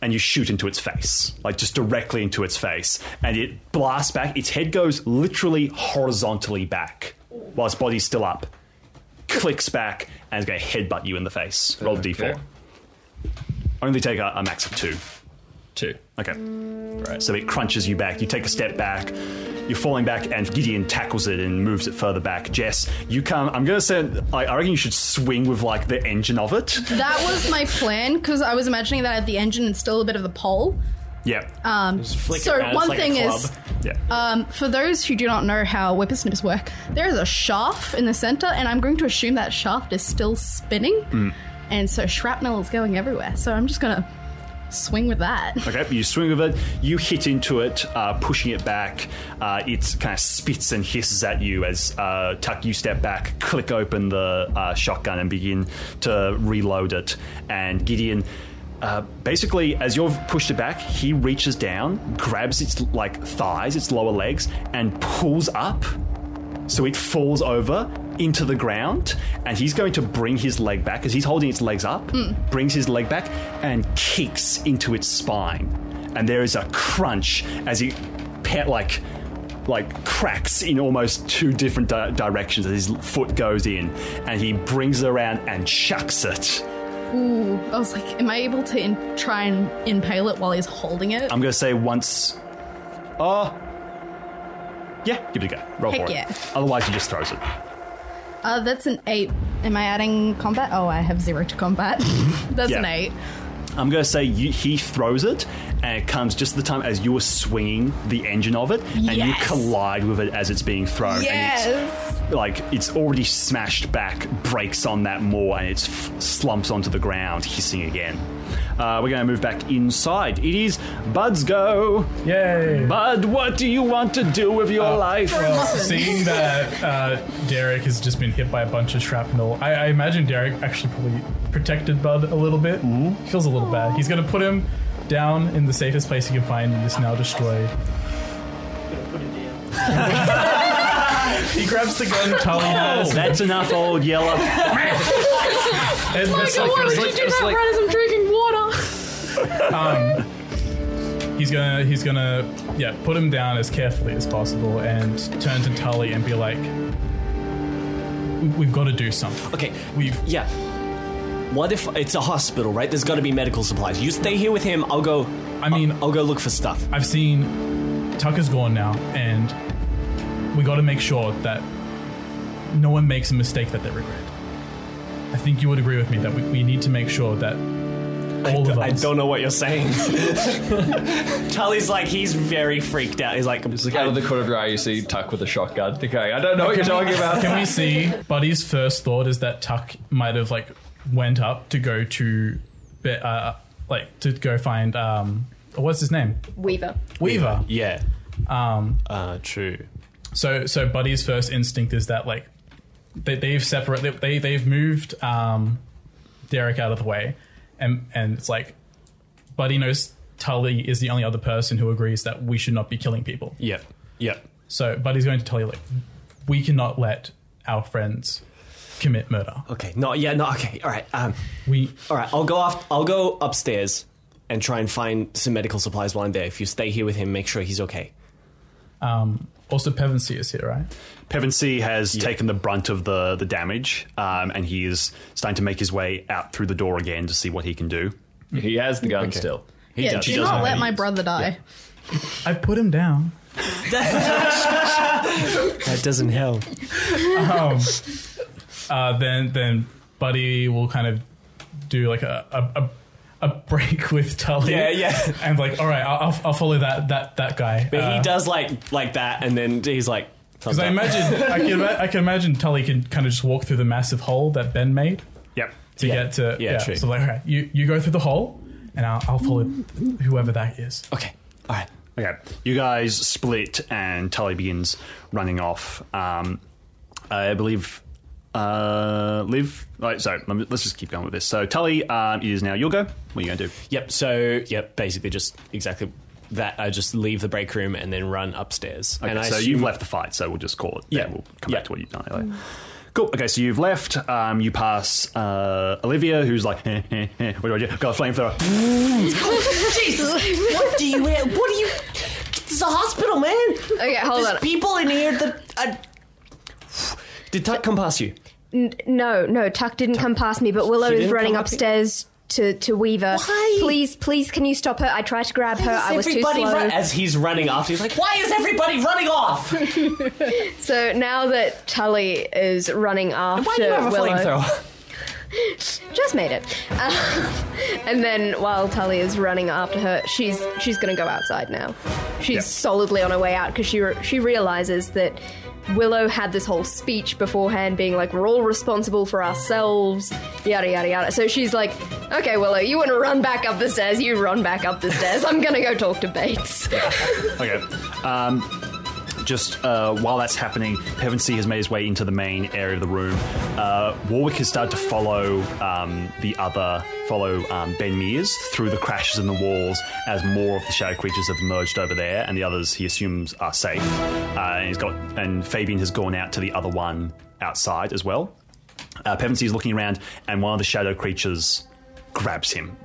and you shoot into its face, like just directly into its face. And it blasts back. Its head goes literally horizontally back while its body's still up. Clicks back and is going to headbutt you in the face. Roll D four. Only take a, a max of two. Two. Okay. Right. So it crunches you back. You take a step back. You're falling back, and Gideon tackles it and moves it further back. Jess, you come. I'm going to say, I, I reckon you should swing with like the engine of it. That was my plan because I was imagining that at the engine and still a bit of the pole. Yeah. Um, flick it so around, one like thing is, yeah. um, for those who do not know how whippersnippers work, there is a shaft in the center, and I'm going to assume that shaft is still spinning, Mm. and so shrapnel is going everywhere. So I'm just gonna swing with that. Okay, you swing with it, you hit into it, uh, pushing it back. Uh, it kind of spits and hisses at you as uh, Tuck, you step back, click open the uh, shotgun, and begin to reload it. And Gideon. Uh, basically, as you've pushed it back, he reaches down, grabs its like thighs, its lower legs, and pulls up. So it falls over into the ground, and he's going to bring his leg back as he's holding its legs up, hmm. brings his leg back, and kicks into its spine. And there is a crunch as he pe- like like cracks in almost two different di- directions as his foot goes in, and he brings it around and chucks it. Ooh, I was like, am I able to in- try and impale it while he's holding it? I'm going to say once. Oh. Yeah, give it a go. Roll Heck for yeah. it. Otherwise, he just throws it. Uh, that's an eight. Am I adding combat? Oh, I have zero to combat. that's an eight. I'm going to say you, he throws it, and it comes just the time as you are swinging the engine of it, and you Yes. collide with it as it's being thrown. Yes. And it's like it's already smashed back, breaks on that more, and it slumps onto the ground, hissing again. Uh, we're going to move back inside. It is Bud's go. Yay! Bud, what do you want to do with your life? Well, seeing that uh, Derek has just been hit by a bunch of shrapnel, I, I imagine Derek actually probably protected Bud a little bit. Mm-hmm. He feels a little bad. He's going to put him down in the safest place he can find in this now destroyed. he grabs the gun Tully has. That's enough, old yellow. and it's like- Why did you do that right as I'm drinking water? Um, he's gonna he's gonna yeah put him down as carefully as possible and turn to Tully and be like, "We- "We've got to do something. Okay. We've Yeah. What if it's a hospital, right? There's got to be medical supplies. You stay here with him. I'll go. I mean- I'll, I'll go look for stuff. I've seen Tucker's gone now, and we got to make sure that no one makes a mistake that they regret. I think you would agree with me that we, we need to make sure that all of us. I don't know what you're saying. Tully's like he's very freaked out. He's like, It's like out of the corner of your eye, you see Tuck with a shotgun. Okay, I don't know what you're talking about. Can we see? Buddy's first thought is that Tuck might have like went up to go to, be- uh, like to go find um, what's his name? Weaver. Weaver. yeah, Um, uh, true. So so Buddy's first instinct is that like they, they've separated they they've moved um, Derek out of the way, and and it's like Buddy knows Tully is the only other person who agrees that we should not be killing people. Yep, yep. So Buddy's going to tell you like we cannot let our friends commit murder. Okay, no, yeah, no, okay, all right. Um, We all right, I'll go off. I'll go upstairs and try and find some medical supplies while I'm there. If you stay here with him, make sure he's okay. um, also Pevensey is here, right? Pevensey has taken the brunt of the, the damage, um, and he is starting to make his way out through the door again to see what he can do. He has the gun still. He yeah, does. do not let my brother die. I put him down. That doesn't help. um, uh, then then Buddy will kind of do like a a, a, a break with Tully. Yeah, yeah. And like, all right, I'll, I'll- I'll follow that that that guy. But he does like like that, and then he's like, Because I imagine I can ima- I can imagine Tully can kind of just walk through the massive hole that Ben made Yep. to Yeah. get to Yeah, true. So like, okay, you you go through the hole, and I'll, I'll follow whoever that is. okay, all right. Okay, you guys split, and Tully begins running off. Um, I believe. Uh, Liv. Right, so let me- let's just keep going with this. So Tully, um, it is now your go. What are you going to do? Yep. So yep, basically just exactly that. I just leave the break room and then run upstairs. Okay, and I so assume- you've left the fight, so we'll just call it. Yeah. Yeah, we'll come Yeah. back to what you've done. Later. Cool. Okay, so you've left. Um, you pass uh, Olivia, who's like, eh, eh, eh, what do I do? Got a flamethrower. Jesus, what do you? What do you? This is a hospital, man. Okay, hold There's on. people in here that. Uh, did Tuck come past you? N- no, no, Tuck didn't come past me, but Willow is running come up upstairs to, to Weaver. Why? Please, please, can you stop her? I tried to grab her. I was too slow. run- as he's running off, he's like, "Why is everybody running off? So now that Tully is running after Why do you have a Willow, flamethrower?" just made it. Uh, and then while Tully is running after her, she's she's going to go outside now. She's Yeah. solidly on her way out because she re- she realizes that Willow had this whole speech beforehand, being like, "We're all responsible for ourselves," yada yada yada. So she's like, "Okay, Willow, you want to run back up the stairs? You run back up the stairs. I'm gonna go talk to Bates." Okay. Um, just uh, while that's happening, Pevensey has made his way into the main area of the room. Uh, Warwick has started to follow um, the other, follow um, Ben Mears through the crashes in the walls as more of the shadow creatures have emerged over there, and the others he assumes are safe. Uh, and he's got, and Fabian has gone out to the other one outside as well. Uh, Pevensey is looking around, and one of the shadow creatures grabs him.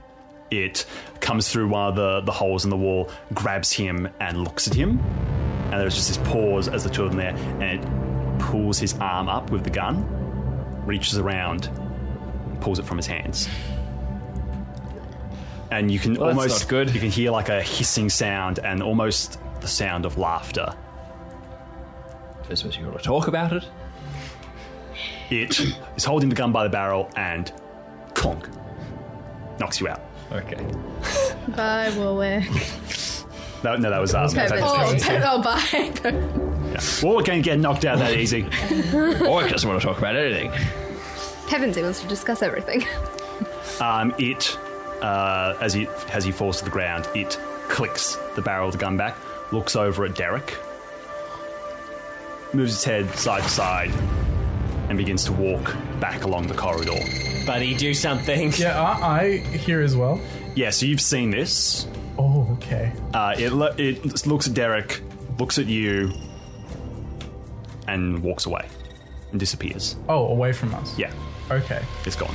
It comes through one of the, the holes in the wall, grabs him, and looks at him. And there's just this pause as the two of them there, and it pulls his arm up with the gun, reaches around, pulls it from his hands. And you can Well, almost good. you can hear like a hissing sound and almost the sound of laughter. I suppose you want to talk about it? It is holding the gun by the barrel and clonk knocks you out. Okay. Bye, Warwick. No, no, that was um, that was Oh, actually- oh, bye. yeah. Warwick ain't getting knocked out that easy. Warwick doesn't want to talk about anything. Pevensey wants to discuss everything. Um, it, uh, as he as he falls to the ground, it clicks the barrel of the gun back, looks over at Derek, moves its head side to side, and begins to walk back along the corridor. Buddy, do something. Yeah, I, I here as well. Yeah, so you've seen this. Oh, okay. Uh, it lo- it looks at Derek, looks at you, and walks away and disappears. Oh, away from us. Yeah, Okay. it's gone.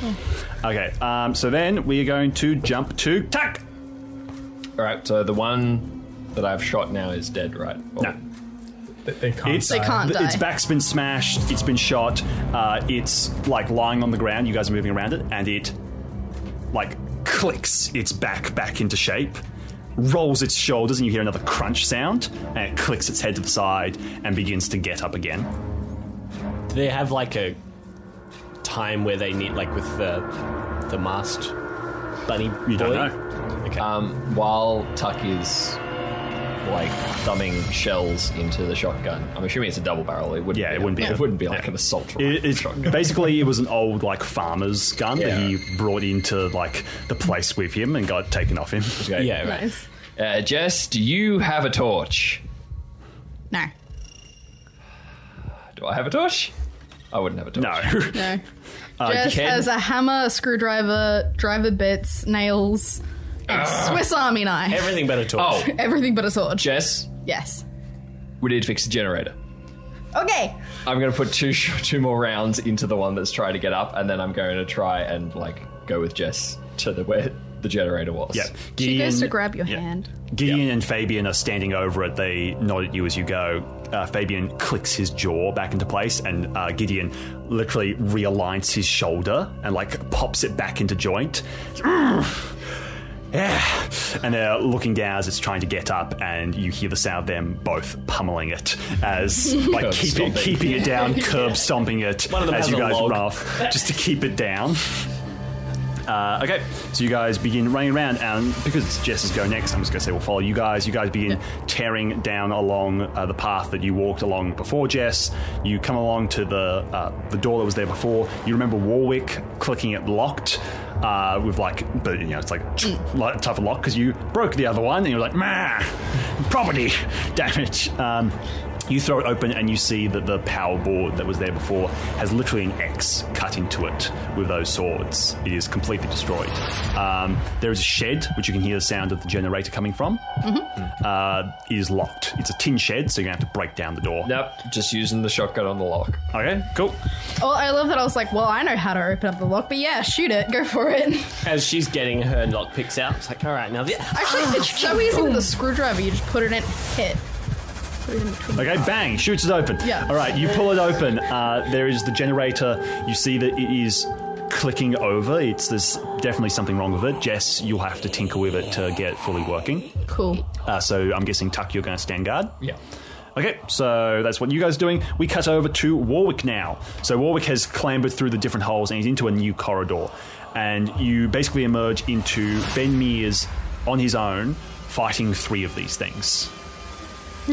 Okay, um, so then we are going to jump to Tuck. All right, so the one that I've shot now is dead, right? Or- No. They, they can't. It's, They can't th- Its back's been smashed. It's been shot. Uh, it's like lying on the ground. You guys are moving around it, and it like clicks its back back into shape, rolls its shoulders, and you hear another crunch sound, and it clicks its head to the side and begins to get up again. Do they have like a time where they need, like with the the masked bunny You don't know. Okay. Um, while Tuck is like thumbing shells into the shotgun, I'm assuming it's a double barrel. It wouldn't. Yeah, be it wouldn't be It wouldn't be like yeah. an assault rifle It, it's basically it was an old like farmer's gun that he brought into like the place with him and got taken off him. Okay. yeah, right. Nice. Uh, Jess, do you have a torch? No. Do I have a torch? I wouldn't have a torch. No. No. Uh, Jess Ken? has a hammer, a screwdriver, driver bits, nails, and Swiss Army knife. Everything but a torch. Oh, Everything but a sword. Jess, Yes. we need to fix the generator. Okay. I'm going to put two sh- two more rounds into the one that's trying to get up, and then I'm going to try and like go with Jess to the where the generator was. Yeah. She goes to grab your yeah. hand. Gideon and Fabian are standing over it. They nod at you as you go. Uh, Fabian clicks his jaw back into place, and uh, Gideon literally realigns his shoulder and like pops it back into joint. Yeah. And they're looking down as it's trying to get up, and you hear the sound of them both pummeling it as like Curb keep stomping. keeping it down, curb stomping it One of them as has you a guys log. run off, just to keep it down. Uh, okay, so you guys begin running around, and because it's Jess's go next, I'm just going to say we'll follow you guys. You guys begin tearing down along uh, the path that you walked along before Jess. You come along to the uh, the door that was there before. You remember Warwick clicking it locked. Uh, with like, but you know, it's like, like tough lock because you broke the other one, and you're like, meh, property damage. Um, you throw it open and you see that the power board that was there before has literally an X cut into it with those swords. It is completely destroyed. Um, there is a shed which you can hear the sound of the generator coming from. Uh, it is locked. It's a tin shed, so you're gonna have to break down the door. Nope, just using the shotgun on the lock. Okay, cool. Oh, I love that I was like, well, I know how to open up the lock, but yeah, shoot it, go for it. As she's getting her lock picks out, it's like, all right, now. The- Actually, it's so easy with a screwdriver. You just put it in, hit. Okay, bang, shoots it open. Yeah. All right, you pull it open. Uh, there is the generator. You see that it is clicking over. It's there's definitely something wrong with it. Jess, you'll have to tinker with it to get it fully working. Cool. Uh, so I'm guessing Tuck, you're going to stand guard. Yeah. Okay, so that's what you guys are doing. We cut over to Warwick now. So Warwick has clambered through the different holes and he's into a new corridor. And you basically emerge into Ben Mears on his own, fighting three of these things.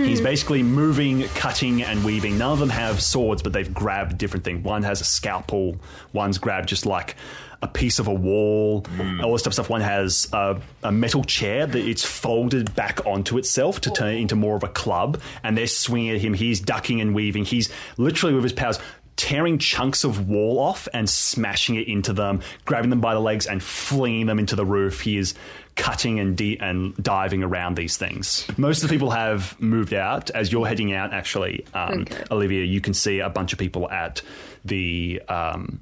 He's hmm. basically moving, cutting, and weaving. None of them have swords, but they've grabbed different things. One has a scalpel, one's grabbed just like a piece of a wall, hmm. all this stuff. Stuff. One has a, a metal chair that it's folded back onto itself to turn it into more of a club, and they're swinging at him. He's ducking and weaving. He's literally with his powers tearing chunks of wall off and smashing it into them, grabbing them by the legs and flinging them into the roof. He is cutting and de- and diving around these things. Most of the people have moved out. As you're heading out, actually, um, Okay. Olivia, you can see a bunch of people at the um,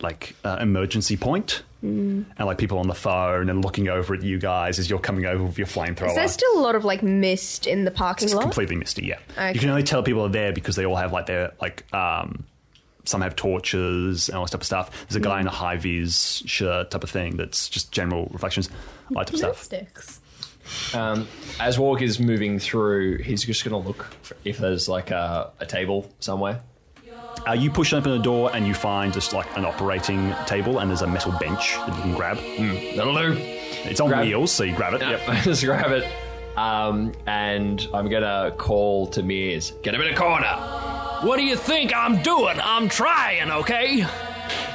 like uh, emergency point. Mm. And like people on the phone and looking over at you guys as you're coming over with your flamethrower. Is there still a lot of like mist in the parking It's lot? completely misty. Yeah, Okay. you can only tell people are there because they all have like their like um, some have torches and all this type of stuff. There's a guy in a high vis shirt type of thing that's just general reflections, all that type of stuff. Sticks. Um, as Warwick is moving through, he's just going to look for if there's like a, a table somewhere. Uh, you push open the door and you find just like an operating table and there's a metal bench that you can grab. That'll do. It's on Grab- wheels, so you grab it. Yep, just grab it. Um, and I'm gonna call to Mears. Get him in a corner. What do you think I'm doing? I'm trying, okay?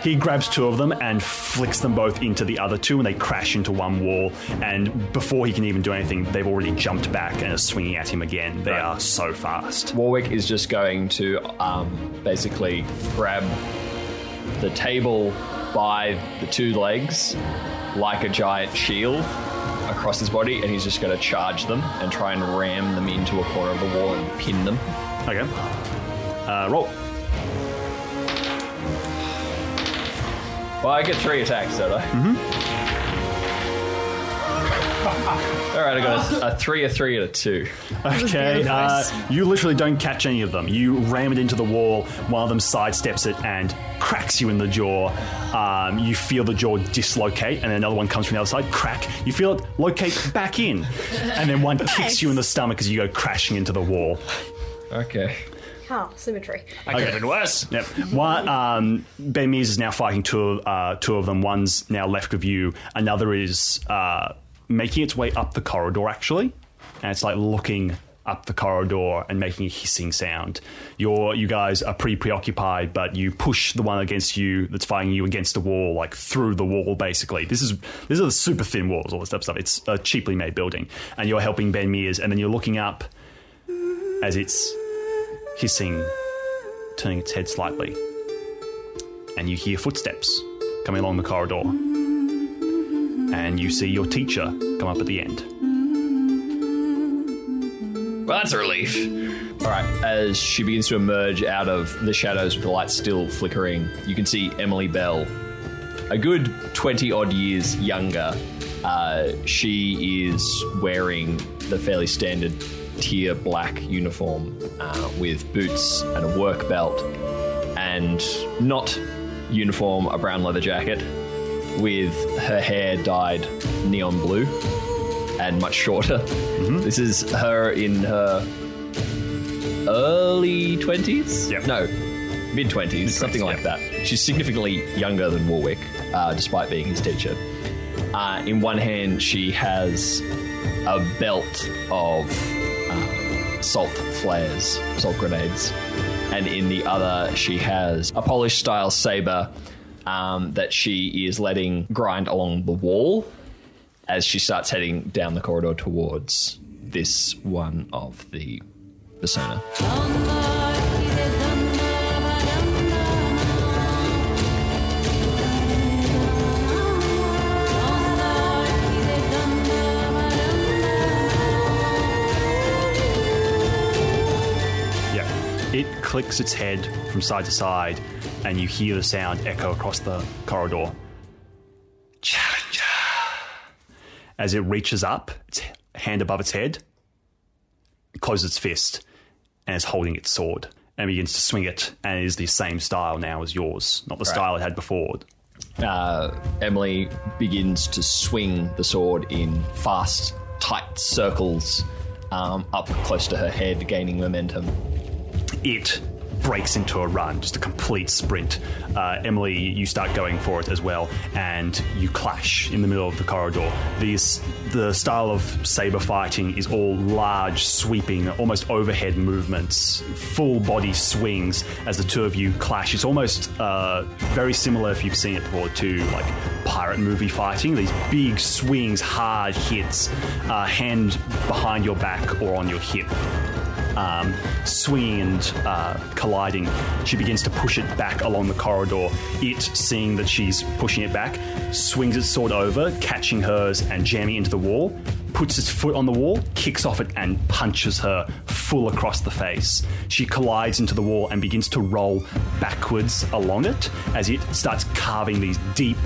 He grabs two of them and flicks them both into the other two, and they crash into one wall. And before he can even do anything, they've already jumped back and are swinging at him again. They are so fast. Warwick is just going to um, basically grab the table by the two legs like a giant shield across his body, and he's just going to charge them and try and ram them into a corner of the wall and pin them. Okay. Uh, roll. Well, I get three attacks, don't I? Mm-hmm. All right, I got a, a three, a three, and a two. Okay, uh, you literally don't catch any of them. You ram it into the wall. One of them sidesteps it and cracks you in the jaw. Um, you feel the jaw dislocate, and then another one comes from the other side, crack. You feel it locate back in, and then one kicks you in the stomach as you go crashing into the wall. Okay. Oh, symmetry. I could have been worse. Yep. One, um, Ben Mears is now fighting two, uh, two of them. One's now left of you. Another is uh, making its way up the corridor, actually. And it's like looking up the corridor and making a hissing sound. You're, you guys are pretty preoccupied, but you push the one against you that's fighting you against the wall, like through the wall, basically. This is these are the super thin walls, all this type of stuff. It's a cheaply made building, and you're helping Ben Mears, and then you're looking up as it's hissing, turning its head slightly. And you hear footsteps coming along the corridor. And you see your teacher come up at the end. Well, that's a relief. All right, as she begins to emerge out of the shadows with the light still flickering, you can see Emily Bell, a good 20 odd years younger. Uh, she is wearing the fairly standard tier black uniform uh, with boots and a work belt, and not uniform, a brown leather jacket, with her hair dyed neon blue and much shorter. This is her in her early 20s? Yep. No, mid twenties, something like that. She's significantly younger than Warwick, uh, despite being his teacher. Uh, in one hand, she has a belt of uh, salt flares, salt grenades, and in the other, she has a Polish style saber um, that she is letting grind along the wall as she starts heading down the corridor towards this one of the persona. Clicks its head from side to side, and you hear the sound echo across the corridor. Cha-cha. As it reaches up, its hand above its head, it closes its fist, and is holding its sword, and begins to swing it, and it is the same style now as yours, not the style it had before. uh, Emily begins to swing the sword in fast, tight circles um, up close to her head, gaining momentum. It breaks into a run, just a complete sprint. Uh, Emily, you start going for it as well, and you clash in the middle of the corridor. These, the style of saber fighting is all large, sweeping, almost overhead movements, full body swings as the two of you clash. It's almost uh, very similar if you've seen it before to like pirate movie fighting. These big swings, hard hits, uh, hand behind your back or on your hip um, swinging and uh, colliding. She begins to push it back along the corridor. It, seeing that she's pushing it back, swings its sword over, catching hers and jamming into the wall. Puts his foot on the wall, kicks off it, and punches her full across the face. She collides into the wall and begins to roll backwards along it as it starts carving these deep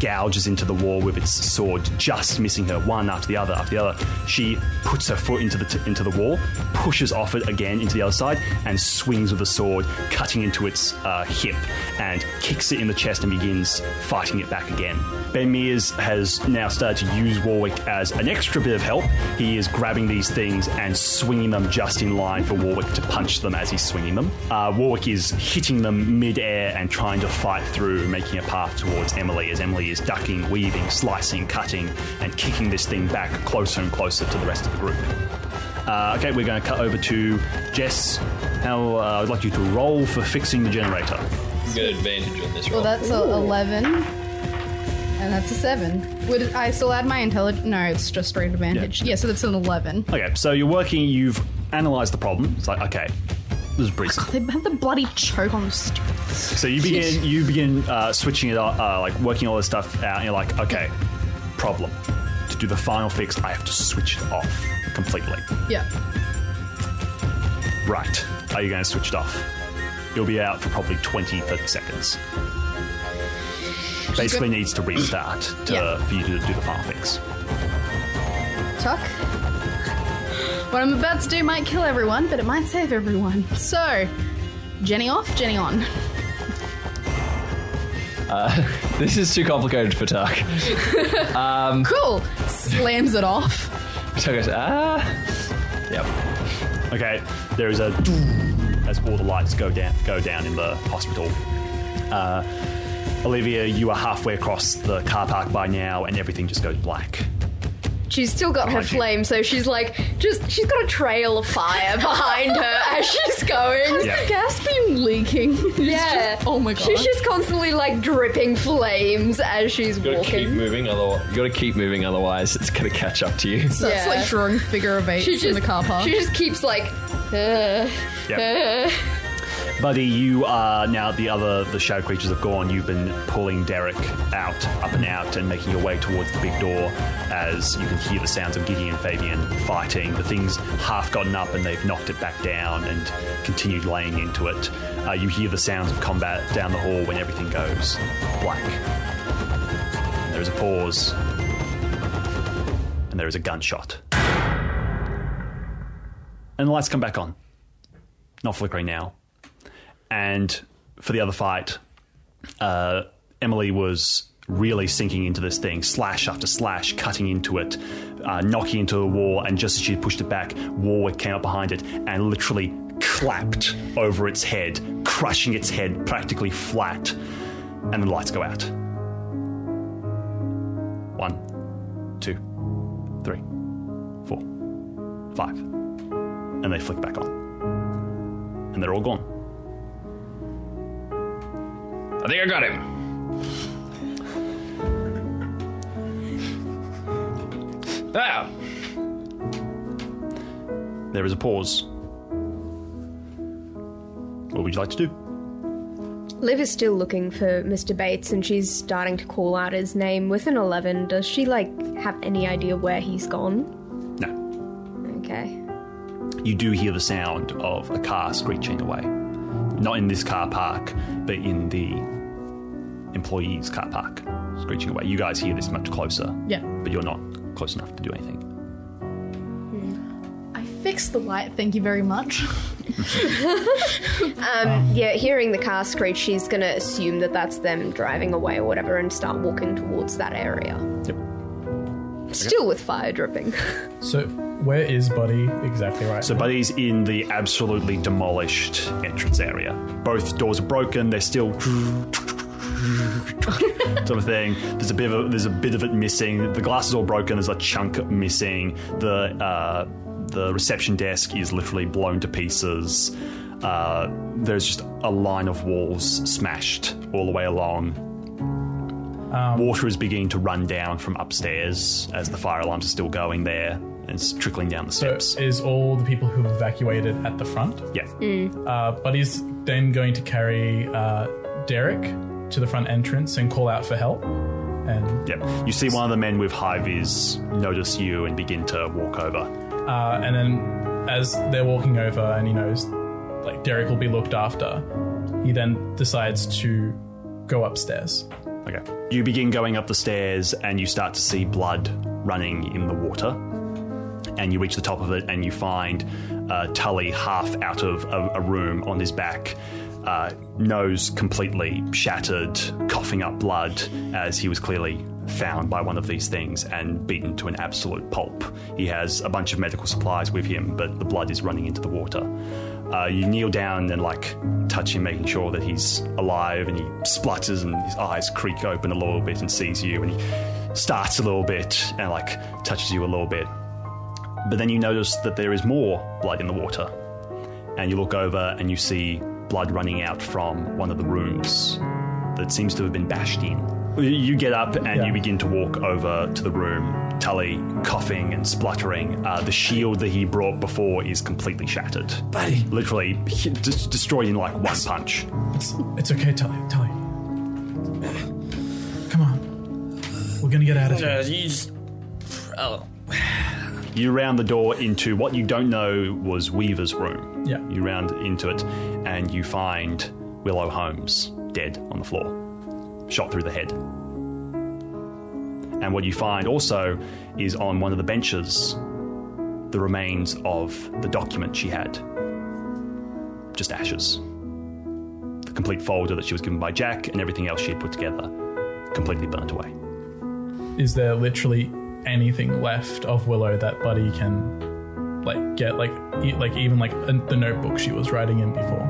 gouges into the wall with its sword, just missing her one after the other after the other. She puts her foot into the t- into the wall, pushes off it again into the other side, and swings with the sword, cutting into its uh, hip, and kicks it in the chest and begins fighting it back again. Ben Mears has now started to use Warwick as an extra bit of help. He is grabbing these things and swinging them just in line for Warwick to punch them as he's swinging them. Uh, Warwick is hitting them mid-air and trying to fight through, making a path towards Emily as Emily is ducking, weaving, slicing, cutting, and kicking this thing back closer and closer to the rest of the group. Uh, okay, we're going to cut over to Jess. How uh, I'd like you to roll for fixing the generator. You get advantage on this Well, roll. that's a 11. And that's a 7. Would I still add my intelligence? No, it's just straight advantage. Yeah, so that's an 11. Okay, so you're working. You've analysed the problem. It's like okay, this is breezy. They have the bloody choke on the stupid. So you begin you begin uh, switching it up, uh, like working all this stuff out. And you're like, okay, problem. To do the final fix, I have to switch it off completely. Yeah. Right. Are you going to switch it off? It'll be out for probably 20, 30 seconds. Basically, needs to restart to, Yeah. for you to do the final fix. Tuck. What I'm about to do might kill everyone, but it might save everyone. So, Jenny off, Jenny on. This is too complicated for Tuck. Cool. Slams it off. Tuck goes, ah. Yep. Okay, there is a as all the lights go down go down in the hospital. Uh, Olivia, you are halfway across the car park by now, and everything just goes black. She's still got her flame, so she's like, just she's got a trail of fire behind her as she's going. Yeah. Gas been leaking. It's Yeah. just- oh my god. She's just constantly like dripping flames as she's You gotta keep walking. moving, otherwise you gotta keep moving, otherwise it's gonna catch up to you. so it's Yeah. like drawing figure of eights She in just the car park. She just keeps like, uh, Yep. Buddy, you are now the other the shadow creatures have gone. You've been pulling Derek out, up and out, and making your way towards the big door as you can hear the sounds of Gideon and Fabian fighting. The thing's half gotten up and they've knocked it back down and continued laying into it. Uh, you hear the sounds of combat down the hall when everything goes black. There is a pause, and there is a gunshot. And the lights come back on. Not flickering now. And for the other fight, uh, Emily was really sinking into this thing, slash after slash, cutting into it, uh, knocking into the wall. And just as she pushed it back, Warwick came up behind it and literally clapped over its head, crushing its head practically flat, and the lights go out. One, two, three, four, five. And they flick back on. And they're all gone. I think I got him. Ah, There is a pause. What would you like to do? Liv is still looking for Mr. Bates and she's starting to call out his name. With an 11, does she, like, have any idea where he's gone? No. Okay. You do hear the sound of a car screeching away. Not in this car park, but in the employees' car park, screeching away. You guys hear this much closer, Yeah. but you're not close enough to do anything. I fixed the light, thank you very much. Um, yeah, hearing the car screech, she's gonna assume that that's them driving away or whatever and start walking towards that area. Yep. Still with fire dripping. So where is Buddy exactly right So now? Buddy's in the absolutely demolished entrance area. Both doors are broken. They're still sort of thing. There's a bit of a, there's a bit of it missing. The glass is all broken. There's a chunk missing. The uh, the reception desk is literally blown to pieces. Uh, there's just a line of walls smashed all the way along. Water is beginning to run down from upstairs as the fire alarms are still going there. And it's trickling down the So steps. is all the people who've evacuated at the front? yeah. Uh, Buddy's then going to carry uh, Derek to the front entrance and call out for help. And Yep. You see one of the men with high vis notice you and begin to walk over. uh, and then as they're walking over and he knows like Derek will be looked after, he then decides to go upstairs. Okay. You begin going up the stairs and you start to see blood running in the water. And you reach the top of it and you find uh, Tully half out of a, a room on his back, uh, nose completely shattered, coughing up blood as he was clearly found by one of these things and beaten to an absolute pulp. He has a bunch of medical supplies with him, but the blood is running into the water. Uh, you kneel down and like touch him, making sure that he's alive, and he splutters and his eyes creak open a little bit and sees you, and he starts a little bit and like touches you a little bit. But then you notice that there is more blood in the water, and you look over and you see blood running out from one of the rooms that seems to have been bashed in. You get up and Yeah. you begin to walk over to the room. Tully coughing and spluttering. Uh, the shield that he brought before is completely shattered. Buddy. Literally h- just destroyed in like one punch. It's it's okay, Tully. Tully. Come on. We're gonna get out of here. Uh, you just. Oh. You round the door into what you don't know was Weaver's room. Yeah. You round into it and you find Willow Holmes dead on the floor, shot through the head. And what you find also is on one of the benches the remains of the document she had. Just ashes. The complete folder that she was given by Jack and everything else she had put together completely burnt away. Is there literally anything left of Willow that Buddy can like get like e- like even like a, the notebook she was writing in before?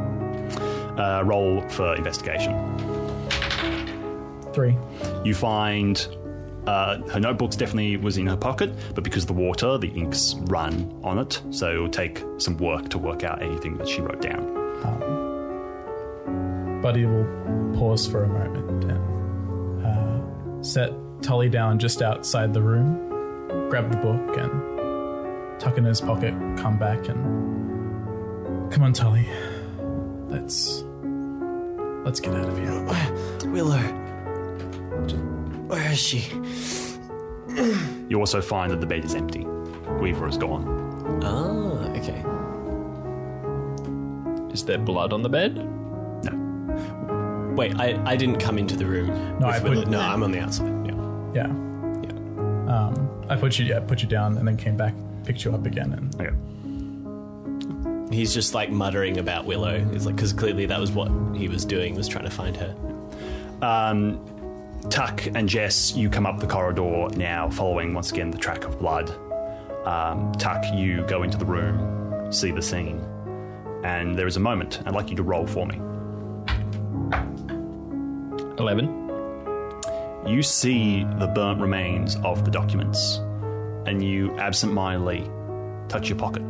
Uh, roll for investigation. Three. You find uh, her notebooks definitely was in her pocket, but because of the water, the ink's run on it, so it will take some work to work out anything that she wrote down. Buddy will pause for a moment and uh, set Tully down just outside the room, grab the book and tuck in his pocket, come back and come on, Tully. Let's let's get out of here. Willow. Where is she? You also find that the bed is empty. Weaver is gone. Ah, okay. Is there blood on the bed? No. Wait, I, I didn't come into the room. No, I put- Willow. No, I'm on the outside. Yeah. Yeah. Yeah. Um, I put you yeah put you down and then came back, picked you up again, and Okay. He's just like muttering about Willow. It's like because clearly that was what he was doing was trying to find her. Um, Tuck and Jess, you come up the corridor now, following once again the track of blood. Um, Tuck, you go into the room, see the scene, and there is a moment. I'd like you to roll for me. 11. You see the burnt remains of the documents, and you absentmindedly touch your pocket.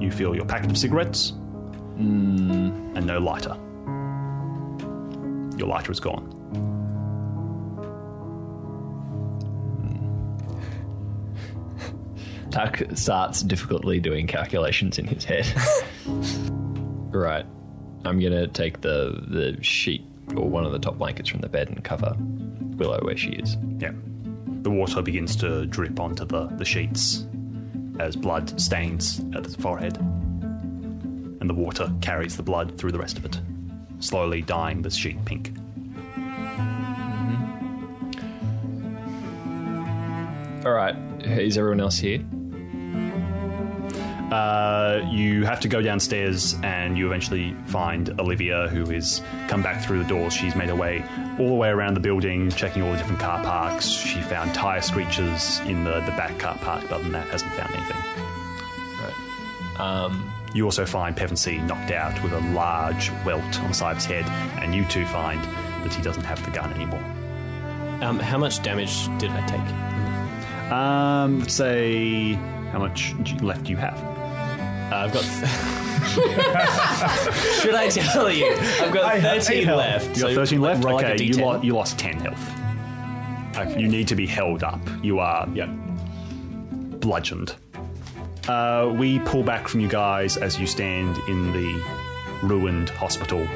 You feel your packet of cigarettes and no lighter. Your lighter is gone. Tuck starts difficultly doing calculations in his head. right. I'm going to take the, the sheet or one of the top blankets from the bed and cover Willow where she is. Yeah. The water begins to drip onto the, the sheets as blood stains at the forehead. And the water carries the blood through the rest of it, slowly dyeing the sheet pink. All right. Is everyone else here? Uh, you have to go downstairs and you eventually find Olivia, who has come back through the doors. She's made her way all the way around the building, checking all the different car parks. She found tire screeches in the, the back car park, but other than that, hasn't found anything. Right. Um, You also find Pevensey knocked out with a large welt on the side of his head, and you two find that he doesn't have the gun anymore. Um, how much damage did I take? Um, let's say how much left do you have? Uh, I've got. Should I tell you? I've got I have 13 eight health. left. You've got so 13 left. roll like a okay, you, D10. lo- you lost 10 health. Okay. You need to be held up. You are Yep. bludgeoned. Uh, we pull back from you guys as you stand in the ruined hospital.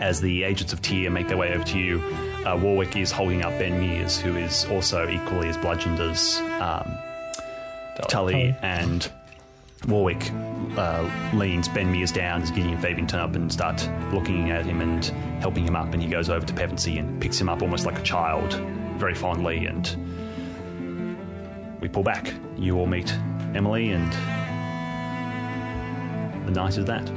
As the agents of Tyr make their way over to you, uh, Warwick is holding up Ben Mears, who is also equally as bludgeoned as um, Tully, and Warwick uh, leans Ben Mears down as Gideon Fabian turn up and start looking at him and helping him up. And he goes over to Pevensey and picks him up almost like a child, very fondly. And we pull back. You all meet Emily, and the night is that.